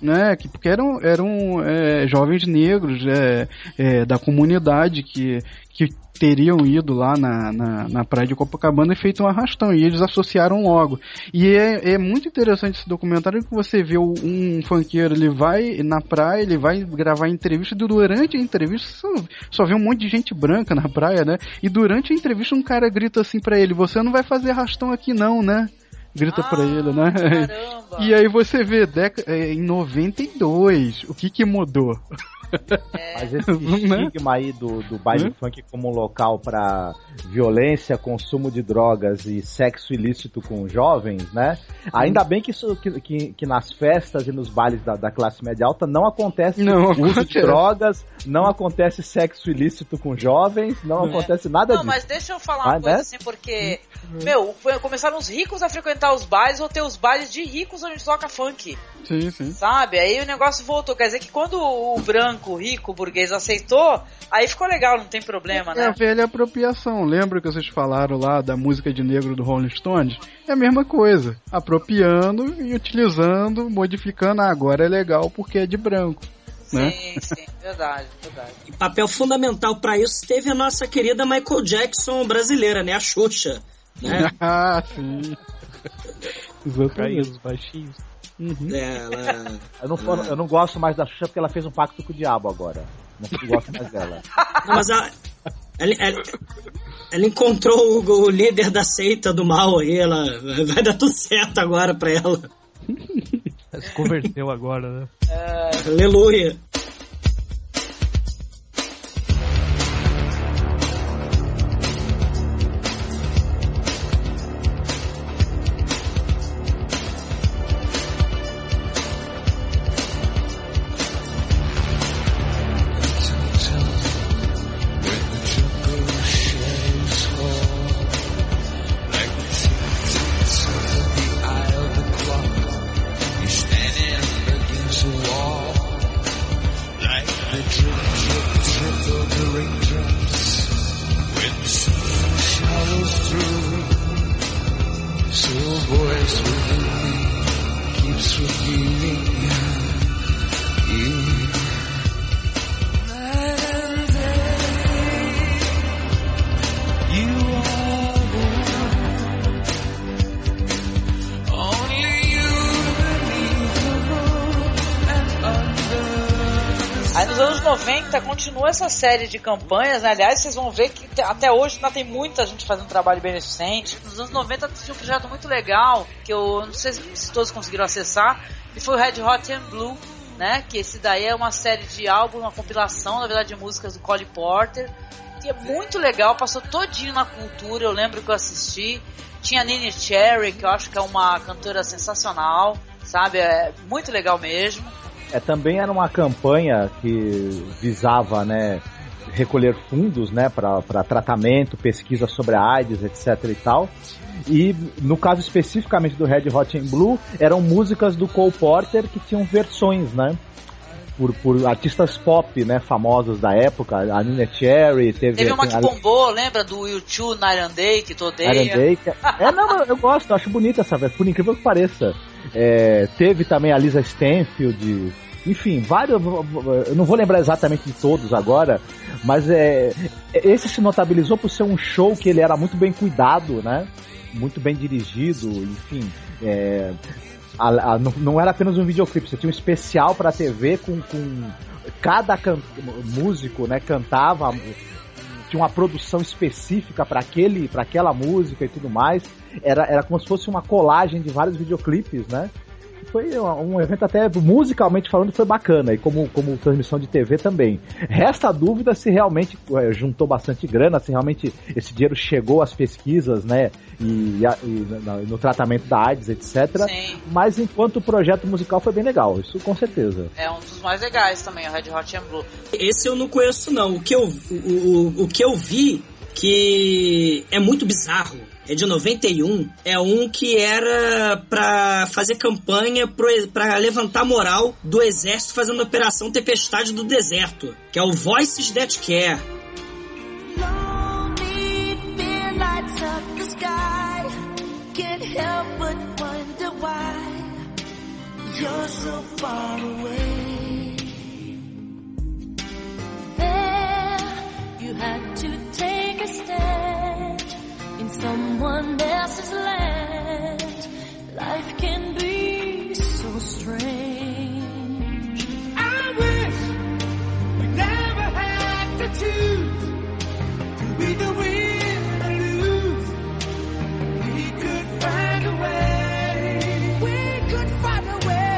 né, que, porque eram, eram é, jovens negros é, é, da comunidade que, que teriam ido lá na, na, na praia de Copacabana e feito um arrastão, e eles associaram logo. E é, é muito interessante esse documentário que você vê um funkeiro, ele vai na praia, ele vai gravar entrevista, e durante a entrevista só, só vê um monte de gente branca na praia, né? E durante a entrevista um cara grita assim pra ele, você não vai fazer arrastão aqui não, né? Grita pra ele, né? E aí você vê deca- é, em 92, o que que mudou? Mas esse Né? estigma aí do, do baile Hum? funk como local para violência, consumo de drogas e sexo ilícito com jovens, né? Ainda bem que, isso, que, que, que nas festas e nos bailes da, da classe média alta não acontece Não uso de acontece. drogas, não acontece sexo ilícito com jovens, não É. acontece nada Não, disso. mas deixa eu falar uma Ah, coisa né? assim, porque, meu, começaram os ricos a frequentar os bailes ou ter os bailes de ricos onde toca funk. Sim, sim. Sabe? Aí o negócio voltou. Quer dizer que quando o branco, rico, burguês aceitou, aí ficou legal, não tem problema, É a né? velha apropriação. Lembra que vocês falaram lá da música de negro do Rolling Stones? É a mesma coisa. Apropriando e utilizando, modificando. Ah, agora é legal porque é de branco. Né? Sim, sim, verdade, verdade. E papel fundamental pra isso teve a nossa querida Michael Jackson brasileira, né? A Xuxa. Né? ah, sim. Exatamente. os baixinhos. Uhum. É, ela... Eu não, eu não gosto mais da Xuxa porque ela fez um pacto com o diabo agora. Não gosto mais dela. Não, mas ela, ela, ela- ela encontrou o, o líder da seita do mal aí, ela vai dar tudo certo agora pra ela. Se converteu agora, né? Aleluia. Série de campanhas, né? Aliás, vocês vão ver que até hoje ainda tem muita gente fazendo trabalho beneficente. Nos anos 90 tinha um projeto muito legal, que eu não sei se todos conseguiram acessar, que foi o Red Hot and Blue, né? Que esse daí é uma série de álbuns, uma compilação, na verdade, de músicas do Cole Porter, que é muito legal, passou todinho na cultura, eu lembro que eu assisti. Tinha Nene Cherry, que eu acho que é uma cantora sensacional, sabe? É muito legal mesmo. É, também era uma campanha que visava, né, recolher fundos, né, para tratamento, pesquisa sobre a AIDS, etc e tal. E no caso especificamente do Red Hot and Blue, eram músicas do Cole Porter que tinham versões, né? Por, por artistas pop, né, famosos da época, a Nina Cherry, teve... Teve uma que a- bombou, lembra do U2 Night Day, que tu odeia? Iron Day, que- É, não, eu gosto, eu acho bonita essa versão, por incrível que pareça. É, teve também a Lisa Stanfield, enfim, vários. Eu não vou lembrar exatamente de todos agora, mas é, esse se notabilizou por ser um show que ele era muito bem cuidado, né? Muito bem dirigido, enfim. é, a- a- não, era apenas um videoclipe, você tinha um especial pra TV com, com cada can- músico, né, cantava tinha uma produção específica para aquele, para aquela música e tudo mais. Era, era como se fosse uma colagem de vários videoclipes, né? Foi um evento até musicalmente falando foi bacana e como, como transmissão de TV também. Resta a dúvida se realmente eh, juntou bastante grana, se realmente esse dinheiro chegou às pesquisas, né? E, a- e na- no tratamento da AIDS, etc. Mas enquanto projeto musical foi bem legal, isso com certeza. É um dos mais legais também, o Red Hot and Blue. Esse eu não conheço, não. O que eu, o, o, o que eu vi que é muito bizarro. É de 91, é um que era pra fazer campanha pro, pra levantar a moral do exército fazendo a Operação Tempestade do Deserto, que é o Voices That Care. You're so far away. There, you had to take a stand in someone else's land. Life can be so strange. I wish we never had to choose to be the win or lose. We could find a way. We could find a way.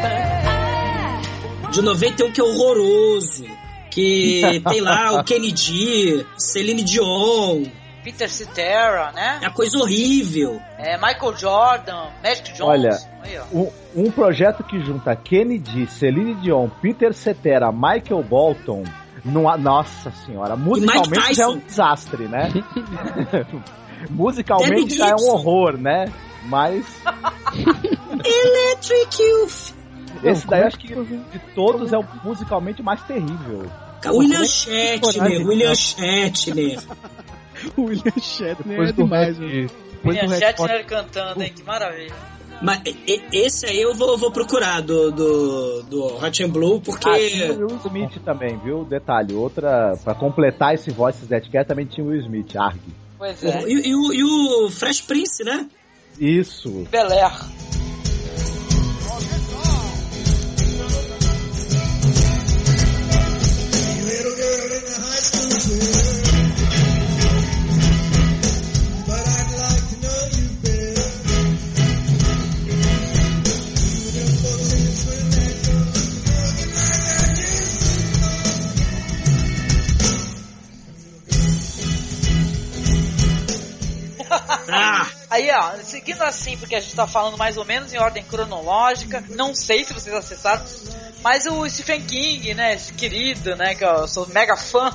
De 91 que é horroroso. Que tem lá o Kennedy, Celine Dion. Peter Cetera, né? É uma coisa horrível. É Michael Jordan, Magic Johnson. Olha, Aí, um, um projeto que junta Kennedy, Celine Dion, Peter Cetera, Michael Bolton, numa, nossa senhora, musicalmente já é um desastre, né? musicalmente já é um horror, né? Mas Electric Youth. Esse daí acho que de todos é o musicalmente mais terrível. William é Shatner? William Shatner. William Shatner Depois é do demais. Do William Shatner cantando, hein? Que maravilha. Mas e- e- esse aí eu vou, vou procurar do, do, do Hot and Blue, porque. Ah, tinha o Will Smith também, viu? Detalhe, outra, pra completar esse Voices That Care também tinha o Will Smith, Arg. Pois é. E, e o, e o Fresh Prince, né? Isso. Bel Air. Ah, Aí, ó, seguindo assim, porque a gente tá falando mais ou menos em ordem cronológica, não sei se vocês acessaram, mas o Stephen King, né, esse querido, né, que eu sou mega fã,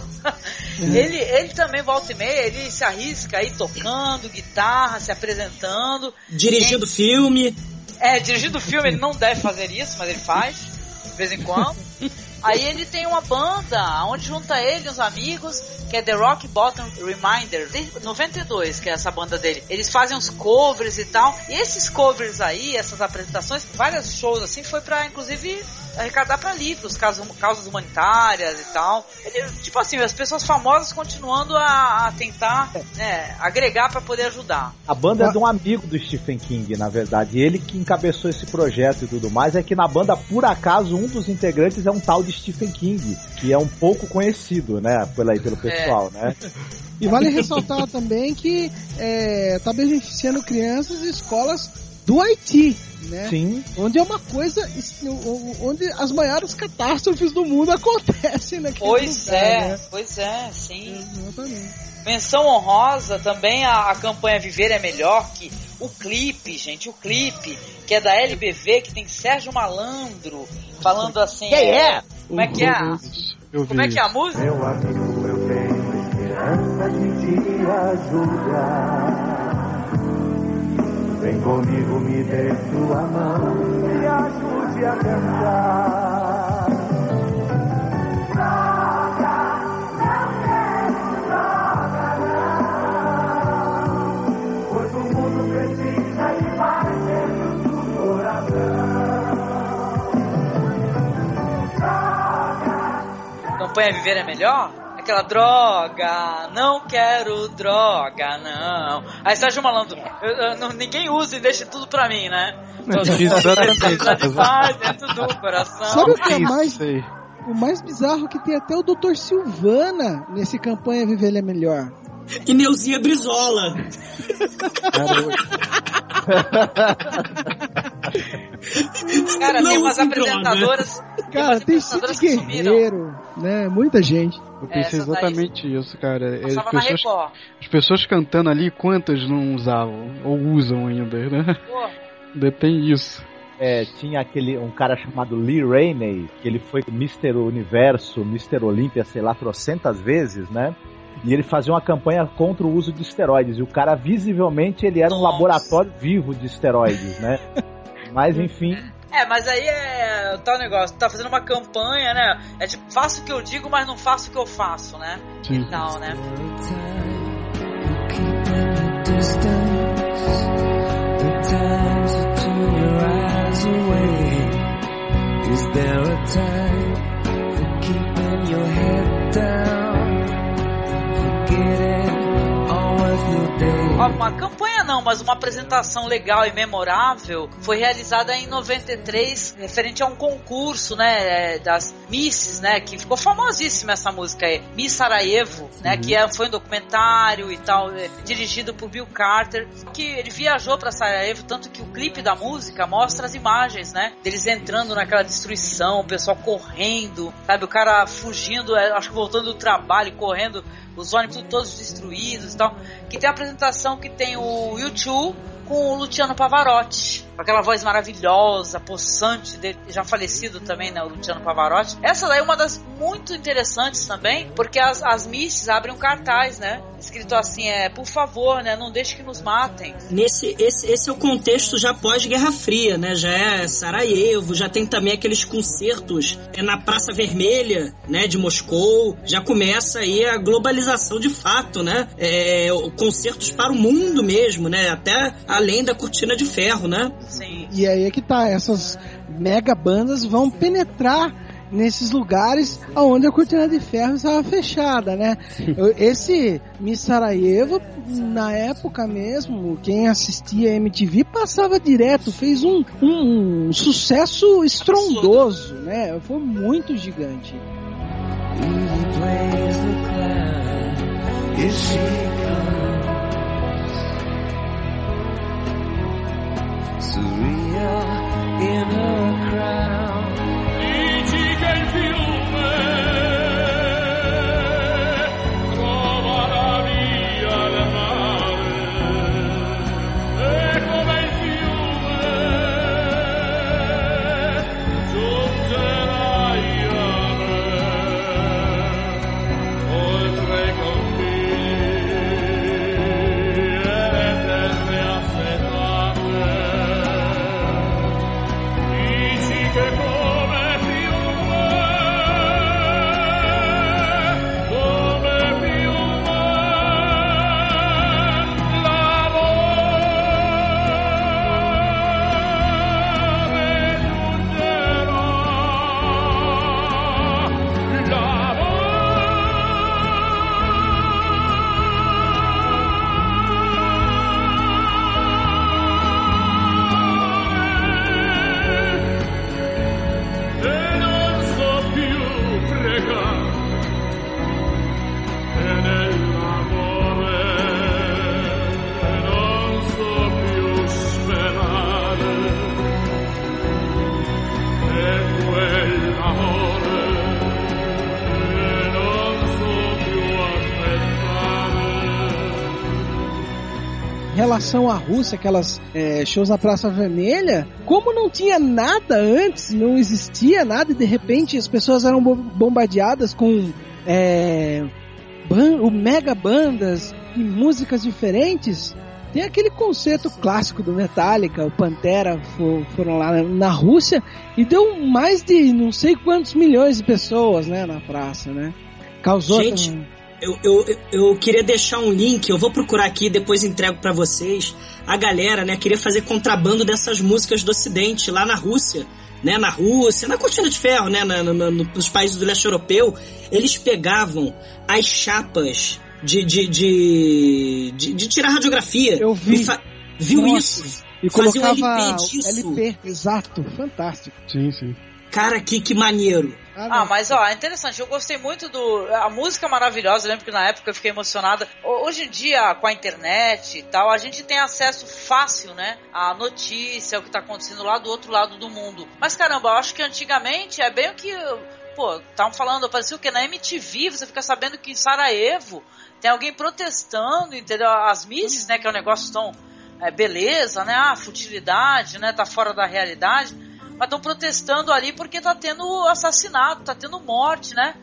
ele, ele também volta e meia, ele se arrisca aí tocando guitarra, se apresentando. dirigindo filme. É, dirigindo filme, ele não deve fazer isso, mas ele faz, de vez em quando. Aí ele tem uma banda, onde junta ele e os amigos, que é The Rock Bottom Reminder, de 92, que é essa banda dele. Eles fazem uns covers e tal. E esses covers aí, essas apresentações, vários shows assim, foi pra, inclusive, arrecadar pra livros, causas, causas humanitárias e tal. Ele, tipo assim, as pessoas famosas continuando a, a tentar né, agregar pra poder ajudar. A banda é de um amigo do Stephen King, na verdade. Ele que encabeçou esse projeto e tudo mais. É que na banda, por acaso, um dos integrantes é um tal de Stephen King, que é um pouco conhecido, né? Pelo, aí, pelo pessoal, né? E vale ressaltar também que é, tá beneficiando crianças e escolas do Haiti. Né? Sim. Onde é uma coisa, onde as maiores catástrofes do mundo acontecem naquele Pois lugar, é, né? pois é, sim. Exatamente. Menção honrosa também a, a campanha Viver é Melhor, que o clipe, gente, o clipe, que é da LBV, que tem Sérgio Malandro, falando assim. Quem é? Como é que é? Como é que é a música? Meu amigo, eu tenho esperança de te ajudar. Vem comigo, me dê sua mão, me ajude a cantar. Campanha Viver é Melhor? Aquela droga, não quero droga, não. Aí Sérgio Malandro, eu- eu- não- ninguém usa e deixa tudo pra mim, né? Exatamente. precisa de paz dentro do coração. Sabe o que é mais, o mais bizarro? Que tem até o Dr. Silvana nesse campanha Viver Ele é Melhor. E Neuzinha Brizola. Cara, tem Não umas usa droga. apresentadoras. Cara, tem Cid apresentadoras sumiram. Guerreiro, né? Muita gente. Eu pensei daí exatamente isso, cara. É, As pessoas, as pessoas cantando ali, quantas não usavam? Ou usam ainda, né? Pô, Ainda tem isso. É, tinha aquele um cara chamado Lee Rainey, que ele foi Mr. Universo, Mr. Olímpia, sei lá, trocentas vezes, né? E ele fazia uma campanha contra o uso de esteroides. E o cara, visivelmente, ele era um Nossa. laboratório vivo de esteroides, né? Mas, enfim, É, mas aí é tal negócio, tá fazendo uma campanha, né? É tipo, faço o que eu digo, mas não faço o que eu faço, né? Sim. E tal, né? The time to turn your eyes away. Is there a time for keeping your head down? Forgetting Uma campanha não, mas uma apresentação legal e memorável foi realizada em 93, referente a um concurso, né, é, das Misses, né, que ficou famosíssima essa música aí, Miss Sarajevo, né, que é, foi um documentário e tal, é, dirigido por Bill Carter, que ele viajou para Sarajevo, tanto que o clipe da música mostra as imagens, né, deles entrando naquela destruição, o pessoal correndo, sabe, o cara fugindo, é, acho que voltando do trabalho, correndo os ônibus todos destruídos e tal. Que tem a apresentação que tem o YouTube com o Luciano Pavarotti. Aquela voz maravilhosa, possante dele, já falecido também, né, o Luciano Pavarotti. Essa daí é uma das muito interessantes também, porque as, as misses abrem um cartaz, né? Escrito assim, é, por favor, né, não deixe que nos matem. Nesse, esse, esse é o contexto já pós-Guerra Fria, né? Já é Sarajevo, já tem também aqueles concertos é, na Praça Vermelha, né? De Moscou. Já começa aí a globalização de fato, né? É, concertos para o mundo mesmo, né? Até além da cortina de ferro, né? Sim. E aí é que tá, essas mega bandas vão penetrar nesses lugares onde a cortina de ferro estava fechada, né? Esse Miss Sarajevo, na época mesmo, quem assistia a MTV passava direto, fez um, um sucesso estrondoso, né? Foi muito gigante. Evil plays the clown. Here she Surreal in her crown. Rússia, aquelas é, shows na Praça Vermelha, como não tinha nada antes, não existia nada e de repente as pessoas eram bo- bombardeadas com é, ban- mega bandas e músicas diferentes. Tem aquele conceito clássico do Metallica, o Pantera fo- foram lá na Rússia e deu mais de não sei quantos milhões de pessoas, né, na praça, né? Causou Gente, também- Eu, eu, eu queria deixar um link, eu vou procurar aqui, depois entrego pra vocês. A galera, né, queria fazer contrabando dessas músicas do Ocidente lá na Rússia, né, na Rússia, na cortina de ferro, né, na- na- na- nos países do leste europeu. Eles pegavam as chapas de, de, de, de, de tirar radiografia. Eu vi. Fa- Viu Nossa, isso? E Faziam colocava LP disso. LP, exato, fantástico. Sim, sim. Cara, que, que maneiro. Ah, mas ó, é interessante. Eu gostei muito do. A música é maravilhosa. Eu lembro que na época eu fiquei emocionada. Ho- Hoje em dia, com a internet e tal, a gente tem acesso fácil, né? À notícia, ao que tá acontecendo lá do outro lado do mundo. Mas caramba, eu acho que antigamente é bem o que. Pô, estavam falando, parecia o que? Na MTV, você fica sabendo que em Sarajevo tem alguém protestando, entendeu? As misses, né? Que é um negócio tão. é, beleza, né? Ah, futilidade, né? Tá fora da realidade mas estão protestando ali porque tá tendo assassinato, tá tendo morte, né?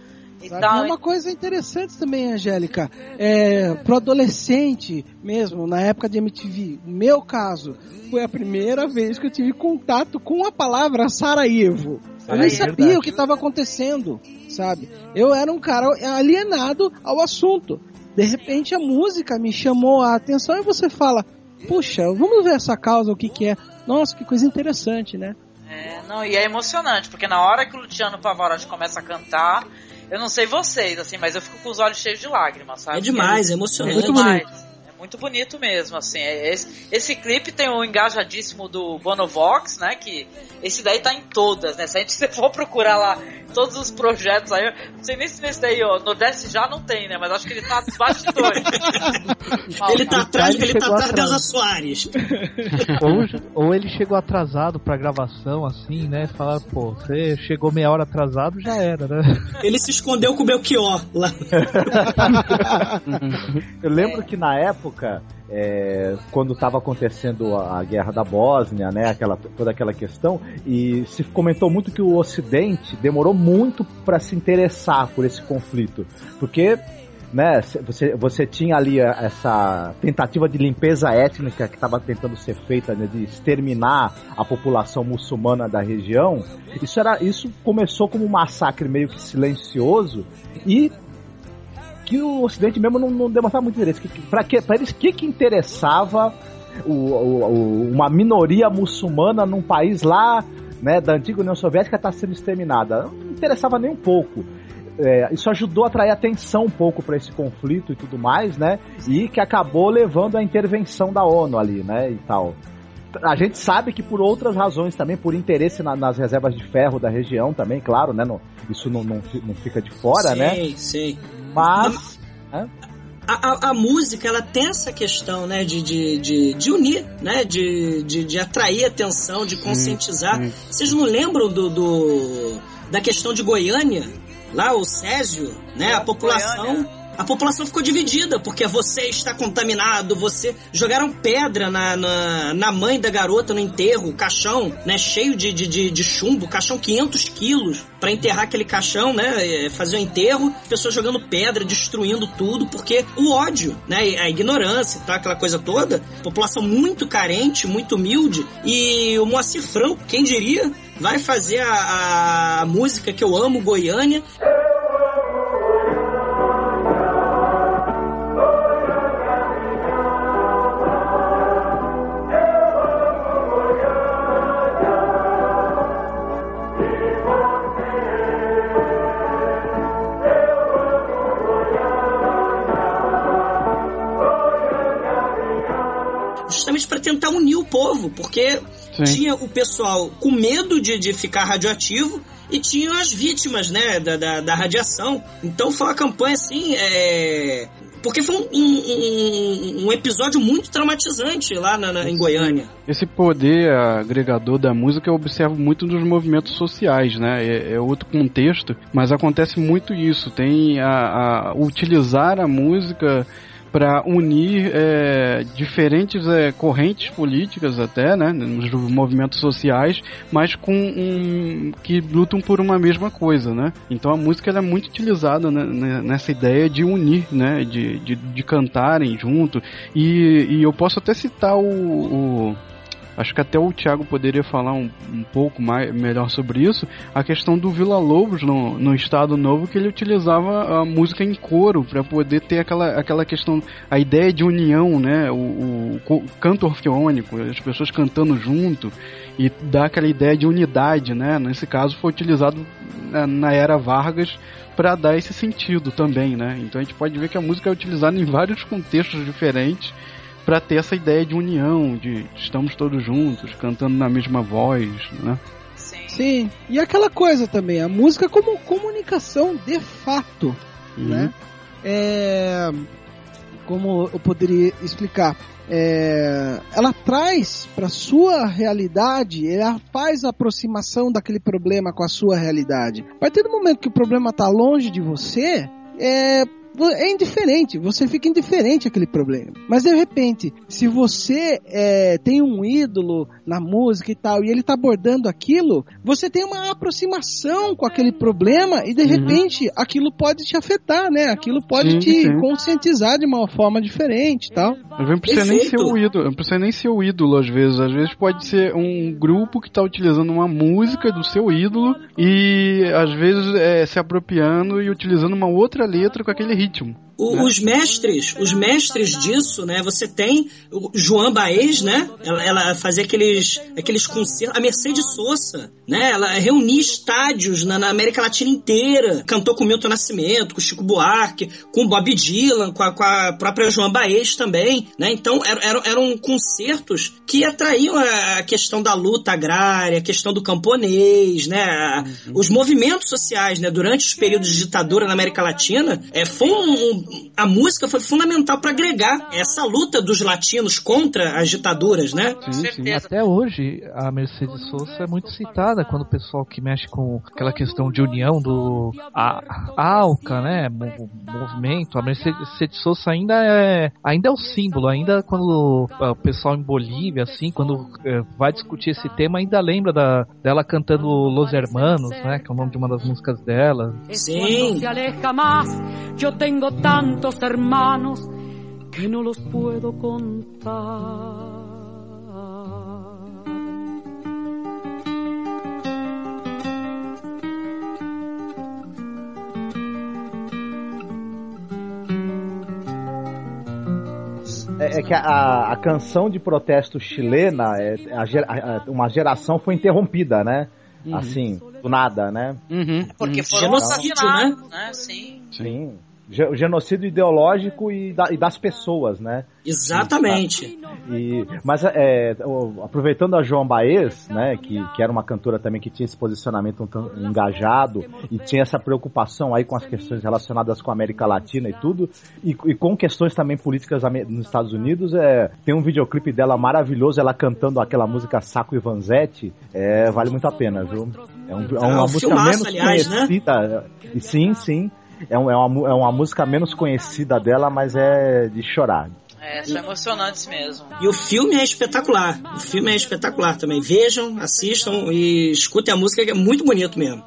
E Sabe, tá- é uma coisa interessante também, Angélica. É, pro adolescente mesmo, na época de MTV, meu caso, foi a primeira vez que eu tive contato com a palavra Sarajevo. Eu nem sabia o que estava acontecendo, sabe? Eu era um cara alienado ao assunto. De repente a música me chamou a atenção e você fala, puxa, vamos ver essa causa, o que que é. Nossa, que coisa interessante, né? É, não, e é emocionante, porque na hora que o Luciano Pavarotti começa a cantar, eu não sei vocês, assim, mas eu fico com os olhos cheios de lágrimas, sabe? É demais, é emocionante. muito demais. É muito bonito mesmo, assim. é- Esse, esse clipe tem o engajadíssimo do Bonovox, né? Que esse daí tá em todas, né? Se a gente for procurar lá todos os projetos aí, não sei nem se nesse daí, ó, no Desce já não tem, né? Mas acho que ele tá nos bastidores. Ele tá atrás, Ele ele tá atrás da Soares. ou, ou ele chegou atrasado pra gravação, assim, né? Falar, pô, você chegou meia hora atrasado, já era, né? Ele se escondeu com o Belchior lá. Eu lembro que na época, é, quando estava acontecendo a, a guerra da Bósnia, né, aquela, toda aquela questão, e se comentou muito que o Ocidente demorou muito para se interessar por esse conflito, porque né, você, você tinha ali essa tentativa de limpeza étnica que estava tentando ser feita, né, de exterminar a população muçulmana da região. Isso era, isso começou como um massacre meio que silencioso e que o Ocidente mesmo não, não demonstrava muito interesse. Que, que, pra, pra eles, o que, que interessava o, o- o- uma minoria muçulmana num país lá né, da antiga União Soviética estar sendo exterminada? Não interessava nem um pouco. É, isso ajudou a atrair atenção um pouco para esse conflito e tudo mais, né? E que acabou levando à intervenção da ONU ali, né? E tal. A gente sabe que por outras razões também, por interesse na- nas reservas de ferro da região também, claro, né? Não- isso não, não, não fica de fora, sim, né? Sim, Mas. A, a, a música, ela tem essa questão, né, de, de, de, de unir, né, de, de, de atrair atenção, de conscientizar. Vocês não lembram do, do da questão de Goiânia? Lá, o Césio, né, a população... A população ficou dividida, porque você está contaminado, você... Jogaram pedra na, na, na mãe da garota no enterro, o caixão, né, cheio de, de, de, chumbo, caixão 500 quilos, para enterrar aquele caixão, né, eh, fazer o enterro, as pessoas jogando pedra, destruindo tudo, porque o ódio, né, a ignorância tal, aquela coisa toda, população muito carente, muito humilde, e o Moacir Franco, quem diria, vai fazer a, a música que eu amo, Goiânia, unir o povo, porque Sim. tinha o pessoal com medo de, de ficar radioativo e tinha as vítimas, né, da, da, da radiação. Então foi uma campanha assim, é... porque foi um, um- um- um episódio muito traumatizante lá na- na- em Goiânia. Esse poder agregador da música eu observo muito nos movimentos sociais, né? É, é outro contexto, mas acontece muito isso. Tem a, a utilizar a música para unir é, diferentes é, correntes políticas até, né, nos movimentos sociais, mas com um que lutam por uma mesma coisa, né? Então a música é muito utilizada né, né, nessa ideia de unir, né, de, de, de cantarem junto. E, e eu posso até citar o, o acho que até o Thiago poderia falar um, um pouco mais, melhor sobre isso, a questão do Vila Lobos no, no Estado Novo, que ele utilizava a música em coro para poder ter aquela, aquela questão, a ideia de união, né, o, o, o canto orfeônico, as pessoas cantando junto e dar aquela ideia de unidade, né, nesse caso foi utilizado na, na era Vargas para dar esse sentido também, né, então a gente pode ver que a música é utilizada em vários contextos diferentes para ter essa ideia de união, de estamos todos juntos, cantando na mesma voz, né? Sim, e aquela coisa também, a música como comunicação de fato, Uhum. né? É, como eu poderia explicar? É, ela traz para sua realidade, ela faz a aproximação daquele problema com a sua realidade. A partir do momento que o problema está longe de você, é, é indiferente, você fica indiferente àquele problema. Mas de repente, se você é, tem um ídolo na música e tal, e ele tá abordando aquilo, você tem uma aproximação com aquele problema e de repente aquilo pode te afetar, né? Aquilo pode Sim, te sim. conscientizar de uma forma diferente e tal. Mas Não precisa nem ser o ídolo, não precisa nem ser o ídolo às vezes. Às vezes pode ser um grupo que está utilizando uma música do seu ídolo e às vezes é, se apropriando e utilizando uma outra letra com aquele 一种 O- né? Os mestres, os mestres disso, né? Você tem o Joan Baez, né? Ela, ela fazia aqueles, aqueles concertos. A Mercedes Sosa, né? Ela reunia estádios na, na América Latina inteira. Cantou com Milton Nascimento, com Chico Buarque, com Bob Dylan, com a, com a própria Joan Baez também, né? Então eram, eram, eram concertos que atraíam a questão da luta agrária, a questão do camponês, né? A- Os movimentos sociais, né? Durante os períodos de ditadura na América Latina, é, foi um, um- a música foi fundamental para agregar essa luta dos latinos contra as ditaduras, né? Até hoje, a Mercedes Sosa é muito citada quando o pessoal que mexe com aquela questão de união do a, a ALCA, né, mo- movimento, a Mercedes Sosa ainda é ainda é o símbolo, ainda quando o pessoal em Bolívia, assim, quando eh, vai discutir esse tema, ainda lembra da, dela cantando Los Hermanos, né, que é o nome de uma das músicas dela. Cuando tantos hermanos que no los puedo contar. É, é que a, a canção de protesto chilena, é, a a- uma geração foi interrompida, né? Uhum. Assim, do nada, né? Porque foram Genocídio, assassinados, né? Sim. Sim. O genocídio ideológico e, da- e das pessoas, né? Exatamente. E, mas é, aproveitando a Joan Baez, né, que, que era uma cantora também que tinha esse posicionamento engajado e tinha essa preocupação aí com as questões relacionadas com a América Latina e tudo, e, e com questões também políticas nos Estados Unidos, é, tem um videoclipe dela maravilhoso, ela cantando aquela música Saco e Vanzetti, é, vale muito a pena, viu? É, um- é Ah, uma um música menos aliás, né? conhecida, e sim, sim, é, um- é uma, é uma música menos conhecida dela, mas é de chorar. É, são emocionantes mesmo. E o filme é espetacular. O filme é espetacular também. Vejam, assistam e escutem a música que é muito bonito mesmo.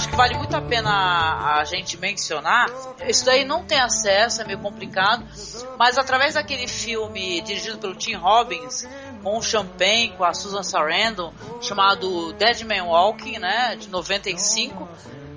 Acho que vale muito a pena a, gente mencionar. Isso daí não tem acesso, é meio complicado, mas através daquele filme dirigido pelo Tim Robbins, com o Champagne, com a Susan Sarandon, chamado Dead Man Walking, né, de 95,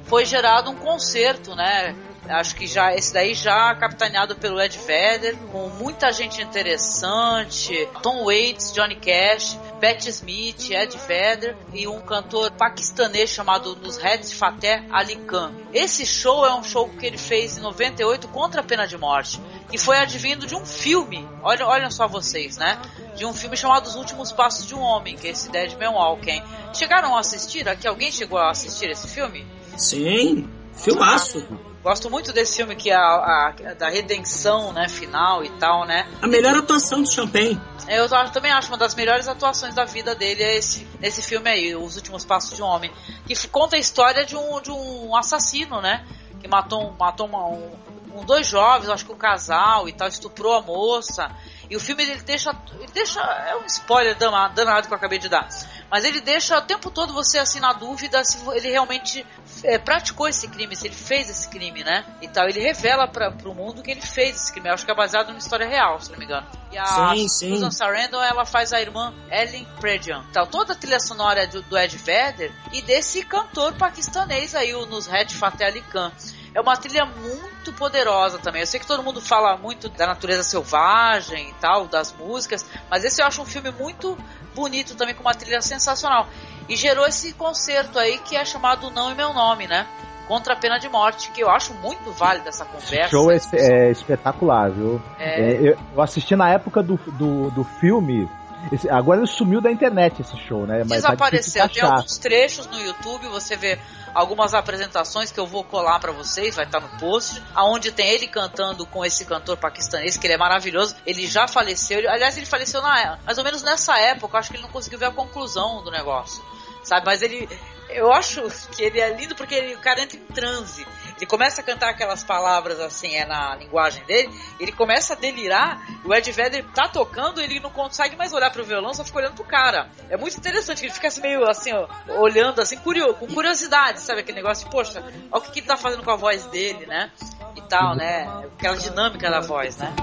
foi gerado um concerto, né, Acho que já esse daí já capitaneado pelo Ed Vedder, com muita gente interessante, Tom Waits, Johnny Cash, Pat Smith, Ed Vedder e um cantor paquistanês chamado Nusret Fateh Ali Khan. Esse show é um show que ele fez em 98 contra a pena de morte e foi advindo de um filme. Olha, olhem só vocês, né? De um filme chamado Os Últimos Passos de um Homem, que é esse Dead Man Walking. Chegaram a assistir? Aqui alguém chegou a assistir esse filme? Sim, filmaço. Gosto muito desse filme que é a, a, da redenção, né, final e tal, né? A melhor atuação do Champagne. Eu também acho uma das melhores atuações da vida dele é esse nesse filme aí, Os Últimos Passos de um Homem, que conta a história de um, de um assassino, né? Que matou, matou uma- um, um- dois jovens, acho que um casal e tal, estuprou a moça. E o filme ele deixa, ele deixa é um spoiler danado, danado que eu acabei de dar. Mas ele deixa o tempo todo você assim na dúvida se ele realmente é, praticou esse crime, se ele fez esse crime, né? E tal, ele revela para o mundo que ele fez esse crime. Eu acho que é baseado numa história real, se não me engano. E a Sim, sim. Susan Sarandon, ela faz a irmã Ellen Predian. Então, toda a trilha sonora do, do Ed Vedder e desse cantor paquistanês aí, o Nusret Fateh Ali Khan. É uma trilha muito poderosa também. Eu sei que todo mundo fala muito da natureza selvagem e tal, das músicas, mas esse eu acho um filme muito bonito também, com uma trilha sensacional. E gerou esse concerto aí que é chamado Não e Meu Nome, né? Contra a pena de morte, que eu acho muito válido essa conversa. show é, é espetacular, viu? É. É, eu, eu assisti na época do, do, do filme. Esse- agora ele sumiu da internet esse show, né? Mas tá Desapareceu. de Tem alguns trechos no YouTube, você vê algumas apresentações que eu vou colar pra vocês, vai estar no post, aonde tem ele cantando com esse cantor paquistanês, que ele é maravilhoso. Ele já faleceu, ele- aliás, ele faleceu na, mais ou menos nessa época, eu acho que ele não conseguiu ver a conclusão do negócio. Sabe, mas ele eu acho que ele é lindo porque ele, o cara entra em transe. Ele começa a cantar aquelas palavras assim, é na linguagem dele, ele começa a delirar, o Ed Vedder tá tocando, ele não consegue mais olhar pro violão, só fica olhando pro cara. É muito interessante que ele fica assim, meio assim, ó, olhando assim, curioso, com curiosidade, sabe? Aquele negócio de, poxa, olha o que, que ele tá fazendo com a voz dele, né? E tal, né? Aquela dinâmica da voz, né?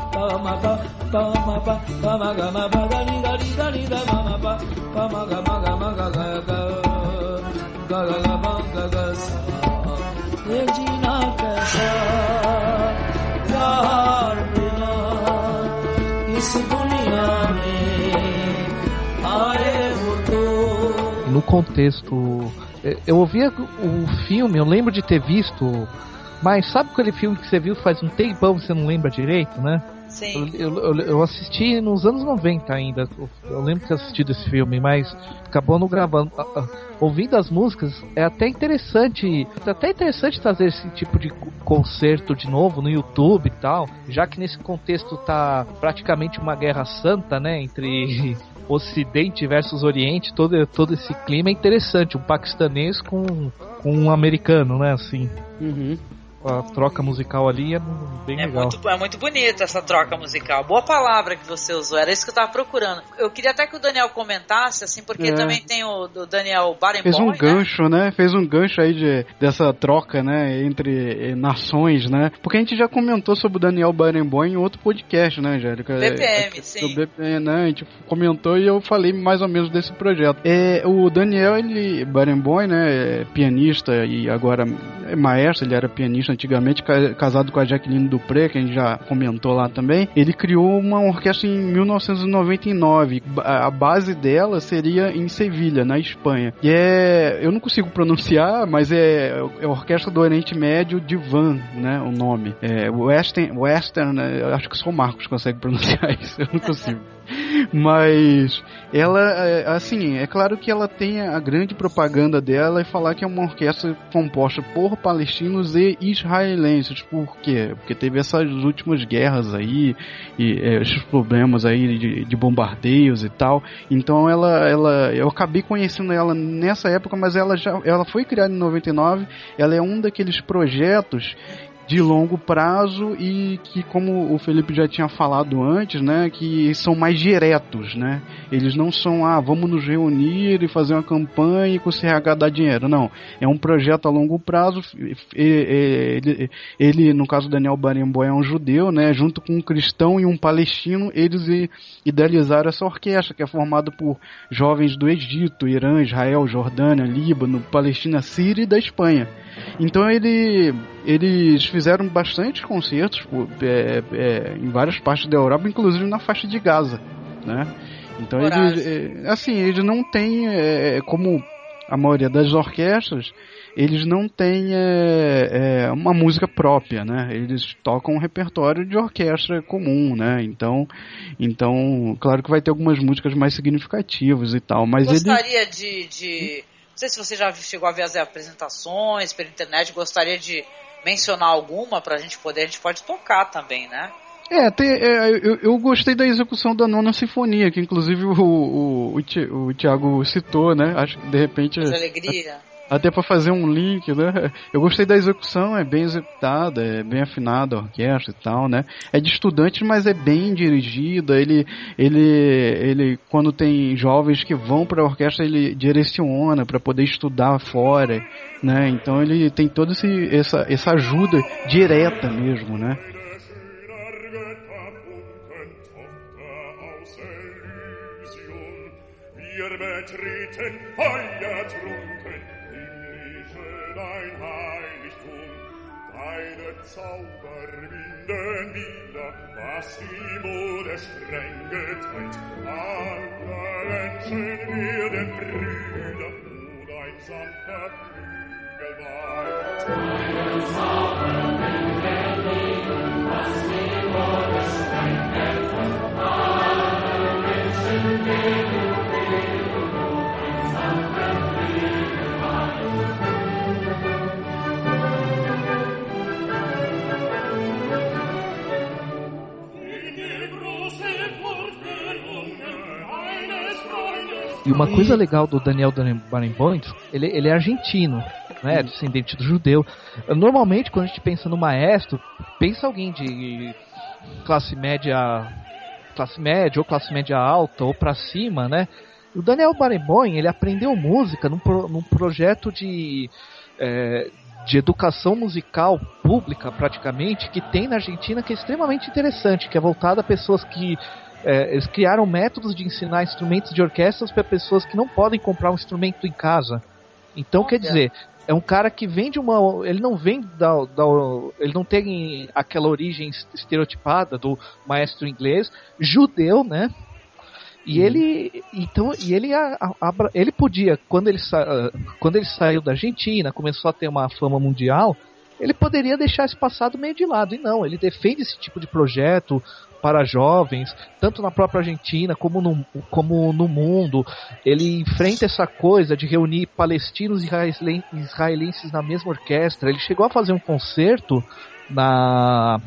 Música no contexto. Eu ouvia o filme, eu lembro de ter visto, mas sabe aquele filme que você viu faz um tempão você não lembra direito, né? Sim. Eu, eu, eu assisti nos anos 90 ainda. Eu lembro de ter assistido esse filme, mas acabou não gravando. Ah, ah, Ouvindo as músicas, é até interessante. É até interessante trazer esse tipo de co- concerto de novo no YouTube e tal. Já que nesse contexto tá praticamente uma guerra santa, né? Entre Ocidente versus Oriente, todo, todo esse clima é interessante. Um paquistanês com, com um americano, né? Assim. A troca musical ali é bem É legal. muito, é muito bonita essa troca musical. Boa palavra que você usou, era isso que eu tava procurando. Eu queria até que o Daniel comentasse, assim, porque É. também tem o do Daniel Barenboim, Fez um né? gancho, né? Fez um gancho aí de, dessa troca, né? Entre eh, nações, né? Porque a gente já comentou sobre o Daniel Barenboim em outro podcast, né, Angélica? BPM, É, sim. Do BPM, né? A gente comentou e eu falei mais ou menos desse projeto. É, o Daniel, ele, Barenboim, né? É pianista e agora é maestro, ele era pianista antigamente, ca- casado com a Jacqueline Dupré, que a gente já comentou lá também. Ele criou uma orquestra em 1999. Ba- A base dela seria em Sevilha, na Espanha. E é. Eu não consigo pronunciar, mas é, é Orquestra do Oriente Médio Divan, né? O nome. É Western, Western né, acho que só o Marcos consegue pronunciar isso, eu não consigo. Mas ela, é, assim, é claro que ela tem a grande propaganda dela e falar que é uma orquestra composta por palestinos e israelenses. Por quê? Porque teve essas últimas guerras aí e é, esses problemas aí de, de bombardeios e tal. Então ela, ela, eu acabei conhecendo ela nessa época, mas ela já, ela foi criada em 99. Ela é um daqueles projetos de longo prazo e que, como o Felipe já tinha falado antes, né, que são mais diretos, né? Eles não são, ah, vamos nos reunir e fazer uma campanha e conseguir arrecadar dinheiro. Não, é um projeto a longo prazo. Ele, ele no caso Daniel Barenboim é um judeu, né? Junto com um cristão e um palestino, eles idealizaram essa orquestra que é formada por jovens do Egito, Irã, Israel, Jordânia, Líbano, Palestina, Síria e da Espanha. Então ele, eles fizeram bastante concertos é, é, em várias partes da Europa, inclusive na faixa de Gaza, né? Então eles, é, assim, eles não têm, é, como a maioria das orquestras, eles não têm é, é, uma música própria, né? Eles tocam um repertório de orquestra comum, né? Então, então, claro que vai ter algumas músicas mais significativas e tal, mas Gostaria ele... de, de não sei se você já chegou a ver as apresentações pela internet, gostaria de mencionar alguma para a gente poder, a gente pode tocar também, né? É, tem, é eu, eu, gostei da execução da nona sinfonia, que inclusive o, o, o, o Thiago citou, né? Acho que de repente. Mas alegria. Até para fazer um link, né? Eu gostei da execução, é bem executada, é bem afinada a orquestra e tal, né? É de estudante, mas é bem dirigida. Ele, ele, ele quando tem jovens que vão para a orquestra, ele direciona para poder estudar fora, né? Então ele tem toda essa, essa ajuda direta mesmo, né? Wir betreten himmlische dein Heiligtum. Deine Zauber winden wieder, was die Mode streng getrennt. Alle Menschen werden Brüder, wo dein sanfter Flügel weilt. Deine Zauber winden wieder, was die Mode streng getrennt. Alle Menschen werden E uma coisa legal do Daniel Barenboim, ele, ele é argentino, né, descendente do judeu. Normalmente, quando a gente pensa no maestro, pensa alguém de classe média, classe média ou classe média alta ou para cima, né? O Daniel Barenboim, ele aprendeu música num, pro, num projeto de, é, de educação musical pública, praticamente, que tem na Argentina, que é extremamente interessante, que é voltada a pessoas que é, eles criaram métodos de ensinar instrumentos de orquestras para pessoas que não podem comprar um instrumento em casa. Então, quer dizer, é um cara que vem de uma. Ele não vem da, da. Ele não tem aquela origem estereotipada do maestro inglês, judeu, né? E ele, então, e ele, a, a, ele podia, quando ele, sa, quando ele saiu da Argentina, começou a ter uma fama mundial, ele poderia deixar esse passado meio de lado. E não, ele defende esse tipo de projeto para jovens, tanto na própria Argentina como no, como no mundo. Ele enfrenta essa coisa de reunir palestinos e israelenses na mesma orquestra. Ele chegou a fazer um concerto na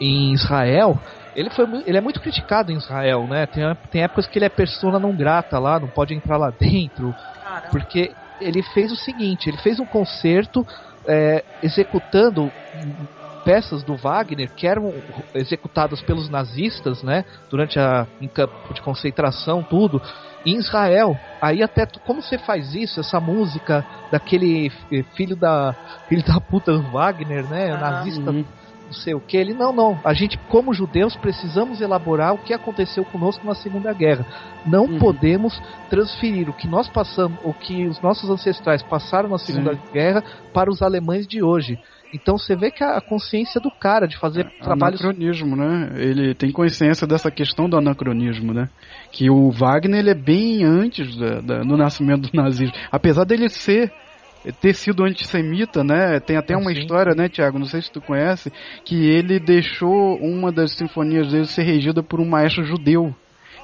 em Israel ele, foi, ele é muito criticado em Israel, né? Tem, tem épocas que ele é persona não grata lá, não pode entrar lá dentro. Caramba. Porque ele fez o seguinte: ele fez um concerto é, executando peças do Wagner que eram executadas pelos nazistas, né? Durante a em campo de concentração, tudo. Em Israel, aí até como você faz isso, essa música daquele filho da filho da puta do Wagner, né? Ah, nazista. Uhum não sei o que. Ele, não, não. A gente, como judeus, precisamos elaborar o que aconteceu conosco na Segunda Guerra. Não uhum. podemos transferir o que nós passamos, o que os nossos ancestrais passaram na Segunda Sim. Guerra para os alemães de hoje. Então você vê que a consciência do cara de fazer é, trabalhos. Anacronismo, né? Ele tem consciência dessa questão do anacronismo, né? Que o Wagner ele é bem antes da, da, do nascimento do nazismo. Apesar dele ser ter sido antissemita, né? Tem até uma história, né, Tiago? Não sei se tu conhece, que ele deixou uma das sinfonias dele ser regida por um maestro judeu.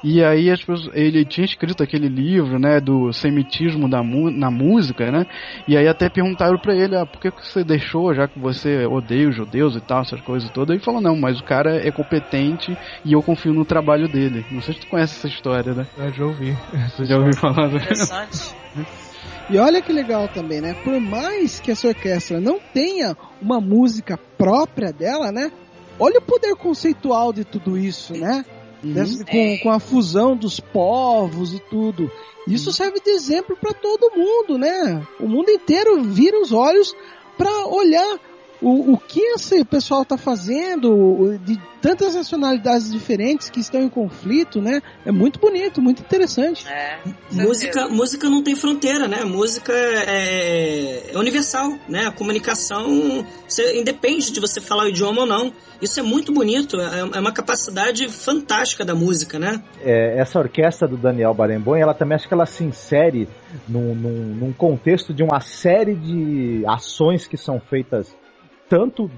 E aí as pessoas, ele tinha escrito aquele livro, né, do semitismo da na música, né? E aí até perguntaram para ele, ah, por que você deixou, já que você odeia os judeus e tal, essas coisas todas? Ele falou, não, mas o cara é competente e eu confio no trabalho dele. Não sei se tu conhece essa história, né? Eu já ouvi. já ouvi falar. Interessante. E olha que legal também, né? Por mais que essa orquestra não tenha uma música própria dela, né? Olha o poder conceitual de tudo isso, né? Dessa- com, com a fusão dos povos e tudo. Isso serve de exemplo para todo mundo, né? O mundo inteiro vira os olhos para olhar o, o que esse pessoal está fazendo, de tantas nacionalidades diferentes que estão em conflito, né? É muito bonito, muito interessante. É. Música, música não tem fronteira, né? Música é, é universal, né? A comunicação você, independe de você falar o idioma ou não. Isso é muito bonito, é, é uma capacidade fantástica da música, né? É, essa orquestra do Daniel Barenboim, ela também acho que ela se insere num, num, num contexto de uma série de ações que são feitas tanto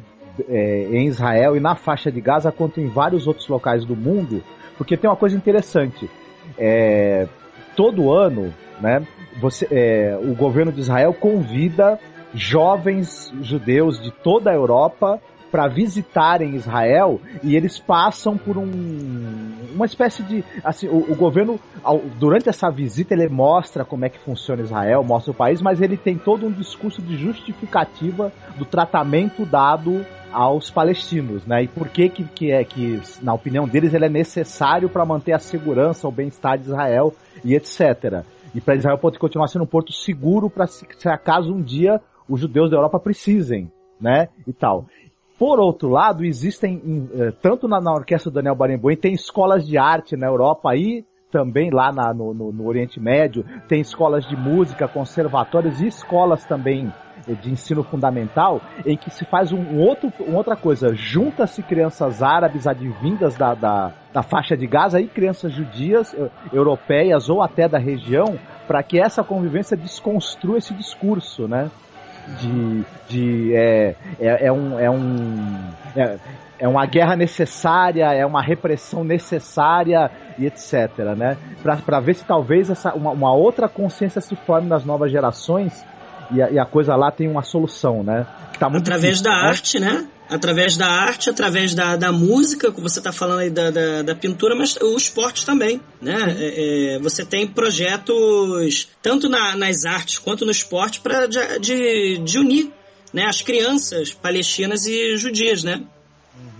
é, em Israel e na faixa de Gaza quanto em vários outros locais do mundo, porque tem uma coisa interessante. É, todo ano, né, você, é, o governo de Israel convida jovens judeus de toda a Europa para visitarem Israel e eles passam por um, uma espécie de assim o, o governo ao- durante essa visita ele mostra como é que funciona Israel mostra o país mas ele tem todo um discurso de justificativa do tratamento dado aos palestinos, né? E por que que, que é que na opinião deles ele é necessário para manter a segurança, o bem-estar de Israel e etc. E para Israel poder continuar sendo um porto seguro para se, se acaso um dia os judeus da Europa precisem, né? E tal. Por outro lado, existem, em, eh, tanto na, na orquestra do Daniel Barenboim, tem escolas de arte na Europa e também lá na- no, no- no Oriente Médio, tem escolas de música, conservatórios e escolas também de ensino fundamental, em que se faz um, outro, uma outra coisa. Junta-se crianças árabes advindas da, da, da faixa de Gaza e crianças judias, europeias ou até da região, para que essa convivência desconstrua esse discurso, né? De, de é, é, é um é um é, é uma guerra necessária, é uma repressão necessária e etc, né? Para ver se talvez essa uma, uma outra consciência se forme nas novas gerações e a, e a coisa lá tem uma solução, né? Tá através difícil, da né? arte, né? Através da arte, através da, da música, que você está falando aí da, da, da pintura, mas o esporte também, né? É, é, você tem projetos, tanto na- nas artes quanto no esporte, para de, de, de unir né, as crianças palestinas e judias, né?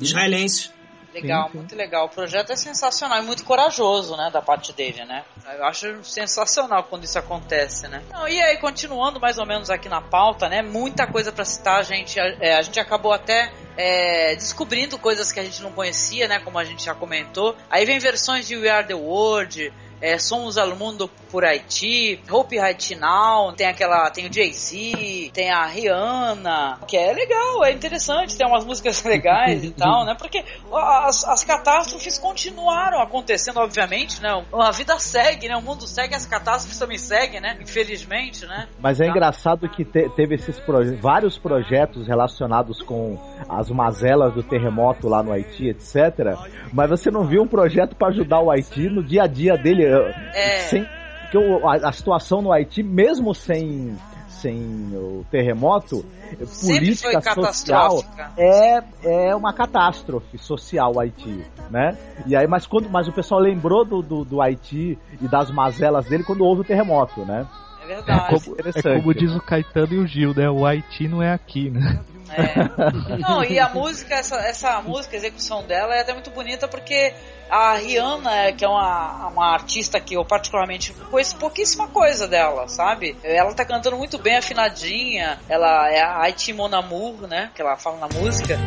Israelenses. Legal, muito legal. O projeto é sensacional e muito corajoso, né, da parte dele, né? Eu acho sensacional quando isso acontece, né? Não, e aí, continuando mais ou menos aqui na pauta, né? Muita coisa pra citar, a gente, é, a gente acabou até é, descobrindo coisas que a gente não conhecia, né? Como a gente já comentou. Aí vem versões de We Are the World, é, Somos al Mundo por Haiti, Hope Haiti Now, tem aquela, tem o Jay-Z, tem a Rihanna, que é legal, é interessante, tem umas músicas legais e tal, né? Porque as, as catástrofes continuaram acontecendo, obviamente, né? A vida segue, né? O mundo segue, as catástrofes também seguem, né? Infelizmente, né? Mas é engraçado que te- teve esses proje- vários projetos relacionados com as mazelas do terremoto lá no Haiti, etc. Mas você não viu um projeto para ajudar o Haiti no dia a dia dele, eh, É. sem porque o- a, a situação no Haiti, mesmo sem sem o terremoto, Sempre política foi social catastrófica. é, é uma catástrofe social o Haiti, né? E aí, mas quando, mas o pessoal lembrou do, do, do Haiti e das mazelas dele quando houve o terremoto, né? É É verdade. como, é como diz o Caetano e o Gil, né? O Haiti não é aqui, né? Não, e a música, essa, essa música, a execução dela é até muito bonita porque a Rihanna, que é uma, uma artista que eu particularmente conheço pouquíssima coisa dela, sabe? Ela tá cantando muito bem, afinadinha. Ela é a Haiti Mon Amour, né? Que ela fala na música.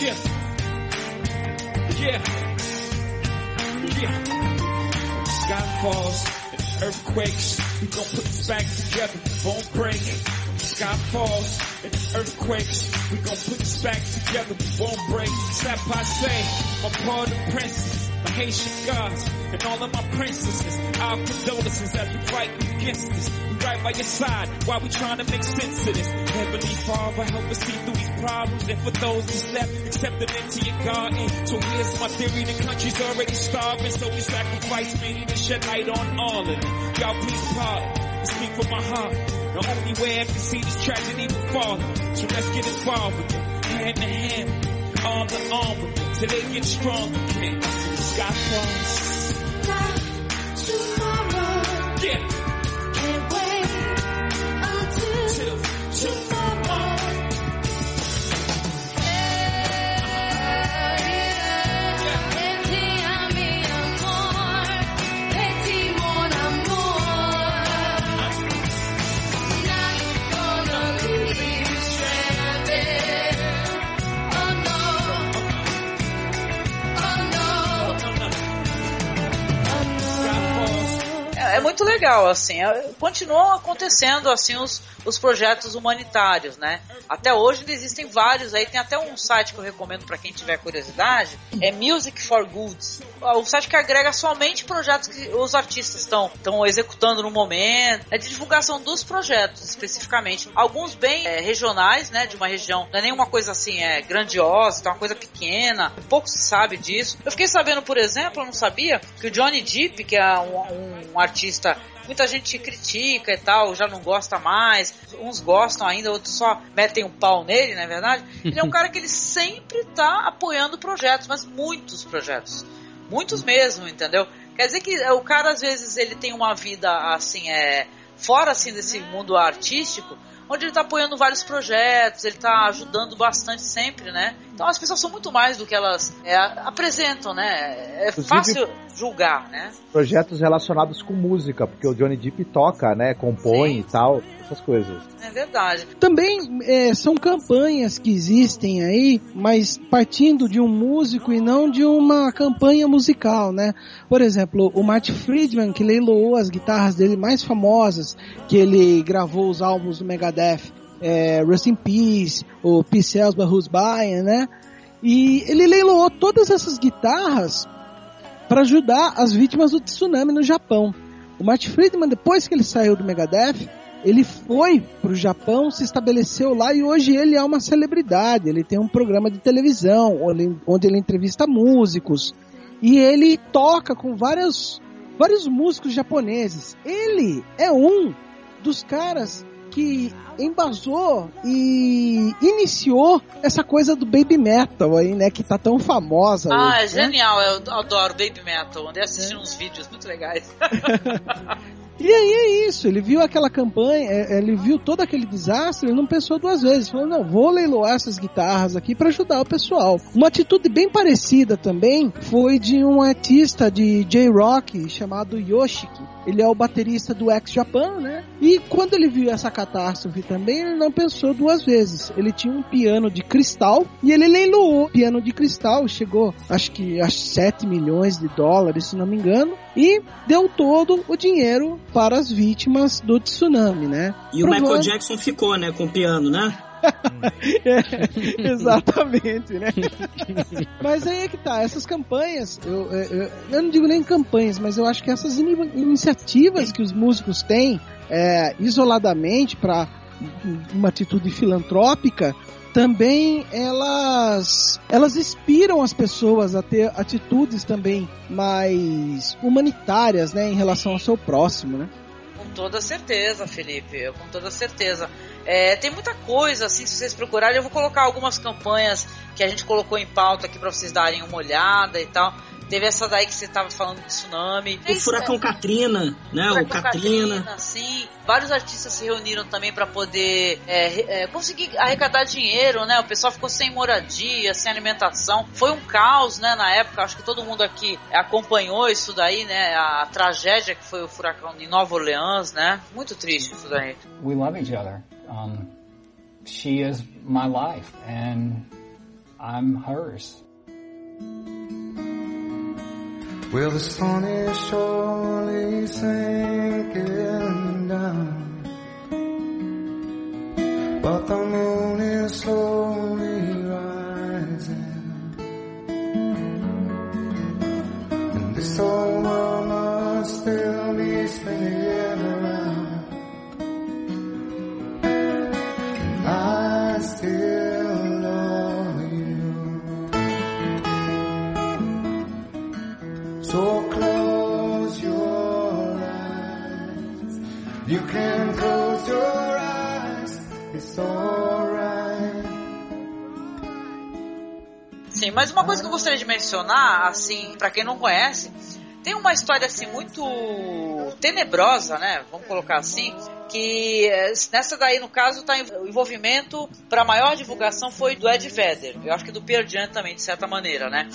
Yeah. Yeah. Yeah. Earthquakes. We gon' put this back together. Won't break. Sky falls and earthquakes. We gon' put this back together. Won't break. Step I say, I'm part of the princess. My Haitian gods and all of my princesses. Our condolences as we fight against this. We right by your side while we trying to make sense of this. Heavenly Father, help us see through these problems. And for those who's left, accept them into your garden. Eh, so here's my theory, the country's already starving. So we sacrifice many to shed light on all of them. Y'all please pardon. Speak from my heart. The only way I can see this tragedy befall. So let's get involved with them. Hand in hand. Arm to arm with them. Canadian strong kids. Got Cross. Not tomorrow. Yeah. Muito legal, assim. é- continuam acontecendo, assim, os, os projetos humanitários, né? Até hoje existem vários aí. Tem até um site que eu recomendo para quem tiver curiosidade. É Music for Goods. O site que agrega somente projetos que os artistas estão estão executando no momento. É de divulgação dos projetos, especificamente. Alguns bem é, regionais, né? De uma região. Não é nenhuma coisa assim, é grandiosa, então é uma coisa pequena. Pouco se sabe disso. Eu fiquei sabendo, por exemplo, eu não sabia, que o Johnny Depp, que é um, um artista muita gente critica e tal, já não gosta mais, uns gostam ainda, outros só metem um pau nele, não é verdade? Ele é um cara que ele sempre tá apoiando projetos, mas muitos projetos. Muitos mesmo, entendeu? Quer dizer que o cara às vezes ele tem uma vida assim, é fora assim desse mundo artístico, onde ele tá apoiando vários projetos, ele tá ajudando bastante sempre, né? Então as pessoas são muito mais do que elas é, apresentam, né? É Inclusive- fácil julgar, né? Projetos relacionados com música, porque o Johnny Depp toca, né? Compõe e tal, essas coisas. É verdade. Também é, são campanhas que existem aí, mas partindo de um músico e não de uma campanha musical, né? Por exemplo, o Marty Friedman, que leiloou as guitarras dele mais famosas, que ele gravou os álbuns do Megadeth, é, Rust in Peace, o Peace Sells by Who's Buying, né? E ele leiloou todas essas guitarras para ajudar as vítimas do tsunami no Japão. O Marty Friedman, depois que ele saiu do Megadeth, ele foi pro Japão, se estabeleceu lá e hoje ele é uma celebridade. Ele tem um programa de televisão onde, ele entrevista músicos e ele toca com vários, vários músicos japoneses. Ele é um dos caras que embasou e iniciou essa coisa do baby metal aí, né, que tá tão famosa Ah, é hoje, né? genial, eu adoro Baby Metal. Andei assistindo uns vídeos muito legais. E aí é isso, ele viu aquela campanha, é, ele viu todo aquele desastre, ele não pensou duas vezes, falou, não, vou leiloar essas guitarras aqui para ajudar o pessoal. Uma atitude bem parecida também foi de um artista de J-Rock chamado Yoshiki. Ele é o baterista do X Japan, né? E quando ele viu essa catástrofe também, ele não pensou duas vezes. Ele tinha um piano de cristal e ele leiloou o piano de cristal, chegou acho que a 7 milhões de dólares, se não me engano, e deu todo o dinheiro para as vítimas do tsunami, né? E o Michael Jackson ficou, né, com o piano, né? É, exatamente, né? mas aí é que tá, essas campanhas, eu, eu, eu não digo nem campanhas, mas eu acho que essas ini- iniciativas que os músicos têm é, isoladamente para uma atitude filantrópica também elas elas inspiram as pessoas a ter atitudes também mais humanitárias, né, em relação ao seu próximo, né? Toda certeza, Felipe, com toda certeza. É, tem muita coisa, assim, se vocês procurarem, eu vou colocar algumas campanhas que a gente colocou em pauta aqui pra vocês darem uma olhada e tal. Teve essa daí que você tava falando de tsunami. O furacão Katrina, né? O Furacão Katrina. Katrina, sim. Vários artistas se reuniram também para poder é, é, conseguir arrecadar dinheiro, né? O pessoal ficou sem moradia, sem alimentação. Foi um caos, né? Na época, acho que todo mundo aqui acompanhou isso daí, né? A, tragédia que foi o furacão em Nova Orleans, né? Muito triste isso daí. we love each other. Um, she is my life, and I'm hers. Well, the sun is surely sinking down, but the moon is slowly rising, and this old world must still be spinning around. And I still So close your eyes. You can close your eyes. It's alright. Sim, mas uma coisa que eu gostaria de mencionar, assim, pra quem não conhece, tem uma história assim muito tenebrosa, né? Vamos colocar assim. Que eh, nessa daí, no caso, tá, o envolvimento para maior divulgação foi do Ed Vedder. Eu acho que do Pearl Jam também, de certa maneira, né?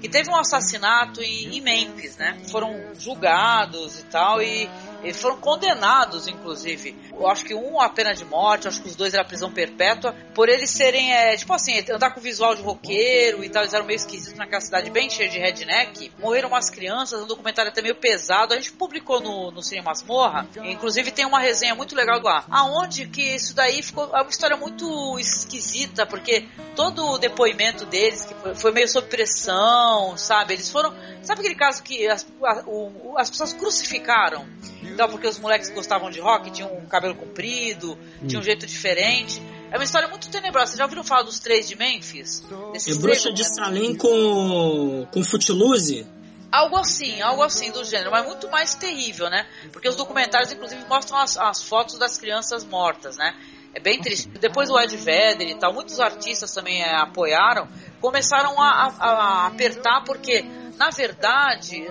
Que teve um assassinato em, em Memphis, né? Foram julgados e tal e, e foram condenados, inclusive. Eu acho que um a pena de morte, acho que os dois era prisão perpétua, por eles serem, é, tipo assim, andar com visual de roqueiro e tal, eles eram meio esquisitos naquela cidade bem cheia de redneck. Morreram umas crianças, um documentário até meio pesado. A gente publicou no, no Cine Masmorra, inclusive tem uma resenha muito legal do ar. Aonde que isso daí ficou é uma história muito esquisita, porque todo o depoimento deles que foi, foi meio sob pressão, sabe? Eles foram. Sabe aquele caso que as, a, o, as pessoas crucificaram? Então, porque os moleques gostavam de rock, tinham um cabelo comprido, tinham um jeito diferente. É uma história muito tenebrosa. Vocês já ouviram falar dos três de Memphis? É Desses bruxa três, de né? Salem com, com Footloose? Algo assim, algo assim do gênero, mas muito mais terrível, né? Porque os documentários, inclusive, mostram as, as fotos das crianças mortas, né? É bem triste. Depois o Ed Vedder e tal, muitos artistas também é, apoiaram, começaram a, a- a apertar porque, na verdade,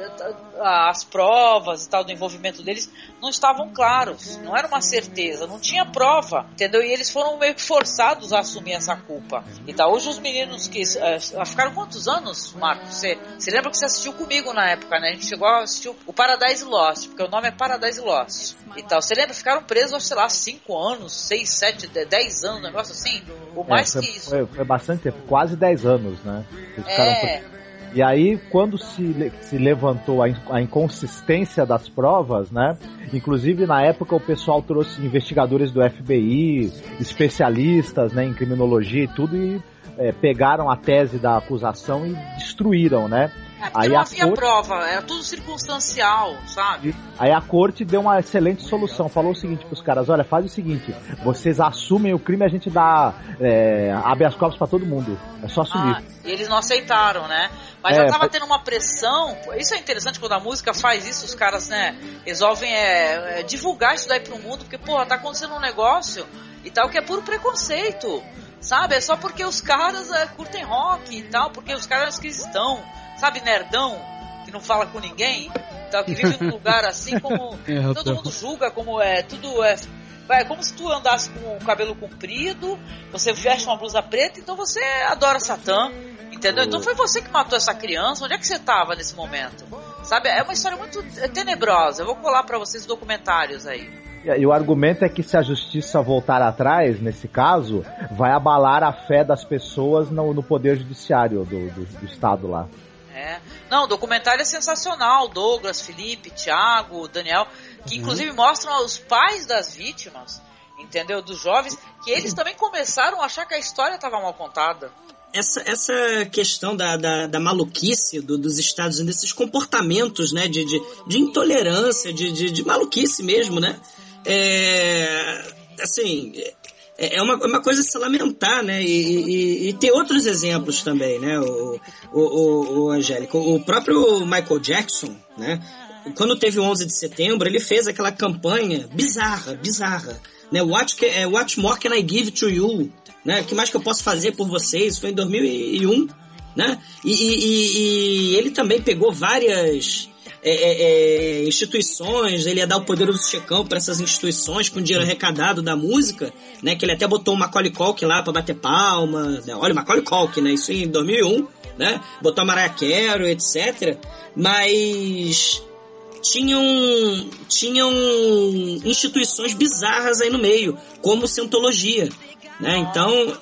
as provas e tal do envolvimento deles não estavam claros, não era uma certeza, não tinha prova, entendeu? E eles foram meio que forçados a assumir essa culpa. E tal. Hoje os meninos que eh, ficaram quantos anos, Marcos? Você, você lembra que você assistiu comigo na época, né? A gente chegou a assistir o Paradise Lost, porque o nome é Paradise Lost. E tal. Você lembra? Ficaram presos, sei lá, 5 anos, 6, 7, 10 anos, um negócio assim. O mais É, que foi, isso. Foi, foi bastante tempo, quase 10 anos, né? Eles É. E aí, quando se, se levantou a, in- a inconsistência das provas, né? Inclusive, na época, o pessoal trouxe investigadores do FBI, especialistas né, em criminologia e tudo, e é, pegaram a tese da acusação e destruíram, né? Porque não havia prova, era tudo circunstancial, sabe? Aí a corte deu uma excelente solução. Falou o seguinte pros caras: olha, faz o seguinte, vocês assumem o crime, a gente dá é, habeas corpus pra todo mundo. É só assumir. Ah, e eles não aceitaram, né? Mas É, já tava tendo uma pressão. Isso é interessante quando a música faz isso, os caras, né, resolvem é, é, divulgar isso daí pro mundo, porque, porra, tá acontecendo um negócio e tal que é puro preconceito. Sabe? É só porque os caras é, curtem rock e tal, porque os caras cristão, sabe, nerdão, que não fala com ninguém, tal, que vive num lugar assim como. É, todo mundo julga como é. Tudo é. É como se tu andasse com o cabelo comprido, você veste uma blusa preta, então você adora Satã, entendeu? Então foi você que matou essa criança, onde é que você tava nesse momento? Sabe, é uma história muito tenebrosa. Eu vou colar pra vocês os documentários aí. E, o argumento é que se a justiça voltar atrás, nesse caso, vai abalar a fé das pessoas no, no poder judiciário do, do, do Estado lá. É. Não, o documentário é sensacional. Douglas, Felipe, Thiago, Daniel, que inclusive mostram os pais das vítimas, entendeu? Dos jovens, que eles também começaram a achar que a história estava mal contada. Essa, essa questão da, da, da maluquice do- dos Estados Unidos, esses comportamentos né, de, de, de intolerância, de, de, de maluquice mesmo, né? É, assim, é é uma, é uma coisa a se lamentar, né? E, e, e tem outros exemplos também, né, o, o, o, o Angélico? O próprio Michael Jackson, né? Quando teve o 11 de setembro, ele fez aquela campanha bizarra, bizarra, né? Ca- é, what more can I give to you? Né? O que mais que eu posso fazer por vocês? Foi em 2001, né? E, e- e- ele também pegou várias é, é, é, instituições, ele ia dar o poderoso checão para essas instituições com dinheiro arrecadado da música, né? Que ele até botou o Macaulay Culkin lá para bater palma, né? olha o Macaulay Culkin, né? Isso em 2001, né? Botou a Mariah Carey, etc. Mas tinham, tinham instituições bizarras aí no meio, como Cientologia, né? Então,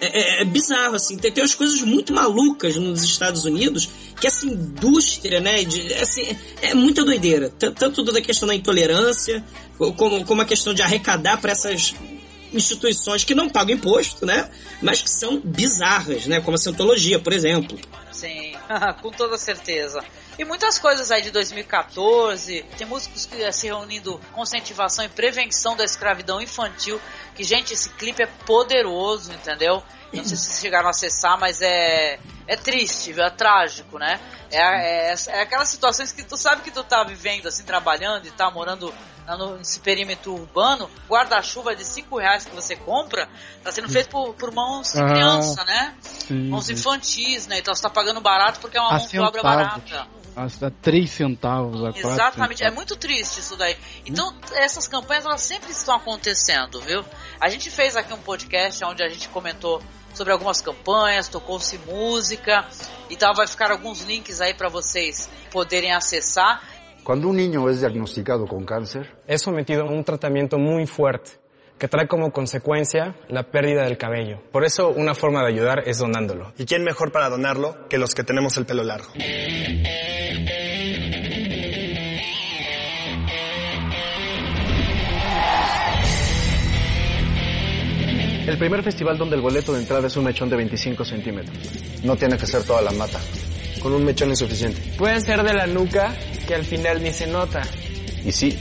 é, é- é bizarro, assim, tem, tem umas coisas muito malucas nos Estados Unidos, que essa indústria, né, de, assim, é muita doideira, tanto da questão da intolerância, co- como, como a questão de arrecadar para essas instituições que não pagam imposto, né, mas que são bizarras, né, como a Cientologia, por exemplo. Sim, com toda certeza. E muitas coisas aí de 2014, tem músicos que se reunindo conscientivação e prevenção da escravidão infantil, que, gente, esse clipe é poderoso, entendeu? Eu Não sei se vocês chegaram a acessar, mas é, é triste, viu? é trágico, né? É, é, é aquelas situações que tu sabe que tu tá vivendo, assim, trabalhando e tá morando no, nesse perímetro urbano, guarda-chuva de 5 reais que você compra, tá sendo feito por, por mãos de Ah, criança, né? sim, mãos infantis, né? Então você tá pagando barato porque é uma mão de obra Assentado. barata. Nossa, dá 3 centavos a 4 Exatamente, é muito triste isso daí. Então, essas campanhas elas sempre estão acontecendo, viu? A gente fez aqui um podcast onde a gente comentou sobre algumas campanhas, tocou-se música e tal, vai ficar alguns links aí para vocês poderem acessar. Cuando un niño es diagnosticado con cáncer, es sometido a un tratamiento muy fuerte que trae como consecuencia la pérdida del cabello. Por eso una forma de ayudar es donándolo. ¿Y quién mejor para donarlo que los que tenemos el pelo largo? El primer festival donde el boleto de entrada es un mechón de 25 centímetros. no tiene que ser toda la mata. Con un mechón es suficiente. Puede ser de la nuca que al final ni se nota. Y sí,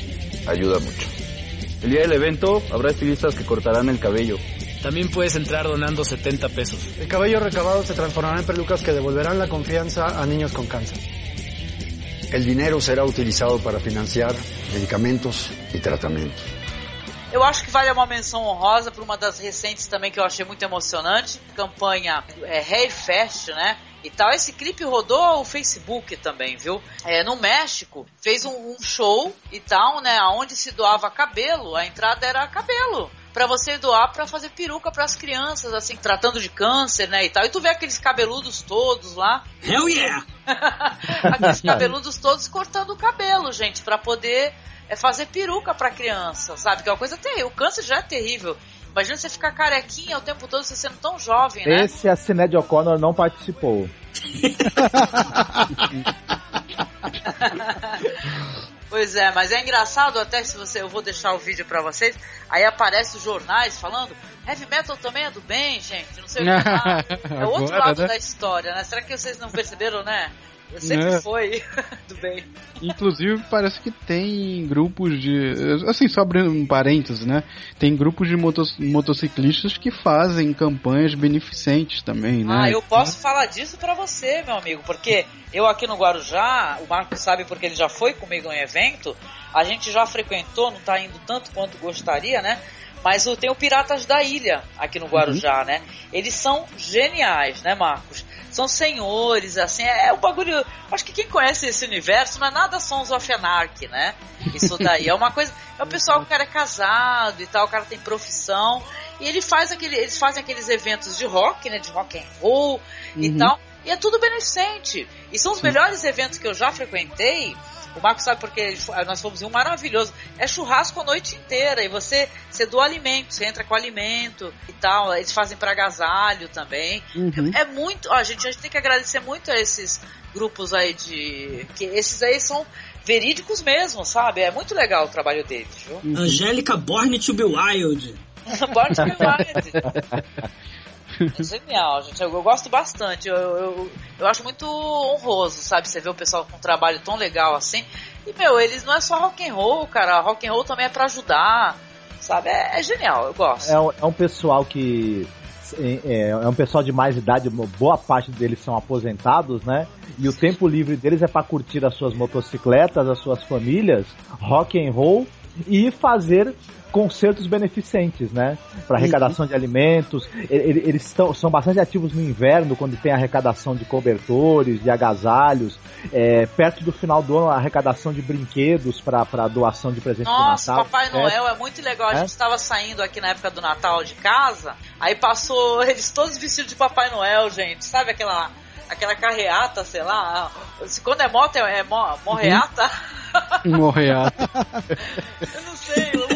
ayuda mucho. El día del evento habrá estilistas que cortarán el cabello. También puedes entrar donando 70 pesos. El cabello recabado se transformará en pelucas que devolverán la confianza a niños con cáncer. El dinero será utilizado para financiar medicamentos y tratamientos. Eu acho que vale uma menção honrosa para uma das recentes também que eu achei muito emocionante, campanha é, Hair Fest, né? E tal, esse clipe rodou o Facebook também, viu? É, no México, fez um, um show e tal, né? Onde se doava cabelo, a entrada era cabelo. Pra você doar pra fazer peruca pras crianças, assim, tratando de câncer, né? E tal. E tu vê aqueles cabeludos todos lá. Hell yeah! aqueles cabeludos todos cortando o cabelo, gente, pra poder é fazer peruca pra criança, sabe? Que é uma coisa terrível. O câncer já é terrível. Imagina você ficar carequinha o tempo todo, você sendo tão jovem, né? Esse a Sinéad O'Connor não participou. Pois é, mas é engraçado até se você, eu vou deixar o vídeo pra vocês, aí aparece os jornais falando, heavy metal também é do bem, gente, não sei o que lá. É o outro lado né? da história, né? Será que vocês não perceberam, né? Sempre É. foi do bem. Inclusive, parece que tem grupos de. Assim, só abrindo um parênteses, né? Tem grupos de motos- motociclistas que fazem campanhas beneficentes também, né? Ah, eu posso falar disso pra você, meu amigo, porque eu aqui no Guarujá, o Marco sabe porque ele já foi comigo em evento, a gente já frequentou, não tá indo tanto quanto gostaria, né? Mas tem o Piratas da Ilha aqui no Guarujá, né? Eles são geniais, né, Marcos? São senhores, assim, é, é um bagulho. Acho que quem conhece esse universo não é nada Sons of Anarchy, né? Isso daí é uma coisa. É o pessoal que o cara é casado e tal, o cara tem profissão. E ele faz aquele, eles fazem aqueles eventos de rock, né? De rock and roll e Uhum. tal. E é tudo beneficente. E são os melhores eventos que eu já frequentei. O Marco sabe porque fo- nós fomos em um maravilhoso. É churrasco a noite inteira. E você, você doa alimento, você entra com alimento e tal. Eles fazem para agasalho também. Uhum. É muito. Ó, gente, a gente tem que agradecer muito a esses grupos aí de. que esses aí são verídicos mesmo, sabe? É muito legal o trabalho deles, viu? Angélica Born to be Wild. Born to be Wild. É genial, gente. Eu, eu gosto bastante. Eu, eu, eu acho muito honroso, sabe? Você vê o pessoal com um trabalho tão legal assim. E, meu, eles não é só rock and roll, cara. Rock and roll também é pra ajudar, sabe? É, é genial, eu gosto. É um, é um pessoal que. É, é um pessoal de mais idade, boa parte deles são aposentados, né? E o tempo livre deles é para curtir as suas motocicletas, as suas famílias, rock and roll e fazer concertos beneficentes, né? Para arrecadação de alimentos. Eles estão, são bastante ativos no inverno, quando tem arrecadação de cobertores, de agasalhos. É, perto do final do ano, a arrecadação de brinquedos para doação de presente Nossa, de Natal. Papai É, Noel é muito legal. A É? gente estava saindo aqui na época do Natal de casa, aí passou eles todos vestidos de Papai Noel, gente. Sabe aquela aquela carreata, sei lá. Se Quando é moto, é, é mo, morreata. Morreata. Eu não sei, um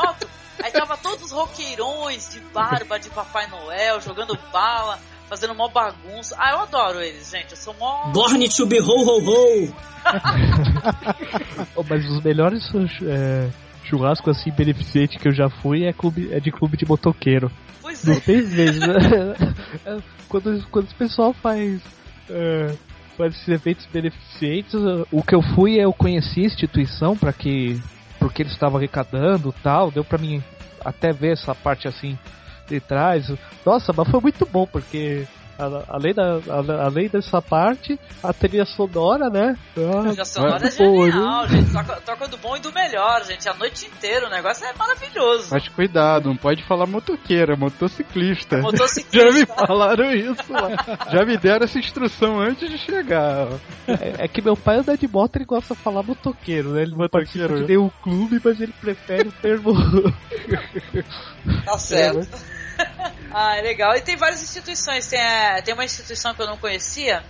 é moto. Aí tava todos os roqueirões de barba de Papai Noel, jogando bala, fazendo mó bagunça. Ah, eu adoro eles, gente. Eu sou mó. Born to be ho ho ho. Oh, mas os melhores é, churrascos assim beneficente que eu já fui é, clube, é de clube de motoqueiro. Pois é. tem vezes. É, quando, quando o pessoal faz, é, faz esses eventos beneficentes, o que eu fui eu conheci a instituição para que porque eles estavam arrecadando tal, deu pra mim até ver essa parte assim de trás. Nossa, mas foi muito bom porque além, da, a- além dessa parte, a trilha sonora, né? A trilha sonora é Pô, genial, gente. Toca, toca do bom e do melhor, gente. A noite inteira. O negócio é maravilhoso. Mas cuidado, não pode falar motoqueira, motociclista. Motociclista. Já me falaram isso lá. Já me deram essa instrução antes de chegar. É, é que meu pai anda de moto e gosta de falar motoqueiro, né? Ele não participa de nenhum clube, mas ele prefere o termo. Tá certo. ah, é legal. E tem várias instituições. Tem, é, tem uma instituição que eu não conhecia,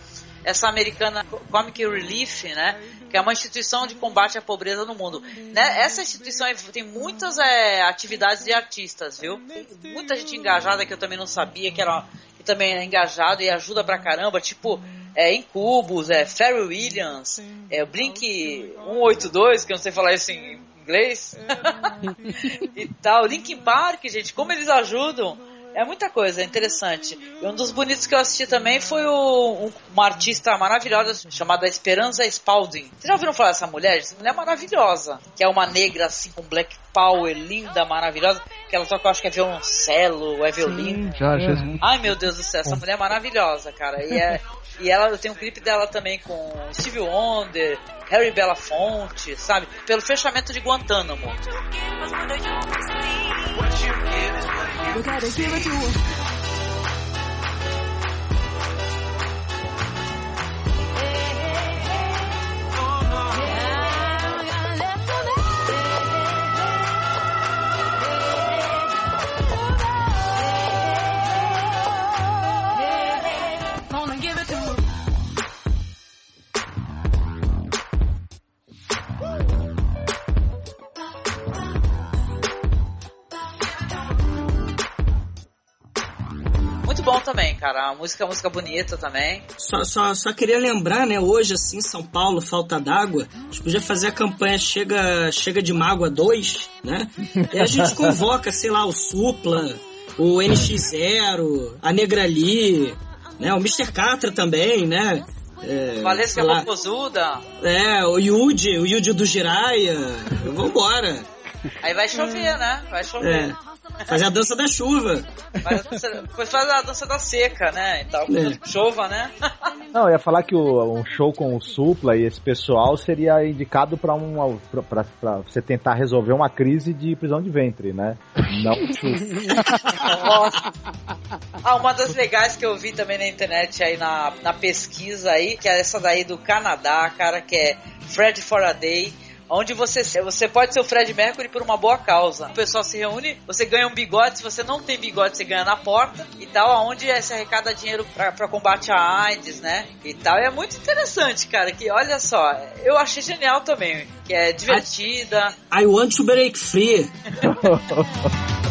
essa americana Comic Relief, né? Que é uma instituição de combate à pobreza no mundo. Né? Essa instituição tem muitas é, atividades de artistas, viu? Tem muita gente engajada que eu também não sabia que era que também é engajado e ajuda pra caramba, tipo é, Incubus, é, Pharrell Williams, é, Blink 182, que eu não sei falar isso em inglês, e tal. Linkin Park, gente, como eles ajudam. É muita coisa, é interessante. E um dos bonitos que eu assisti também foi o, um- uma artista maravilhosa chamada Esperança Spalding. Vocês já ouviram falar dessa mulher? Essa mulher é maravilhosa. Que é uma negra assim com black power, linda, maravilhosa. Que ela toca, eu acho que é violoncelo, é violino. já, já. Ai meu Deus do céu, essa mulher é maravilhosa, cara. E, é, e ela, eu tenho um clipe dela também com Stevie Wonder, Harry Belafonte, sabe? Pelo fechamento de Guantánamo. You gotta give it to também, cara. A música, música bonita também. Só, só, só queria lembrar, né? Hoje, assim, São Paulo, falta d'água. A gente podia fazer a campanha Chega, Chega de Mágoa 2, né? E a gente convoca, sei lá, o Supla, o NX0, a Negrali, né? O Mr. Catra também, né? É, Valesca. Popozuda. É, o Yuji, o Yuji do Jiraya. Vambora. Aí vai chover, né? Vai chover. É. Fazer a dança da chuva. Faz a dança- Depois faz a dança da seca, né? E tal. É. Chova, né? Não, eu ia falar que o, um show com o Supla e esse pessoal seria indicado pra um pra, pra- pra você tentar resolver uma crise de prisão de ventre, né? Não Ah, uma das legais que eu vi também na internet aí na, na pesquisa aí, que é essa daí do Canadá, cara, que é Fred for a Day. Onde você, você pode ser o Fred Mercury por uma boa causa. O pessoal se reúne, você ganha um bigode, se você não tem bigode, você ganha na porta e tal, onde se arrecada dinheiro pra, pra combate à AIDS, né? E tal. E é muito interessante, cara, que olha só, eu achei genial também, que é divertida. I want to break free.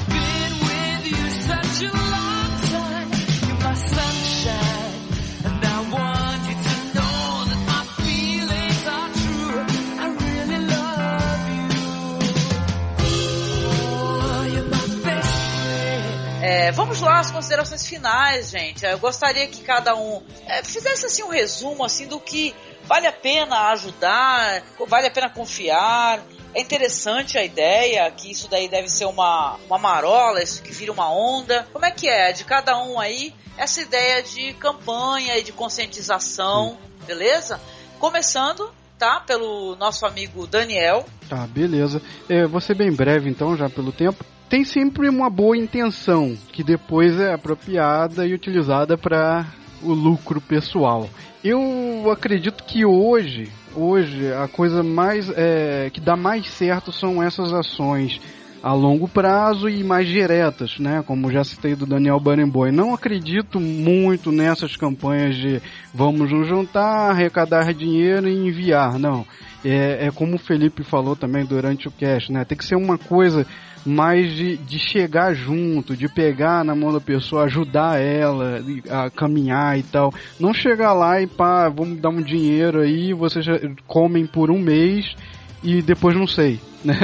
É, vamos lá às considerações finais, gente. Eu gostaria que cada um é, fizesse assim um resumo assim do que vale a pena ajudar, vale a pena confiar. É interessante a ideia que isso daí deve ser uma, uma marola, isso que vira uma onda. Como é que é de cada um aí essa ideia de campanha e de conscientização, beleza? Começando, tá? Pelo nosso amigo Daniel. Tá, beleza. É, vou ser bem breve então, já pelo tempo. Tem sempre uma boa intenção, que depois é apropriada e utilizada para o lucro pessoal. Eu acredito que hoje, hoje a coisa mais é, que dá mais certo são essas ações a longo prazo e mais diretas, né? Como já citei do Daniel Barenboim. Não acredito muito nessas campanhas de vamos nos juntar, arrecadar dinheiro e enviar, não. É, é como o Felipe falou também durante o cast, né? Tem que ser uma coisa mais de, de chegar junto, de pegar na mão da pessoa, ajudar ela a caminhar e tal. Não chegar lá e pá, vamos dar um dinheiro aí, vocês comem por um mês e depois não sei, né?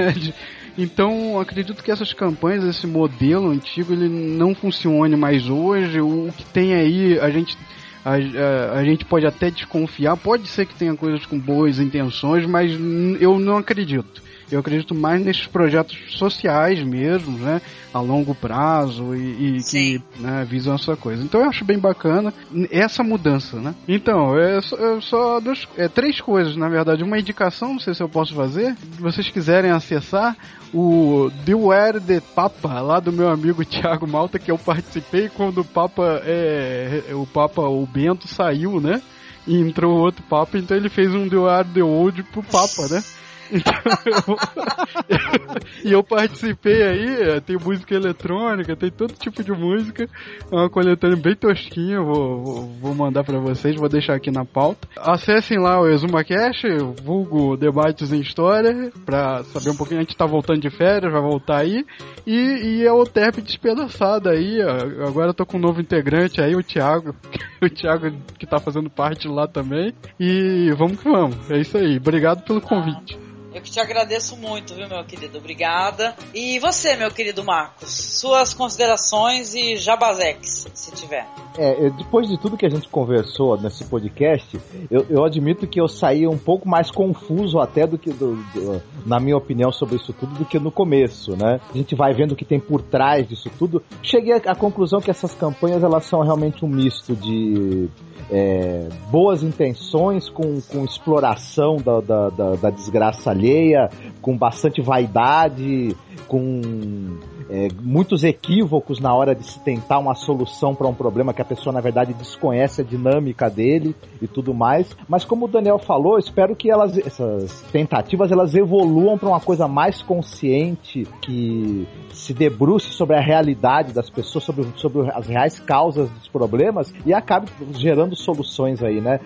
Então, acredito que essas campanhas, esse modelo antigo, ele não funcione mais hoje. O que tem aí, a gente a, a, a gente pode até desconfiar, pode ser que tenha coisas com boas intenções, mas eu não acredito. Eu acredito mais nesses projetos sociais mesmo, né? A longo prazo e, e que né, visam essa coisa. Então eu acho bem bacana essa mudança, né? Então, é só, é só duas, é, três coisas, na verdade. Uma indicação, não sei se eu posso fazer. Se vocês quiserem acessar o The Where the Papa, lá do meu amigo Thiago Malta, que eu participei quando o Papa, é, o Papa, o Bento saiu, né? E entrou outro Papa, então ele fez um The Where the Old pro Papa, né? Então, e eu participei aí, tem música eletrônica, tem todo tipo de música. É uma coletânea bem tosquinha, vou, vou, vou mandar para vocês, vou deixar aqui na pauta. Acessem lá o ExumaCast, vulgo Debates em História, pra saber um pouquinho. A gente tá voltando de férias, vai voltar aí. E, e é o TEP despedaçado aí, ó. agora eu tô com um novo integrante aí, o Thiago. o Thiago que tá fazendo parte lá também. E vamos que vamos, é isso aí. Obrigado pelo convite. Eu que te agradeço muito, viu, meu querido? Obrigada. E você, meu querido Marcos? Suas considerações e jabazex, se tiver. É, depois de tudo que a gente conversou nesse podcast, eu, eu admito que eu saí um pouco mais confuso até do que, do, do, na minha opinião, sobre isso tudo, do que no começo, né? A gente vai vendo o que tem por trás disso tudo. Cheguei à conclusão que essas campanhas, elas são realmente um misto de é, boas intenções com, com exploração da, da, da, da desgraça alheia, com bastante vaidade, com é, muitos equívocos na hora de se tentar uma solução para um problema que a pessoa na verdade desconhece a dinâmica dele e tudo mais. Mas como o Daniel falou, espero que elas, essas tentativas elas evoluam para uma coisa mais consciente que se debruce sobre a realidade das pessoas, sobre, sobre as reais causas dos problemas e acabe gerando soluções aí, né?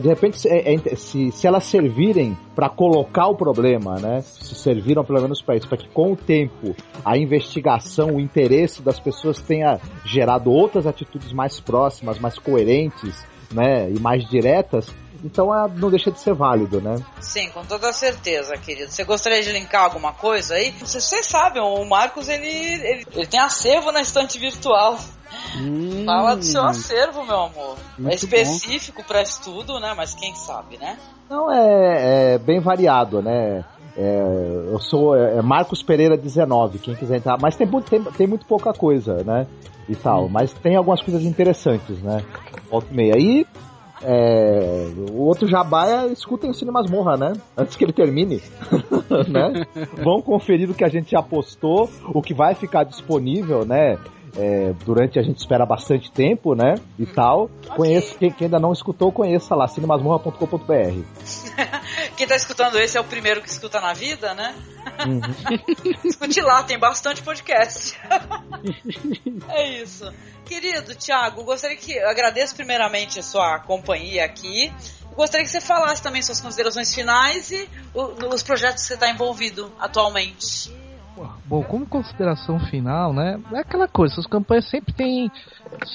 De repente, se, é, se, se elas servirem para colocar o problema, né? Se serviram pelo menos para isso, para que com o tempo a investigação, o interesse das pessoas tenha gerado outras atitudes mais próximas, mais coerentes, né? E mais diretas, então não deixa de ser válido, né? Sim, com toda certeza, querido. Você gostaria de linkar alguma coisa aí? Vocês sabem, o Marcos ele, ele, ele tem acervo na estante virtual. Hum, Fala do seu acervo, meu amor. Muito é específico para estudo, né? Mas quem sabe, né? Não, é, é bem variado, né? É, eu sou é, Marcos Pereira 19, quem quiser entrar. Mas tem, tem, tem muito pouca coisa, né? E tal. Mas tem algumas coisas interessantes, né? Volta e meia. E é, o outro jabá é escutem o Cine Masmorra, né? Antes que ele termine. né? Vão conferir o que a gente já postou, o que vai ficar disponível, né? É, durante a gente espera bastante tempo, né? E tal. Conheça, quem, quem ainda não escutou, conheça lá, cinemasmorra.com.br. Quem tá escutando esse é o primeiro que escuta na vida, né? Uhum. Escute lá, tem bastante podcast. é isso. Querido Thiago, gostaria que. Eu agradeço primeiramente a sua companhia aqui. Gostaria que você falasse também suas considerações finais e os projetos que você está envolvido atualmente. Bom, como consideração final, né? É aquela coisa, essas campanhas sempre tem,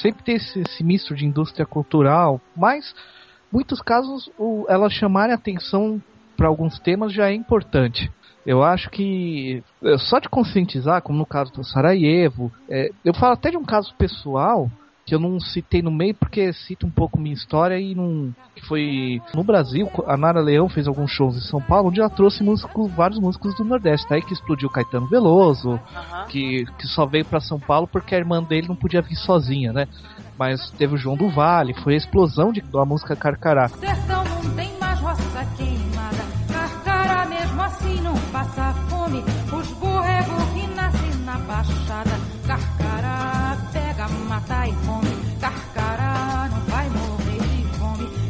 sempre tem esse, esse misto de indústria cultural, mas muitos casos o, elas chamarem atenção para alguns temas já é importante. Eu acho que é, só de conscientizar, como no caso do Sarajevo, é, eu falo até de um caso pessoal que eu não citei no meio porque cita um pouco minha história e não que foi no Brasil a Nara Leão fez alguns shows em São Paulo onde ela trouxe músicos, vários músicos do Nordeste. Daí que explodiu Caetano Veloso que, que só veio para São Paulo porque a irmã dele não podia vir sozinha né? Mas teve o João do Vale foi a explosão de, da música Carcará. Sertão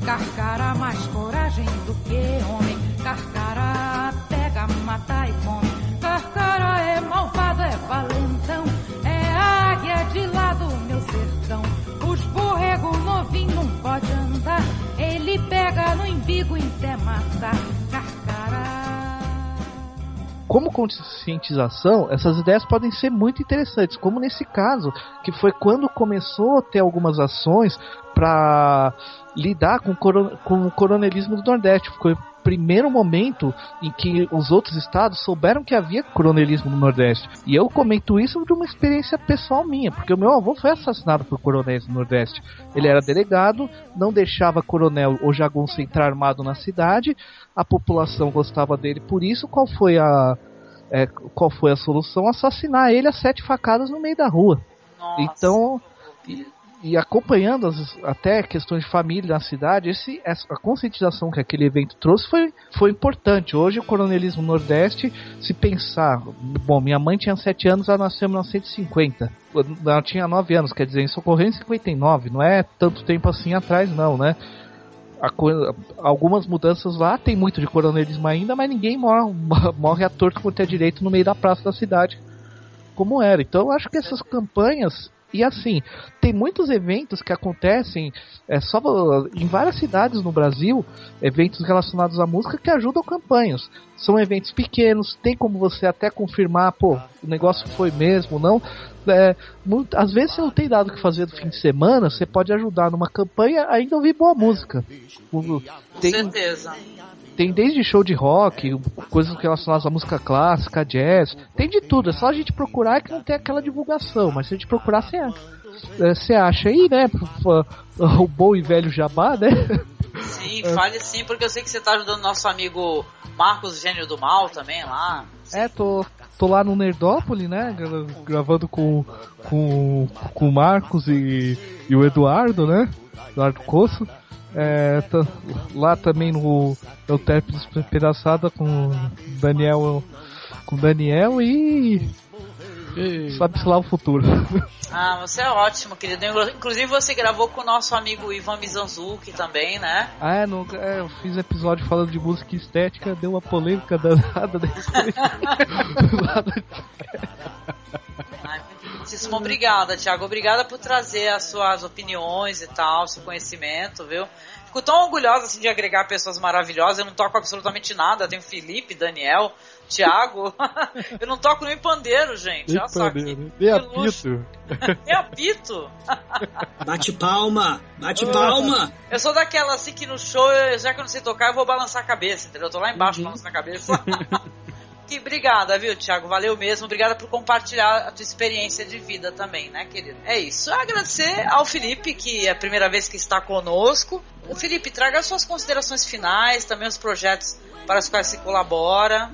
Carcará mais coragem do que homem. Carcará pega, mata e come. Carcará é malvado, é valentão. É águia de lá do meu sertão. Os borrego novinho não pode andar. Ele pega no embigo e até matar. Carcará. como conscientização, essas ideias podem ser muito interessantes, como nesse caso, que foi quando começou a ter algumas ações para lidar com, o com o coronelismo do Nordeste. Foi primeiro momento em que os outros estados souberam que havia coronelismo no Nordeste. E eu comento isso de uma experiência pessoal minha, porque o meu avô foi assassinado por coronéis no Nordeste. Ele era delegado, não deixava coronel ou jagunço entrar armado na cidade, a população gostava dele por isso. Qual foi a, é, qual foi a solução? Assassinar ele a sete facadas no meio da rua. Então, e, acompanhando as, até questões de família na cidade, esse, essa, a conscientização que aquele evento trouxe foi, foi importante. Hoje o coronelismo nordeste, se pensar, bom, minha mãe tinha 7 anos, ela nasceu em 1950. Ela tinha 9 anos, quer dizer, isso ocorreu em 59, não é tanto tempo assim atrás não, né? A coisa, algumas mudanças lá, tem muito de coronelismo ainda, mas ninguém morre, morre à torto por ter direito no meio da praça da cidade, como era. Então eu acho que essas campanhas e assim, tem muitos eventos que acontecem é, só em várias cidades no Brasil, eventos relacionados à música que ajudam campanhas. São eventos pequenos, tem como você até confirmar, pô, o negócio foi mesmo, não. É, muito, às vezes você não tem dado o que fazer no fim de semana, você pode ajudar numa campanha ainda ouvir boa música. Com certeza. Tem desde show de rock, coisas relacionadas à música clássica, jazz, tem de tudo. É só a gente procurar que não tem aquela divulgação, mas se a gente procurar, você você acha aí, né? O bom e velho jabá, né? Sim, fale sim, porque eu sei que você tá ajudando nosso amigo Marcos Gênio do Mal também lá. É, tô, tô lá no Nerdópolis, né? Gravando com, com, com o Marcos e, e o Eduardo, né? Eduardo Coço. É, tá, lá também no Eu Terp Despedaçada com Daniel com Daniel e sabe-se lá o futuro. Ah, você é ótimo, querido. Inclusive você gravou com o nosso amigo Ivan Mizanzuki também, né? Ah, é, no, é, eu fiz episódio falando de música estética, deu uma polêmica danada depois. Muitíssimo obrigada, Thiago. Obrigada por trazer as suas opiniões e tal, seu conhecimento, viu? Fico tão orgulhosa assim, de agregar pessoas maravilhosas. Eu não toco absolutamente nada. Tenho Felipe, Daniel, Thiago. eu não toco nem pandeiro, gente. Olha só que, Nem apito. Nem apito. Bate palma, bate palma. Eu sou daquela assim que no show, já que eu não sei tocar, eu vou balançar a cabeça, entendeu? Eu tô lá embaixo balançando a cabeça. Que obrigada, viu, Thiago? Valeu mesmo. Obrigada por compartilhar a tua experiência de vida também, né, querido? É isso. Agradecer ao Felipe, que é a primeira vez que está conosco. Felipe, traga suas considerações finais, também os projetos para os quais se colabora,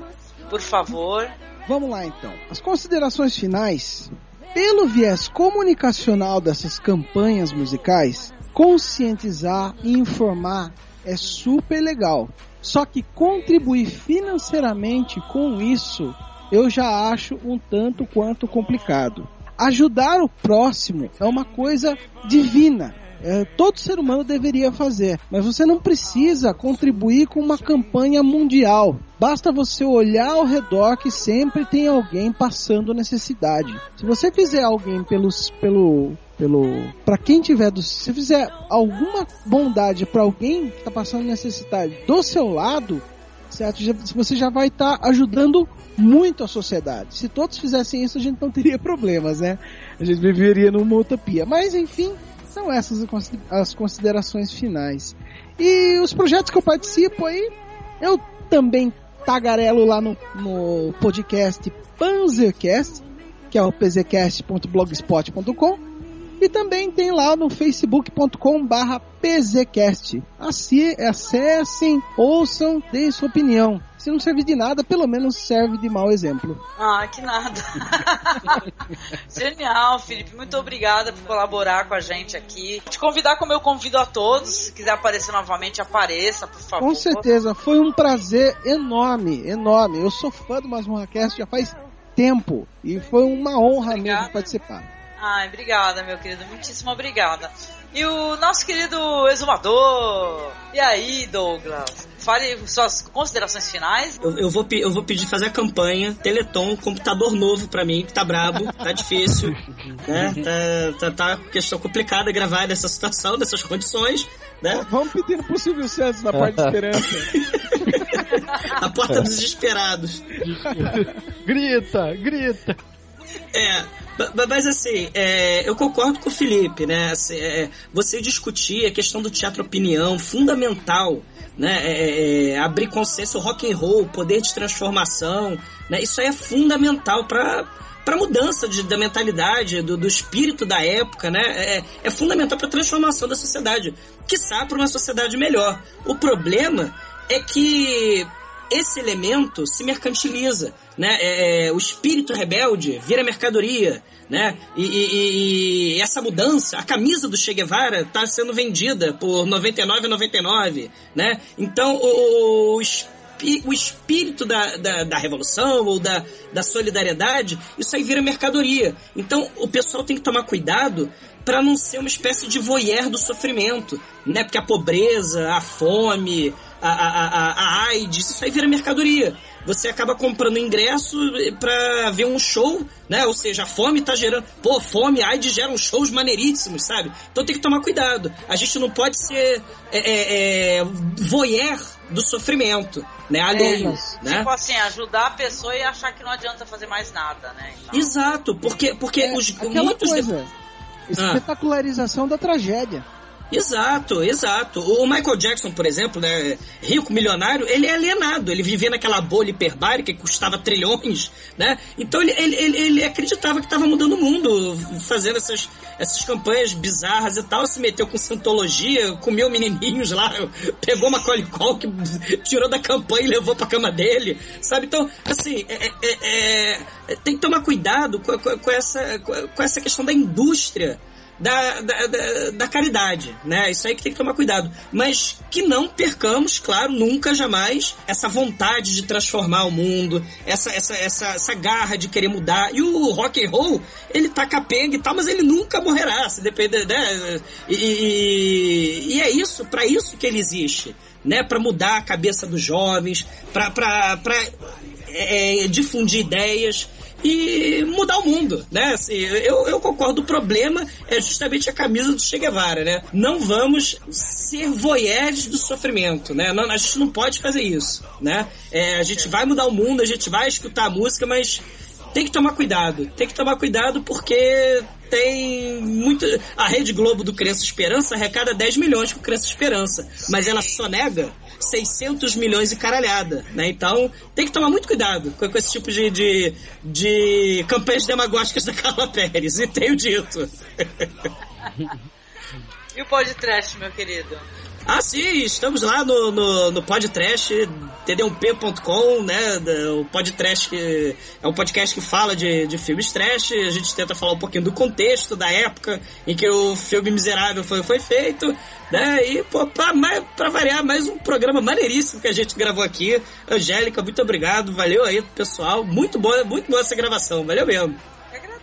por favor. Vamos lá então. As considerações finais. Pelo viés comunicacional dessas campanhas musicais, conscientizar e informar é super legal. Só que contribuir financeiramente com isso eu já acho um tanto quanto complicado. Ajudar o próximo é uma coisa divina. É, todo ser humano deveria fazer, mas você não precisa contribuir com uma campanha mundial. Basta você olhar ao redor que sempre tem alguém passando necessidade. Se você fizer alguém pelos, pelo, pelo para quem tiver do, se fizer alguma bondade para alguém que está passando necessidade do seu lado, certo? Você já vai estar tá ajudando muito a sociedade. Se todos fizessem isso, a gente não teria problemas, né? A gente viveria numa utopia. Mas enfim, são essas as considerações finais. E os projetos que eu participo aí, eu também tagarelo lá no, no podcast Panzercast, que é o pzcast.blogspot.com e também tem lá no facebook.com barra pzcast. Acessem, ouçam, deem sua opinião. Se não servir de nada, pelo menos serve de mau exemplo. Ah, que nada. Genial, Felipe. Muito obrigada por colaborar com a gente aqui. Te convidar como eu convido a todos. Se quiser aparecer novamente, apareça, por favor. Com certeza. Foi um prazer enorme, enorme. Eu sou fã do Masmorracast já faz tempo. E foi uma honra Obrigada. mesmo participar. Ai, obrigada, meu querido. Muitíssimo obrigada. E o nosso querido exumador. E aí, Douglas? Fale suas considerações finais. Eu, eu, vou, eu vou pedir fazer a campanha. Teleton, computador novo pra mim, que tá brabo, tá difícil. né? Tá, tá, tá questão complicada gravar nessa situação, nessas condições. Né? Vamos pedindo pro Silvio Santos na parte de esperança. a porta dos desesperados. grita, grita. É, Mas assim, é, eu concordo com o Felipe, né? Assim, é, você discutir a questão do teatro opinião, fundamental, né? É, é, abrir consenso, rock and roll, poder de transformação, né? Isso aí é fundamental para para mudança de, da mentalidade, do, do espírito da época, né? É, é fundamental para a transformação da sociedade, quiçá para uma sociedade melhor. O problema é que esse elemento se mercantiliza, né? É, é, o espírito rebelde vira mercadoria, né? E, e- e- essa mudança, a camisa do Che Guevara está sendo vendida por 99,99, né? Então o, o o espírito da, da, da revolução ou da, da solidariedade, isso aí vira mercadoria. Então o pessoal tem que tomar cuidado para não ser uma espécie de voyeur do sofrimento, né? Porque a pobreza, a fome, a, a, a, a AIDS, isso aí vira mercadoria. Você acaba comprando ingresso pra ver um show, né? Ou seja, a fome tá gerando. Pô, fome, AIDS geram shows maneiríssimos, sabe? Então tem que tomar cuidado. A gente não pode ser é, é, é, voyeur do sofrimento, né? Alheio, né? Tipo assim, ajudar a pessoa e achar que não adianta fazer mais nada, né? Exato, porque, porque os, Aquela muitos. coisa, Ah. espetacularização da tragédia. Exato, exato. O Michael Jackson, por exemplo, né, rico, milionário, ele é alienado. Ele vivia naquela bolha hiperbárica que custava trilhões, né? Então ele, ele, ele, ele acreditava que estava mudando o mundo, fazendo essas, essas campanhas bizarras e tal. Se meteu com santologia, comeu menininhos lá, pegou uma colicol que tirou da campanha e levou pra cama dele, sabe? Então, assim, é- é- é- é- tem que tomar cuidado com, com- com essa, com essa questão da indústria da, da, da, da caridade, né? Isso aí que tem que tomar cuidado. Mas que não percamos, claro, nunca, jamais, essa vontade de transformar o mundo, essa, essa, essa, essa garra de querer mudar. E o rock and roll, ele tá capenga e tal, mas ele nunca morrerá, se depender, né? E, e, é isso, para isso que ele existe, né? Para mudar a cabeça dos jovens, para é, difundir ideias e mudar o mundo, né? Assim, eu, eu concordo, o problema é justamente a camisa do Che Guevara, né? Não vamos ser voyeurs do sofrimento, né? Não, a gente não pode fazer isso, né? É, a gente vai mudar o mundo, a gente vai escutar a música, mas tem que tomar cuidado. Tem que tomar cuidado porque tem muito. A Rede Globo do Criança Esperança arrecada 10 milhões com Criança Esperança, mas ela só nega 600 milhões e caralhada, né? Então tem que tomar muito cuidado com, com esse tipo de, de, de campanhas demagógicas da Carla Pérez, e tenho dito. E o podcast, meu querido? Ah, sim, estamos lá no, no, no podcast, td1p.com, né? O podcast que é um podcast que fala de, de filmes trash. A gente tenta falar um pouquinho do contexto da época em que o filme Miserável foi, foi feito, né? E, pô, pra, pra variar, mais um programa maneiríssimo que a gente gravou aqui. Angélica, muito obrigado, valeu aí, pessoal. Muito boa, muito boa essa gravação, valeu mesmo.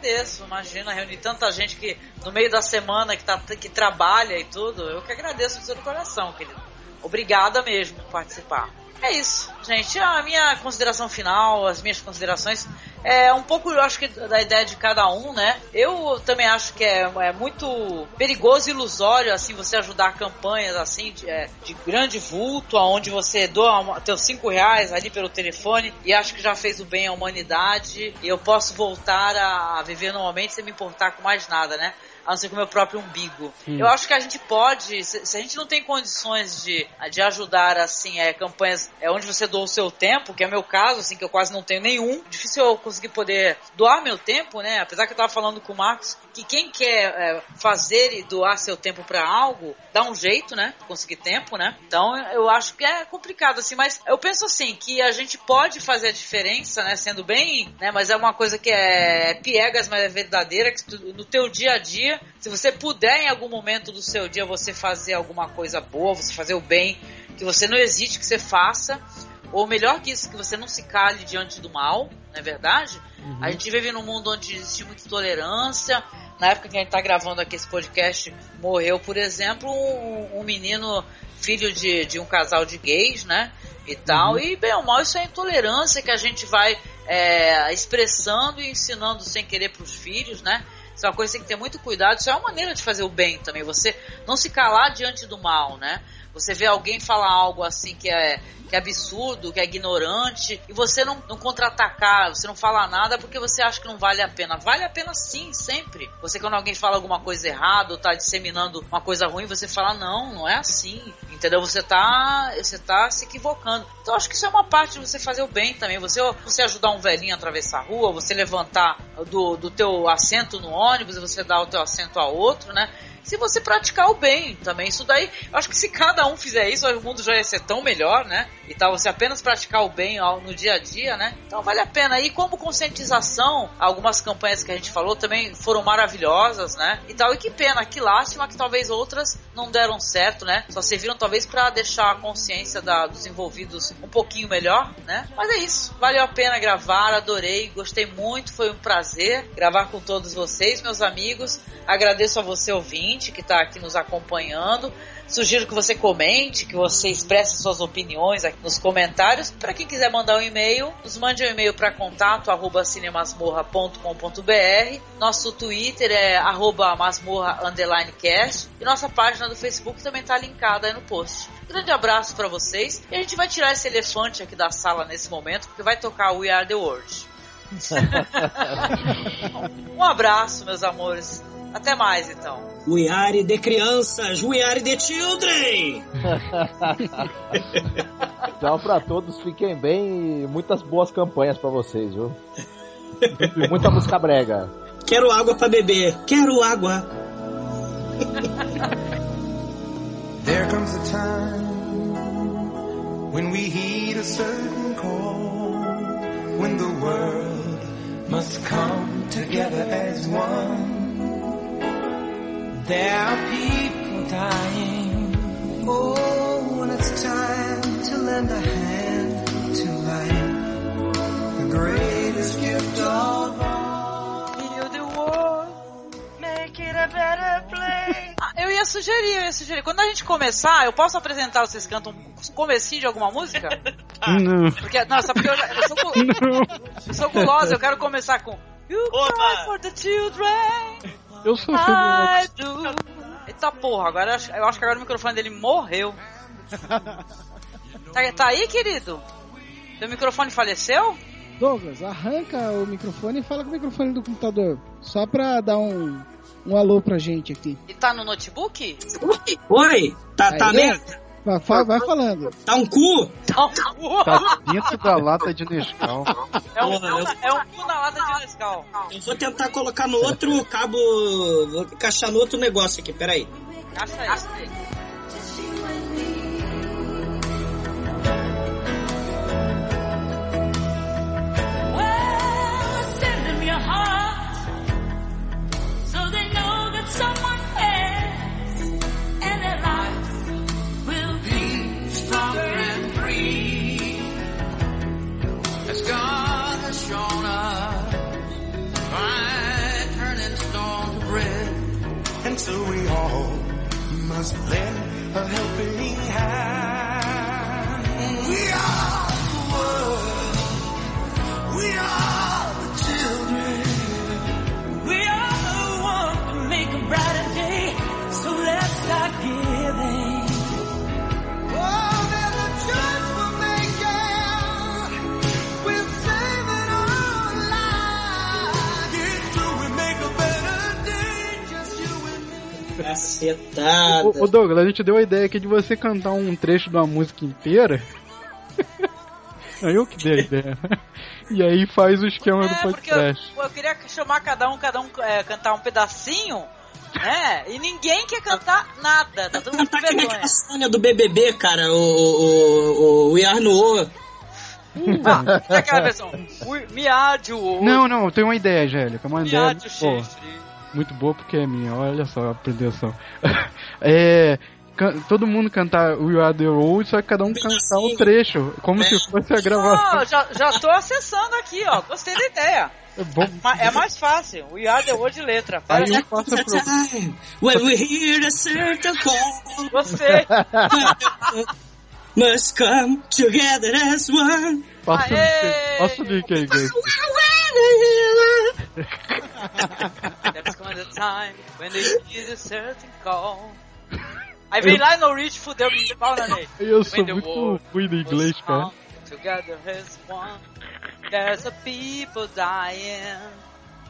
Agradeço, imagina reunir tanta gente que no meio da semana que, tá, que trabalha e tudo. Eu que agradeço do seu coração, querido. Obrigada mesmo por participar. É isso, gente. A minha consideração final, as minhas considerações, é um pouco, eu acho que, da ideia de cada um, né? Eu também acho que é, é muito perigoso e ilusório, assim, você ajudar campanhas, assim, de, é, de grande vulto, aonde você doa uma- teus cinco reais ali pelo telefone e acha que já fez o bem à humanidade e eu posso voltar a viver normalmente sem me importar com mais nada, né? A não ser com o meu próprio umbigo. Hum. Eu acho que a gente pode, se, se a gente não tem condições de, de ajudar, assim, é, campanhas é, onde você doa o seu tempo, que é meu caso, assim, que eu quase não tenho nenhum, difícil eu conseguir poder doar meu tempo, né? Apesar que eu tava falando com o Marcos, que quem quer é, fazer e doar seu tempo para algo, dá um jeito, né? Conseguir tempo, né? Então eu acho que é complicado, assim, mas eu penso assim, que a gente pode fazer a diferença, né? Sendo bem, né? Mas é uma coisa que é piegas, mas é verdadeira, que tu, no teu dia a dia, se você puder em algum momento do seu dia você fazer alguma coisa boa, você fazer o bem, que você não hesite que você faça, ou melhor que isso, que você não se cale diante do mal, não é verdade? Uhum. A gente vive num mundo onde existe muita tolerância. Na época que a gente está gravando aqui esse podcast, morreu, por exemplo, um, um menino filho de, de um casal de gays, né? E tal. Uhum. E bem ou mal, isso é intolerância que a gente vai é, expressando e ensinando sem querer para os filhos, né? Isso é uma coisa que tem que ter muito cuidado. Isso é uma maneira de fazer o bem também. Você não se calar diante do mal, né? Você vê alguém falar algo assim que é, que é absurdo, que é ignorante, e você não, não contra-atacar, você não fala nada porque você acha que não vale a pena. Vale a pena sim, sempre. Você, quando alguém fala alguma coisa errada ou tá disseminando uma coisa ruim, você fala, não, não é assim. Entendeu? Você tá, você tá se equivocando. Então acho que isso é uma parte de você fazer o bem também. Você, você ajudar um velhinho a atravessar a rua, você levantar do, do teu assento no ônibus e você dar o teu assento a outro, né? Se você praticar o bem também. Isso daí, acho que se cada um fizer isso, o mundo já ia ser tão melhor, né? E tal, você apenas praticar o bem no dia a dia, né? Então vale a pena. E como conscientização, algumas campanhas que a gente falou também foram maravilhosas, né? E tal, e que pena, que lástima que talvez outras não deram certo, né? Só serviram talvez para deixar a consciência da, dos envolvidos um pouquinho melhor, né? Mas é isso, valeu a pena gravar, adorei, gostei muito, foi um prazer gravar com todos vocês, meus amigos. Agradeço a você ouvinte que está aqui nos acompanhando. Sugiro que você comente, que você expresse suas opiniões aqui nos comentários. Para quem quiser mandar um e-mail, nos mande um e-mail para contato arroba cinemasmorra.com.br. Nosso Twitter é arroba masmorra underline cast. E nossa página do Facebook também está linkada aí no post. Grande abraço para vocês. E a gente vai tirar esse elefante aqui da sala nesse momento, porque vai tocar We Are The World. um abraço, meus amores. Até mais, então. We are de crianças, we are de children. Tchau pra todos, fiquem bem e muitas boas campanhas pra vocês, viu? E muita música brega. Quero água pra beber, quero água. There comes a time when we heed a certain call, when the world must come together as one. There are people dying. Oh, when it's time to lend a hand to life, the greatest gift of all. Heal the world, make it a better place. Ah, eu ia sugerir, eu ia sugerir. Quando a gente começar, eu posso apresentar, vocês cantam um comecinho de alguma música? Não. Porque, não, sabe porque eu, já- eu sou, gu- eu sou gulosa, eu quero começar com You cry for the children. Eu sou do. Eita porra, agora eu acho, que agora o microfone dele morreu. Tá, tá aí, querido? Seu microfone faleceu? Douglas, arranca o microfone e fala com o microfone do computador. Só pra dar um, um alô pra gente aqui. E tá no notebook? Oi, tá, tá merda? Vai, vai falando. Tá um cu? Tá um cu. Tá dentro da lata de Nescau. É um, é um, é um cu na lata de Nescau. Eu vou tentar colocar no outro cabo. Vou encaixar no outro negócio aqui, peraí. Acha aí. Well, lend a Cacetada. Ô, ô Douglas, a gente deu a ideia aqui de você cantar um trecho de uma música inteira. Não, eu que dei a ideia. E aí faz o esquema do É, porque eu, podcast. eu queria chamar cada um, cada um é, cantar um pedacinho, né? E ninguém quer cantar nada. Tá todo mundo com Tá que nem vergonha. aquela Sônia do BBB, cara, o, o, o, o We Are No O. Ah, tem aquela versão. Miádio. Não, não, eu tenho uma ideia, Angélica. Uma ideia Miádio muito boa. porque é minha, olha só a pretensão. é, todo mundo cantar We Are The Road, só que cada um cantar um trecho, como se fosse a gravação. Ah, já, já tô acessando aqui, ó. Gostei da ideia. É bom. Ma- É mais fácil. We are the word de letra. Aí Pera um passa pro... When we hear the certain call. Gostei. Must come together as one. Passa o Aê! link, passa o link aí, guys. Deve esconder time when they hear a certain call. Aí vem lá no Rich fudeu o pau na lei. Eu sou When the muito ruim no inglês, cara. Together as one. There's a people dying.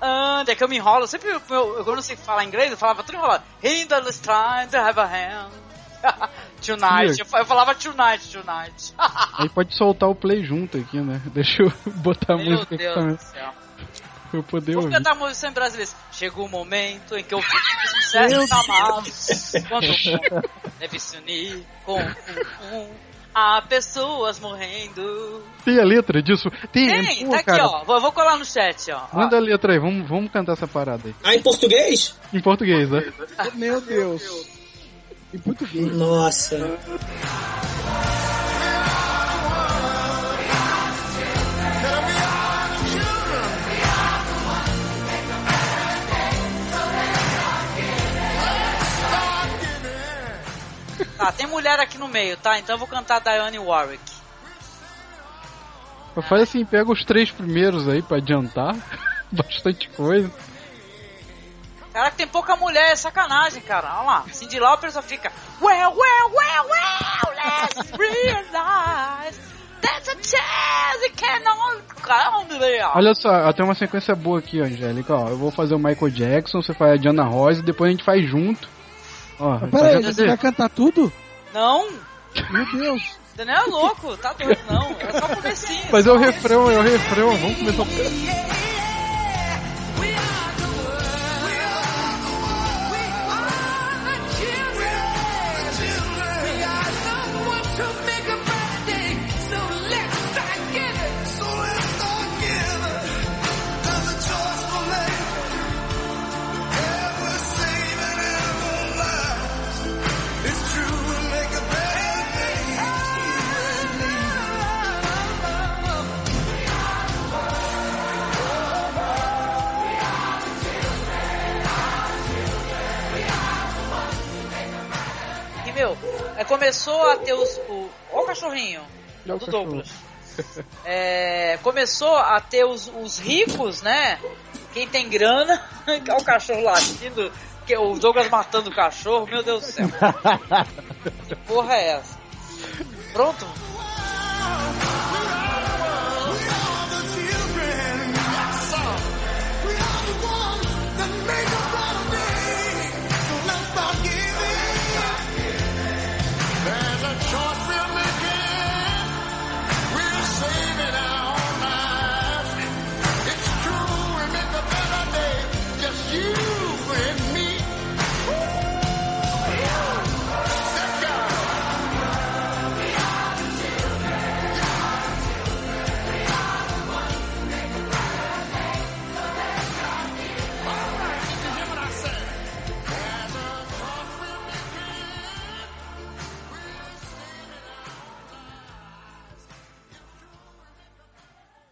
And é que eu me enrolo. Sempre eu, eu, quando eu sei falar inglês, eu falava tudo enrolado. Hitler's trying to have a hand. tonight. Eu, eu falava tonight, tonight. Aí pode soltar o play junto aqui, né? Deixa eu botar a Meu música aqui Deus também. do céu. Pra eu poder Vou ouvir. cantar música sem brasileiro. Chegou o momento em que eu fiz sucesso amados. Quando o deve se unir com um, um. Há pessoas morrendo. Tem a letra disso? Tem, Tem, pô, tá aqui, cara. ó. Vou, vou colar no chat, ó. ó. Manda a letra aí, vamos, vamos cantar essa parada aí. Ah, em português? Em português, né? Meu Deus. Em português. Nossa. Tá, tem mulher aqui no meio, tá? Então eu vou cantar Diane Warwick. Faz assim, pega os três primeiros aí pra adiantar. Bastante coisa. Caraca, tem pouca mulher, é sacanagem, cara. Olha lá. Cindy Lauper só fica. Well, well, well, well, let's realize there's a chance it cannot there. Olha só, tem uma sequência boa aqui, Angélica. Ó, eu vou fazer o Michael Jackson, você faz a Diana Ross e depois a gente faz junto. Ó, Mas peraí, você vai cantar tudo? Não, Meu Deus. você não é louco, tá doido, não. É só o comecinho. Mas é o refrão, é o refrão. Vamos começar. E começou a ter os. O, ó o cachorrinho o do cachorro. Douglas. É, começou a ter os, os ricos, né? Quem tem grana, olha o cachorro latindo, que o Douglas matando o cachorro, meu Deus do céu. Que porra é essa? Pronto?